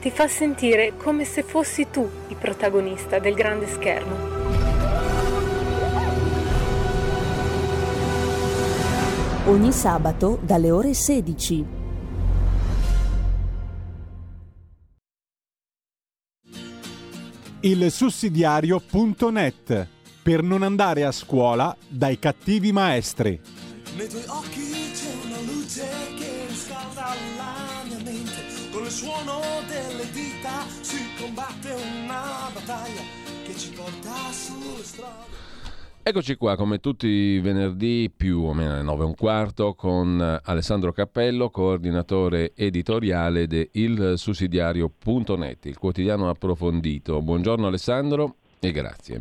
ti fa sentire come se fossi tu il protagonista del grande schermo. ogni sabato dalle ore 16. Il sussidiario.net per non andare a scuola dai cattivi maestri. Nei tuoi occhi c'è una luce il suono delle dita si combatte una battaglia che ci porta sulle strade. Eccoci qua come tutti i venerdì più o meno alle 9 e un quarto con Alessandro Cappello, coordinatore editoriale di ilsussidiario.net, il quotidiano approfondito. Buongiorno Alessandro e grazie.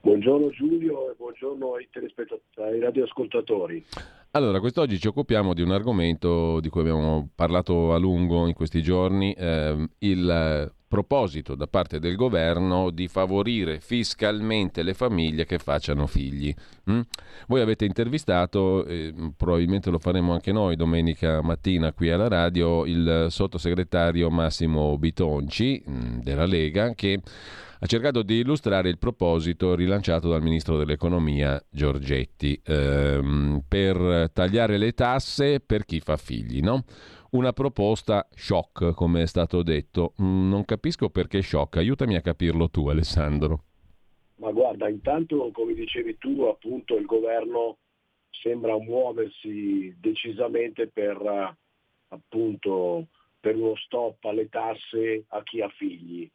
Buongiorno Giulio e buongiorno ai, ai radioascoltatori. Allora, quest'oggi ci occupiamo di un argomento di cui abbiamo parlato a lungo in questi giorni, eh, il proposito da parte del governo di favorire fiscalmente le famiglie che facciano figli. Mm? Voi avete intervistato, eh, probabilmente lo faremo anche noi domenica mattina qui alla radio, il sottosegretario Massimo Bitonci mm, della Lega che ha cercato di illustrare il proposito rilanciato dal ministro dell'economia Giorgetti ehm, per tagliare le tasse per chi fa figli. No? una proposta shock, come è stato detto. Mm, non capisco perché shock, aiutami a capirlo tu Alessandro. Ma guarda, intanto come dicevi tu, appunto il governo sembra muoversi decisamente per appunto per uno stop alle tasse a chi ha figli.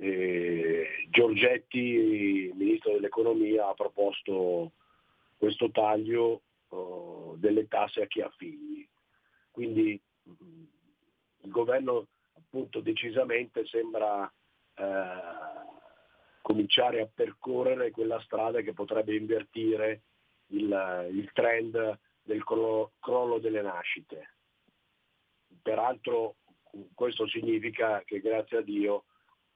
Eh, Giorgetti, ministro dell'economia, ha proposto questo taglio oh, delle tasse a chi ha figli. Quindi mm, il governo appunto decisamente sembra eh, cominciare a percorrere quella strada che potrebbe invertire il, il trend del crollo, crollo delle nascite. Peraltro questo significa che grazie a Dio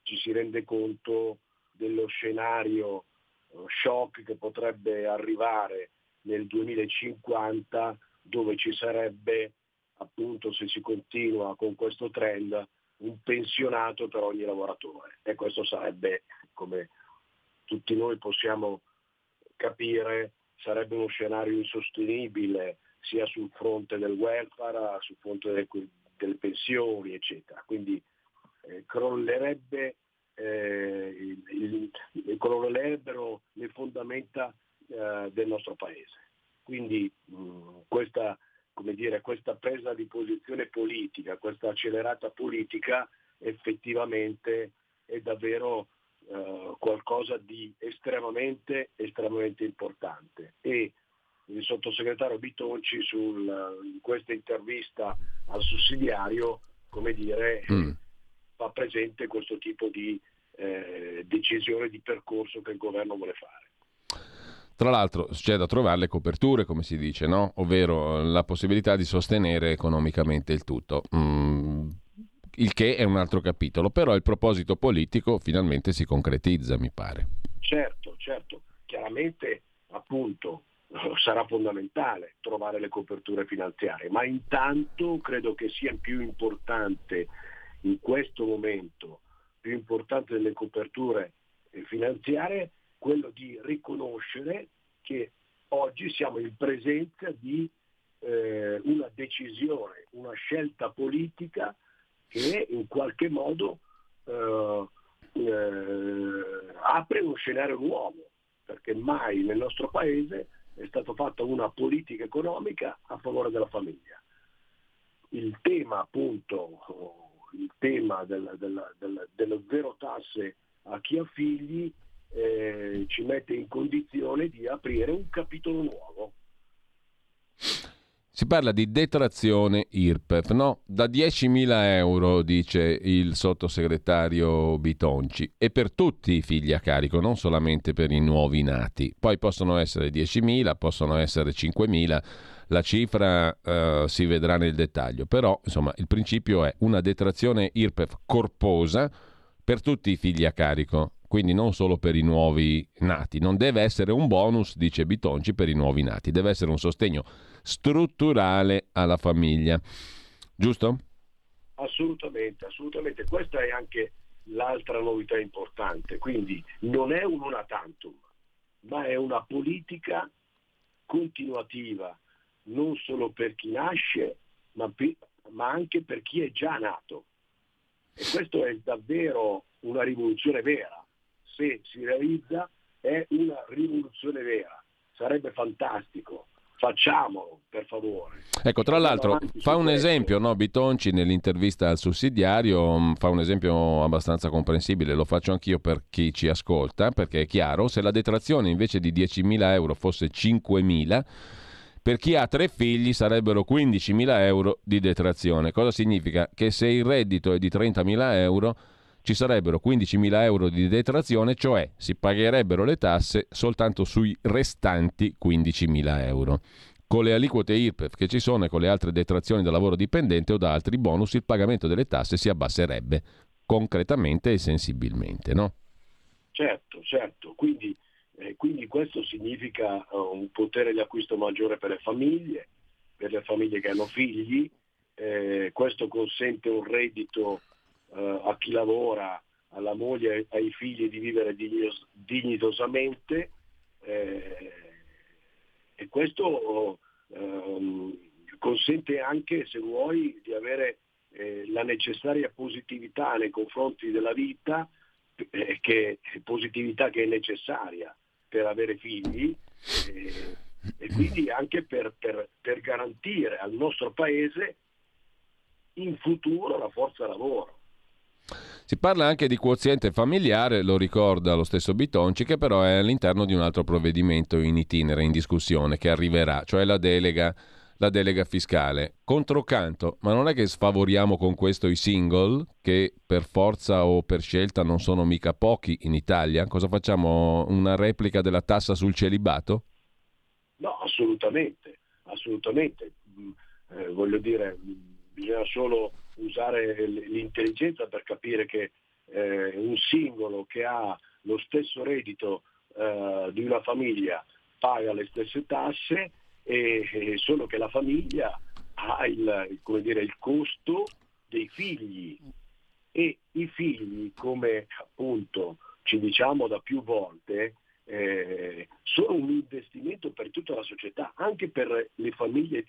ci si rende conto dello scenario eh, shock che potrebbe arrivare nel 2050 dove ci sarebbe appunto se si continua con questo trend un pensionato per ogni lavoratore e questo sarebbe, come tutti noi possiamo capire, sarebbe uno scenario insostenibile sia sul fronte del welfare, sul fronte delle, delle pensioni, eccetera. Quindi eh, crollerebbe, eh, il, il, crollerebbero le, fondamenta eh, del nostro paese. Quindi mh, questa, dire, questa presa di posizione politica, questa accelerata politica effettivamente è davvero eh, qualcosa di estremamente, estremamente importante. E il sottosegretario Bitonci sul, in questa intervista al sussidiario, come dire, mm. Fa presente questo tipo di eh, decisione di percorso che il governo vuole fare. Tra l'altro c'è da trovare le coperture, come si dice, no? ovvero la possibilità di sostenere economicamente il tutto. Mm, il che è un altro capitolo, però il proposito politico finalmente si concretizza, mi pare. Certo, certo, chiaramente appunto sarà fondamentale trovare le coperture finanziarie, ma intanto credo che sia più importante in questo momento, più importante delle coperture finanziarie, quello di riconoscere che oggi siamo in presenza di eh, una decisione, una scelta politica che in qualche modo eh, eh, apre uno scenario nuovo, perché mai nel nostro paese è stata fatta una politica economica a favore della famiglia. Il tema appunto, il tema del, del, del, dello zero tasse a chi ha figli eh, ci mette in condizione di aprire un capitolo nuovo. Si parla di detrazione IRPEF, no? Da 10.000 euro, dice il sottosegretario Bitonci, e per tutti i figli a carico, non solamente per i nuovi nati. Poi possono essere 10.000, possono essere 5.000, la cifra uh, si vedrà nel dettaglio, però insomma il principio è una detrazione IRPEF corposa per tutti i figli a carico, quindi non solo per i nuovi nati. Non deve essere un bonus, dice Bitonci, per i nuovi nati, deve essere un sostegno strutturale alla famiglia. Giusto? Assolutamente, assolutamente. Questa è anche l'altra novità importante. Quindi non è un una tantum, ma è una politica continuativa, non solo per chi nasce, ma, ma anche per chi è già nato. E questo è davvero una rivoluzione vera. Se si realizza è una rivoluzione vera. Sarebbe fantastico facciamolo per favore. Ecco, tra l'altro fa un esempio, no, Bitonci nell'intervista al sussidiario mm, fa un esempio abbastanza comprensibile, lo faccio anch'io per chi ci ascolta, perché è chiaro, se la detrazione invece di 10.000 euro fosse 5.000, per chi ha tre figli sarebbero 15.000 euro di detrazione. Cosa significa? Che se il reddito è di 30.000 euro ci sarebbero 15.000 euro di detrazione, cioè si pagherebbero le tasse soltanto sui restanti 15.000 euro. Con le aliquote IRPEF che ci sono e con le altre detrazioni da lavoro dipendente o da altri bonus, il pagamento delle tasse si abbasserebbe concretamente e sensibilmente, no? Certo, certo. Quindi, eh, quindi questo significa uh, un potere di acquisto maggiore per le famiglie, per le famiglie che hanno figli, eh, questo consente un reddito eh, a chi lavora, alla moglie, ai figli di vivere dignos- dignitosamente. Eh, e questo ehm, consente anche, se vuoi, di avere eh, la necessaria positività nei confronti della vita, eh, che, positività che è necessaria per avere figli eh, e quindi anche per, per, per garantire al nostro paese in futuro la forza lavoro. Si parla anche di quoziente familiare, lo ricorda lo stesso Bitonci, che però è all'interno di un altro provvedimento in itinere, in discussione, che arriverà, cioè la delega, la delega fiscale. Controcanto, ma non è che sfavoriamo con questo i single, che per forza o per scelta non sono mica pochi in Italia? Cosa facciamo? Una replica della tassa sul celibato? No, assolutamente, assolutamente. Mm, eh, voglio dire, bisogna solo usare l'intelligenza per capire che eh, un singolo che ha lo stesso reddito eh, di una famiglia paga le stesse tasse e, e solo che la famiglia ha il, dire, il costo dei figli. E i figli, come appunto ci diciamo da più volte, eh, sono un investimento per tutta la società, anche per le famiglie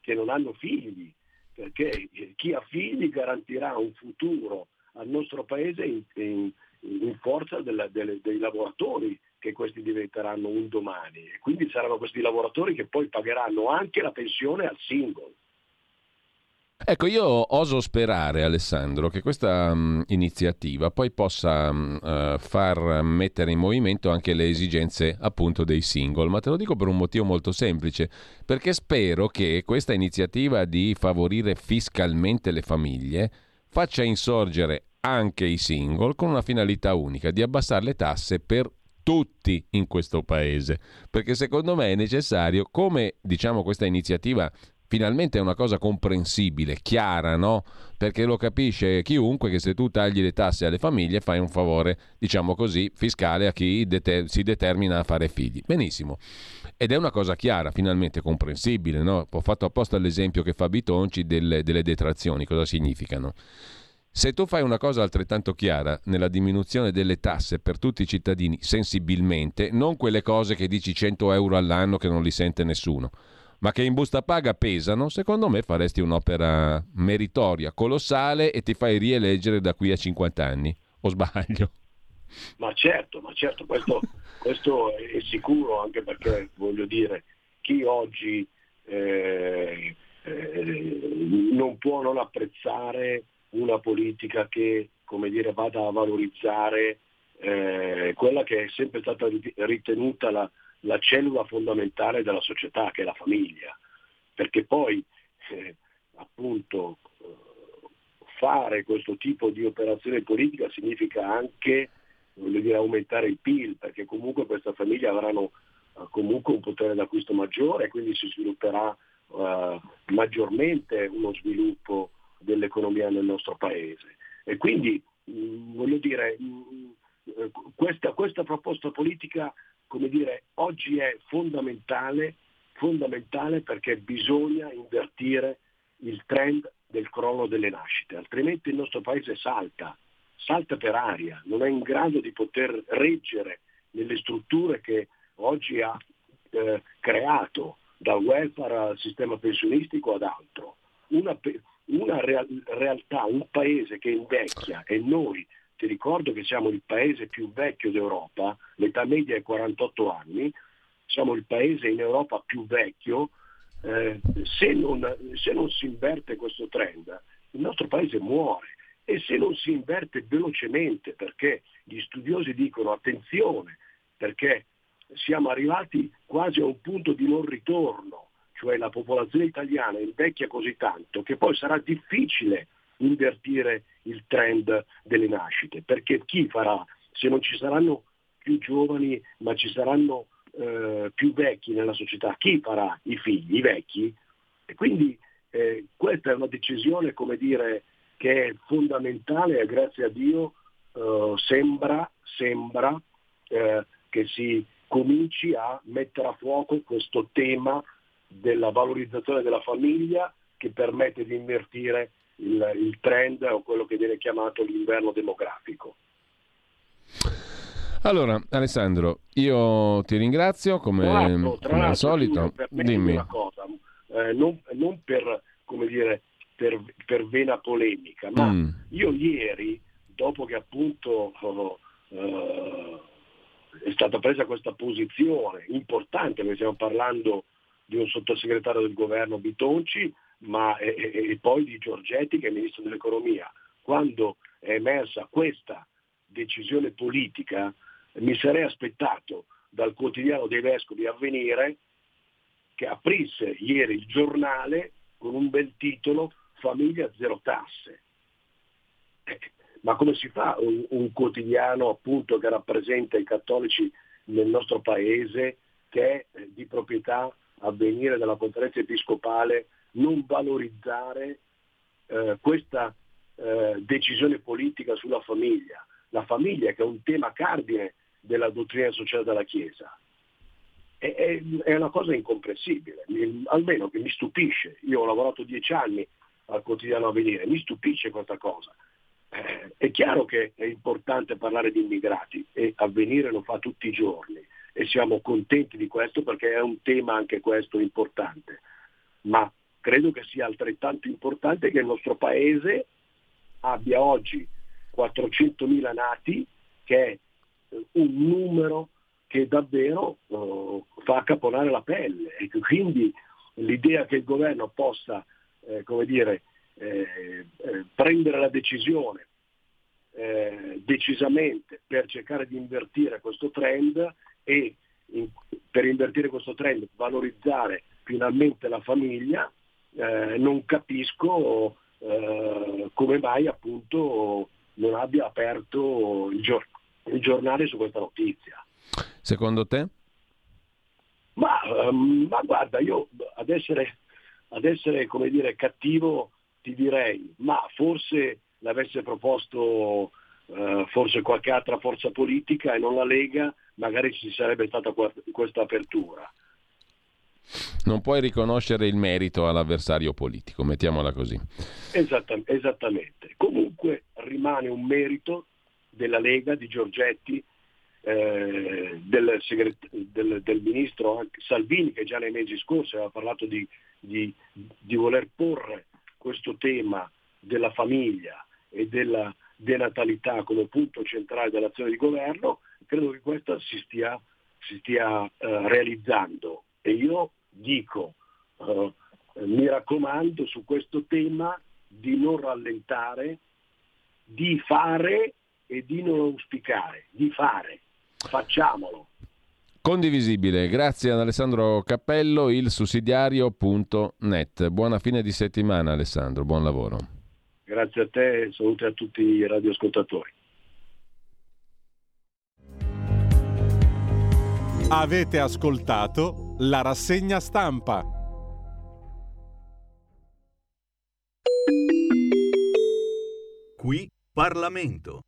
che non hanno figli perché chi ha figli garantirà un futuro al nostro paese in, in, in forza della, delle, dei lavoratori che questi diventeranno un domani e quindi saranno questi lavoratori che poi pagheranno anche la pensione al singolo. Ecco, io oso sperare, Alessandro, che questa um, iniziativa poi possa um, uh, far mettere in movimento anche le esigenze appunto dei single, ma te lo dico per un motivo molto semplice, perché spero che questa iniziativa di favorire fiscalmente le famiglie faccia insorgere anche i single con una finalità unica, di abbassare le tasse per tutti in questo paese, perché secondo me è necessario, come diciamo questa iniziativa finalmente è una cosa comprensibile, chiara, no? Perché lo capisce chiunque che se tu tagli le tasse alle famiglie fai un favore, diciamo così, fiscale a chi deter- si determina a fare figli. Benissimo. Ed è una cosa chiara, finalmente comprensibile, no? Ho fatto apposta l'esempio che fa Bitonci delle, delle detrazioni, cosa significano? Se tu fai una cosa altrettanto chiara nella diminuzione delle tasse per tutti i cittadini sensibilmente, non quelle cose che dici 100 euro all'anno che non li sente nessuno, ma che in busta paga pesano, secondo me faresti un'opera meritoria, colossale e ti fai rieleggere da qui a 50 anni. O sbaglio? Ma certo, ma certo, questo, questo è sicuro, anche perché voglio dire, chi oggi eh, eh, non può non apprezzare una politica che come dire, vada a valorizzare eh, quella che è sempre stata ritenuta la, la cellula fondamentale della società, che è la famiglia, perché poi eh, appunto fare questo tipo di operazione politica significa anche dire, aumentare il PIL, perché comunque queste famiglie avranno comunque un potere d'acquisto maggiore e quindi si svilupperà uh, maggiormente uno sviluppo dell'economia nel nostro paese. E quindi mm, voglio dire, mm, eh, questa, questa proposta politica come dire, oggi è fondamentale, fondamentale perché bisogna invertire il trend del crollo delle nascite, altrimenti il nostro paese salta, salta per aria, non è in grado di poter reggere nelle strutture che oggi ha eh, creato, dal welfare al sistema pensionistico ad altro. Una, una real, realtà, un paese che invecchia e noi ti ricordo che siamo il paese più vecchio d'Europa, l'età media è 48 anni, siamo il paese in Europa più vecchio, eh, se, non, se non si inverte questo trend il nostro paese muore. E se non si inverte velocemente perché gli studiosi dicono attenzione perché siamo arrivati quasi a un punto di non ritorno, cioè la popolazione italiana invecchia così tanto che poi sarà difficile invertire il trend delle nascite, perché chi farà, se non ci saranno più giovani ma ci saranno eh, più vecchi nella società, chi farà i figli, i vecchi? E quindi eh, questa è una decisione, come dire, che è fondamentale e grazie a Dio eh, sembra, sembra eh, che si cominci a mettere a fuoco questo tema della valorizzazione della famiglia che permette di invertire il, il trend o quello che viene chiamato l'inverno demografico. Allora, Alessandro, io ti ringrazio come, l'altro, come al solito. Dimmi una cosa, eh, non, non per, dire, per, per, vena polemica, ma mm. io ieri, dopo che appunto uh, è stata presa questa posizione importante, perché stiamo parlando di un sottosegretario del governo Bitonci, ma e, e poi di Giorgetti che è ministro dell'economia. Quando è emersa questa decisione politica mi sarei aspettato dal quotidiano dei vescovi avvenire che aprisse ieri il giornale con un bel titolo Famiglia zero tasse. Eh, ma come si fa un, un, quotidiano appunto che rappresenta i cattolici nel nostro paese che è eh, di proprietà avvenire della conferenza episcopale non valorizzare eh, questa eh, decisione politica sulla famiglia. La famiglia che è un tema cardine della dottrina sociale della Chiesa. È, è, è una cosa incomprensibile, almeno che mi stupisce. Io ho lavorato dieci anni al quotidiano Avvenire, mi stupisce questa cosa. Eh, è chiaro che è importante parlare di immigrati e Avvenire lo fa tutti i giorni e siamo contenti di questo perché è un tema anche questo importante. Ma credo che sia altrettanto importante che il nostro Paese abbia oggi 400.000 nati, che è un numero che davvero uh, fa caponare la pelle e quindi l'idea che il governo possa eh, come dire, eh, eh, prendere la decisione eh, decisamente per cercare di invertire questo trend e in, per invertire questo trend valorizzare finalmente la famiglia, eh, non capisco eh, come mai appunto non abbia aperto il, gior- il giornale su questa notizia. Secondo te? Ma, um, ma guarda, io ad essere, ad essere, come dire, cattivo ti direi, ma forse l'avesse proposto uh, forse qualche altra forza politica e non la Lega, magari ci sarebbe stata questa apertura. Non puoi riconoscere il merito all'avversario politico, mettiamola così. Esatta, esattamente. Comunque rimane un merito della Lega, di Giorgetti, eh, del, segret- del, del, ministro Salvini che già nei mesi scorsi aveva parlato di, di, di voler porre questo tema della famiglia e della denatalità come punto centrale dell'azione di governo, credo che questa si stia, si stia uh, realizzando. E io dico, uh, mi raccomando su questo tema di non rallentare, di fare e di non auspicare, di fare. Facciamolo. Condivisibile, grazie ad Alessandro Cappello, il sussidiario.net. Buona fine di settimana Alessandro, buon lavoro. Grazie a te e salute a tutti i radioascoltatori. Avete ascoltato la rassegna stampa. Qui Parlamento.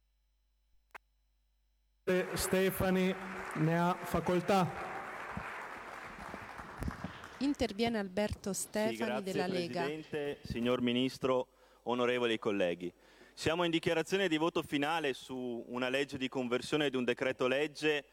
Stefani ne ha facoltà. Interviene Alberto Stefani sì, grazie, della Lega. Presidente, signor Ministro, onorevoli colleghi. Siamo in dichiarazione di voto finale su una legge di conversione di un decreto legge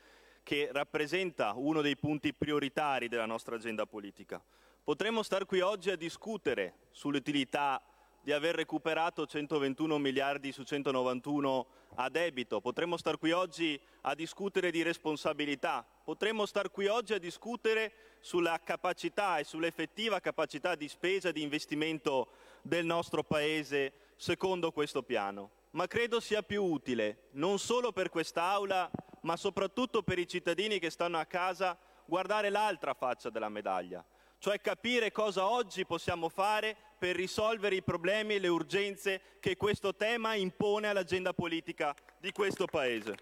che rappresenta uno dei punti prioritari della nostra agenda politica. Potremmo star qui oggi a discutere sull'utilità di aver recuperato 121 miliardi su 191 a debito, potremmo star qui oggi a discutere di responsabilità, potremmo star qui oggi a discutere sulla capacità e sull'effettiva capacità di spesa e di investimento del nostro Paese secondo questo piano. Ma credo sia più utile, non solo per quest'Aula, ma soprattutto per i cittadini che stanno a casa, guardare l'altra faccia della medaglia, cioè capire cosa oggi possiamo fare per risolvere i problemi e le urgenze che questo tema impone all'agenda politica di questo Paese.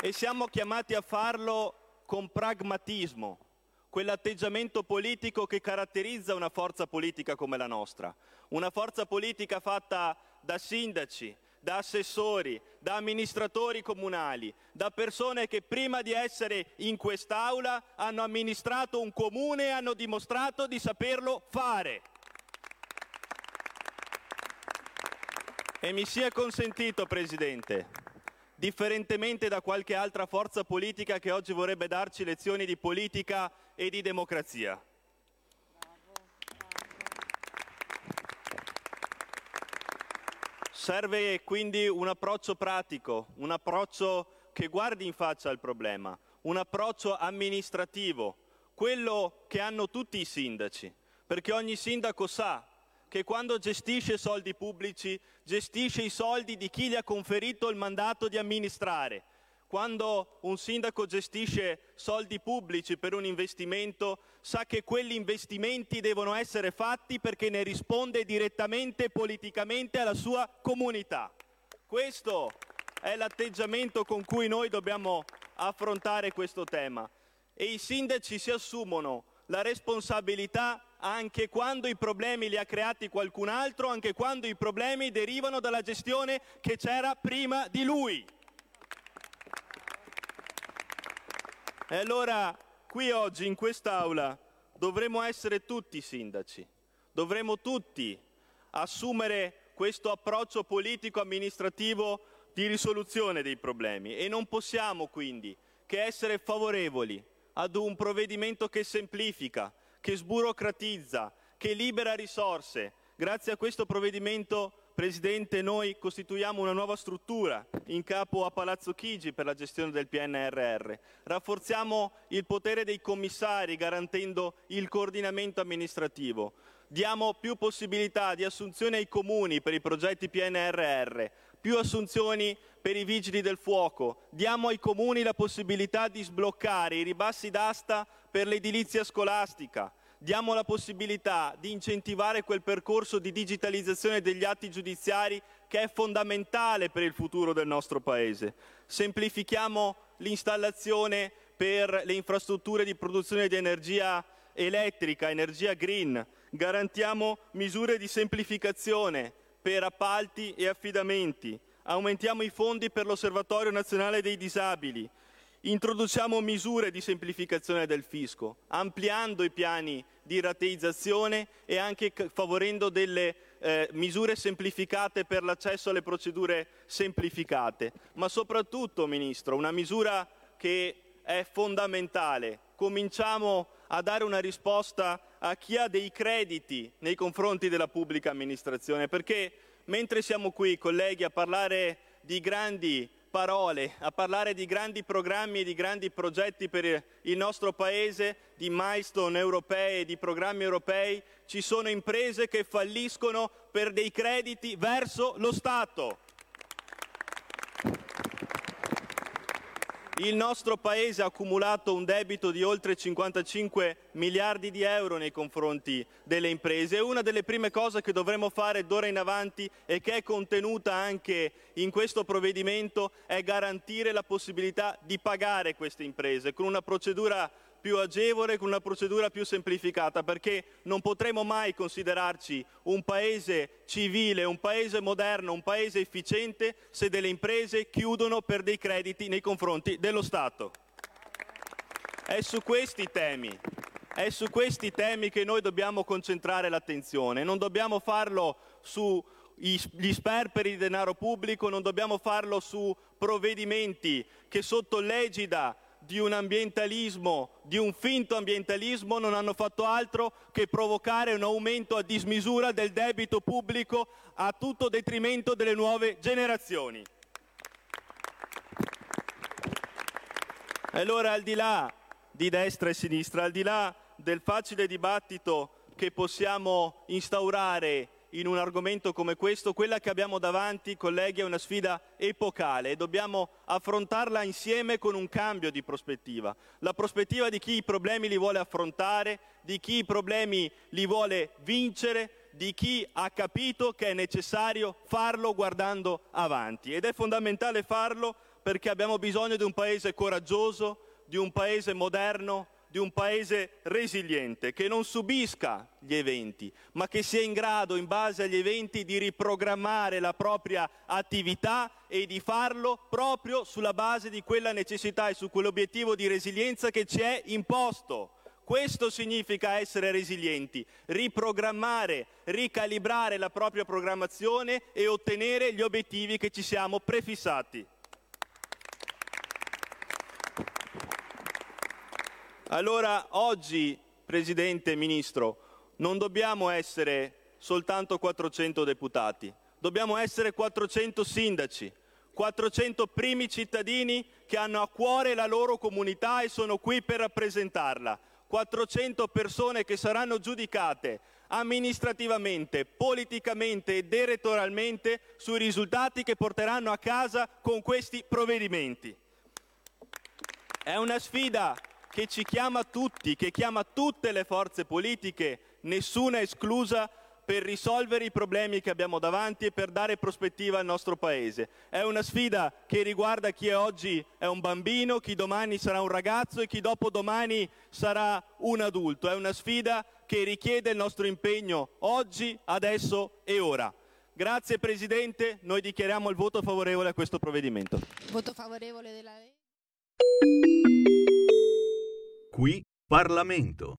E siamo chiamati a farlo con pragmatismo, quell'atteggiamento politico che caratterizza una forza politica come la nostra, una forza politica fatta da sindaci, da assessori, da amministratori comunali, da persone che prima di essere in quest'Aula hanno amministrato un comune e hanno dimostrato di saperlo fare. E mi sia consentito, Presidente, differentemente da qualche altra forza politica che oggi vorrebbe darci lezioni di politica e di democrazia. Serve quindi un approccio pratico, un approccio che guardi in faccia al problema, un approccio amministrativo, quello che hanno tutti i sindaci, perché ogni sindaco sa che quando gestisce soldi pubblici gestisce i soldi di chi gli ha conferito il mandato di amministrare quando un sindaco gestisce soldi pubblici per un investimento, sa che quegli investimenti devono essere fatti perché ne risponde direttamente e politicamente alla sua comunità. Questo è l'atteggiamento con cui noi dobbiamo affrontare questo tema. E i sindaci si assumono la responsabilità anche quando i problemi li ha creati qualcun altro, anche quando i problemi derivano dalla gestione che c'era prima di lui. E allora qui oggi in quest'Aula dovremo essere tutti sindaci, dovremo tutti assumere questo approccio politico-amministrativo di risoluzione dei problemi e non possiamo quindi che essere favorevoli ad un provvedimento che semplifica, che sburocratizza, che libera risorse. Grazie a questo provvedimento Presidente, noi costituiamo una nuova struttura in capo a Palazzo Chigi per la gestione del PNRR. Rafforziamo il potere dei commissari garantendo il coordinamento amministrativo. Diamo più possibilità di assunzione ai comuni per i progetti PNRR, più assunzioni per i vigili del fuoco. Diamo ai comuni la possibilità di sbloccare i ribassi d'asta per l'edilizia scolastica diamo la possibilità di incentivare quel percorso di digitalizzazione degli atti giudiziari che è fondamentale per il futuro del nostro Paese. Semplifichiamo l'installazione per le infrastrutture di produzione di energia elettrica, energia green. Garantiamo misure di semplificazione per appalti e affidamenti. Aumentiamo i fondi per l'Osservatorio nazionale dei disabili. Introduciamo misure di semplificazione del fisco, ampliando i piani di rateizzazione e anche favorendo delle eh, misure semplificate per l'accesso alle procedure semplificate. Ma soprattutto, Ministro, una misura che è fondamentale. Cominciamo a dare una risposta a chi ha dei crediti nei confronti della pubblica amministrazione, perché mentre siamo qui, colleghi, a parlare di grandi parole, a parlare di grandi programmi e di grandi progetti per il nostro Paese, di milestone europei e di programmi europei, ci sono imprese che falliscono per dei crediti verso lo Stato. Il nostro Paese ha accumulato un debito di oltre 55 miliardi di euro nei confronti delle imprese. E una delle prime cose che dovremo fare d'ora in avanti e che è contenuta anche in questo provvedimento è garantire la possibilità di pagare queste imprese con una procedura più agevole, con una procedura più semplificata, perché non potremo mai considerarci un paese civile, un paese moderno, un paese efficiente se delle imprese chiudono per dei crediti nei confronti dello Stato. È su questi temi è su questi temi che noi dobbiamo concentrare l'attenzione, non dobbiamo farlo sugli sperperi di denaro pubblico, non dobbiamo farlo su provvedimenti che sotto l'egida di un ambientalismo, di un finto ambientalismo, non hanno fatto altro che provocare un aumento a dismisura del debito pubblico a tutto detrimento delle nuove generazioni. Allora, al di là di destra e sinistra, al di là del facile dibattito che possiamo instaurare in un argomento come questo, quella che abbiamo davanti, colleghi, è una sfida epocale e dobbiamo affrontarla insieme con un cambio di prospettiva. La prospettiva di chi i problemi li vuole affrontare, di chi i problemi li vuole vincere, di chi ha capito che è necessario farlo guardando avanti. Ed è fondamentale farlo perché abbiamo bisogno di un paese coraggioso, di un paese moderno, di un paese resiliente, che non subisca gli eventi, ma che sia in grado, in base agli eventi, di riprogrammare la propria attività e di farlo proprio sulla base di quella necessità e su quell'obiettivo di resilienza che ci è imposto. Questo significa essere resilienti, riprogrammare, ricalibrare la propria programmazione e ottenere gli obiettivi che ci siamo prefissati. Allora oggi, Presidente e Ministro, non dobbiamo essere soltanto 400 deputati, dobbiamo essere 400 sindaci, 400 primi cittadini che hanno a cuore la loro comunità e sono qui per rappresentarla, 400 persone che saranno giudicate amministrativamente, politicamente ed elettoralmente sui risultati che porteranno a casa con questi provvedimenti. È una sfida che ci chiama tutti, che chiama tutte le forze politiche, nessuna esclusa, per risolvere i problemi che abbiamo davanti e per dare prospettiva al nostro Paese. È una sfida che riguarda chi oggi è un bambino, chi domani sarà un ragazzo e chi dopodomani sarà un adulto. È una sfida che richiede il nostro impegno oggi, adesso e ora. Grazie Presidente, noi dichiariamo il voto favorevole a questo provvedimento. Voto favorevole della. Qui Parlamento.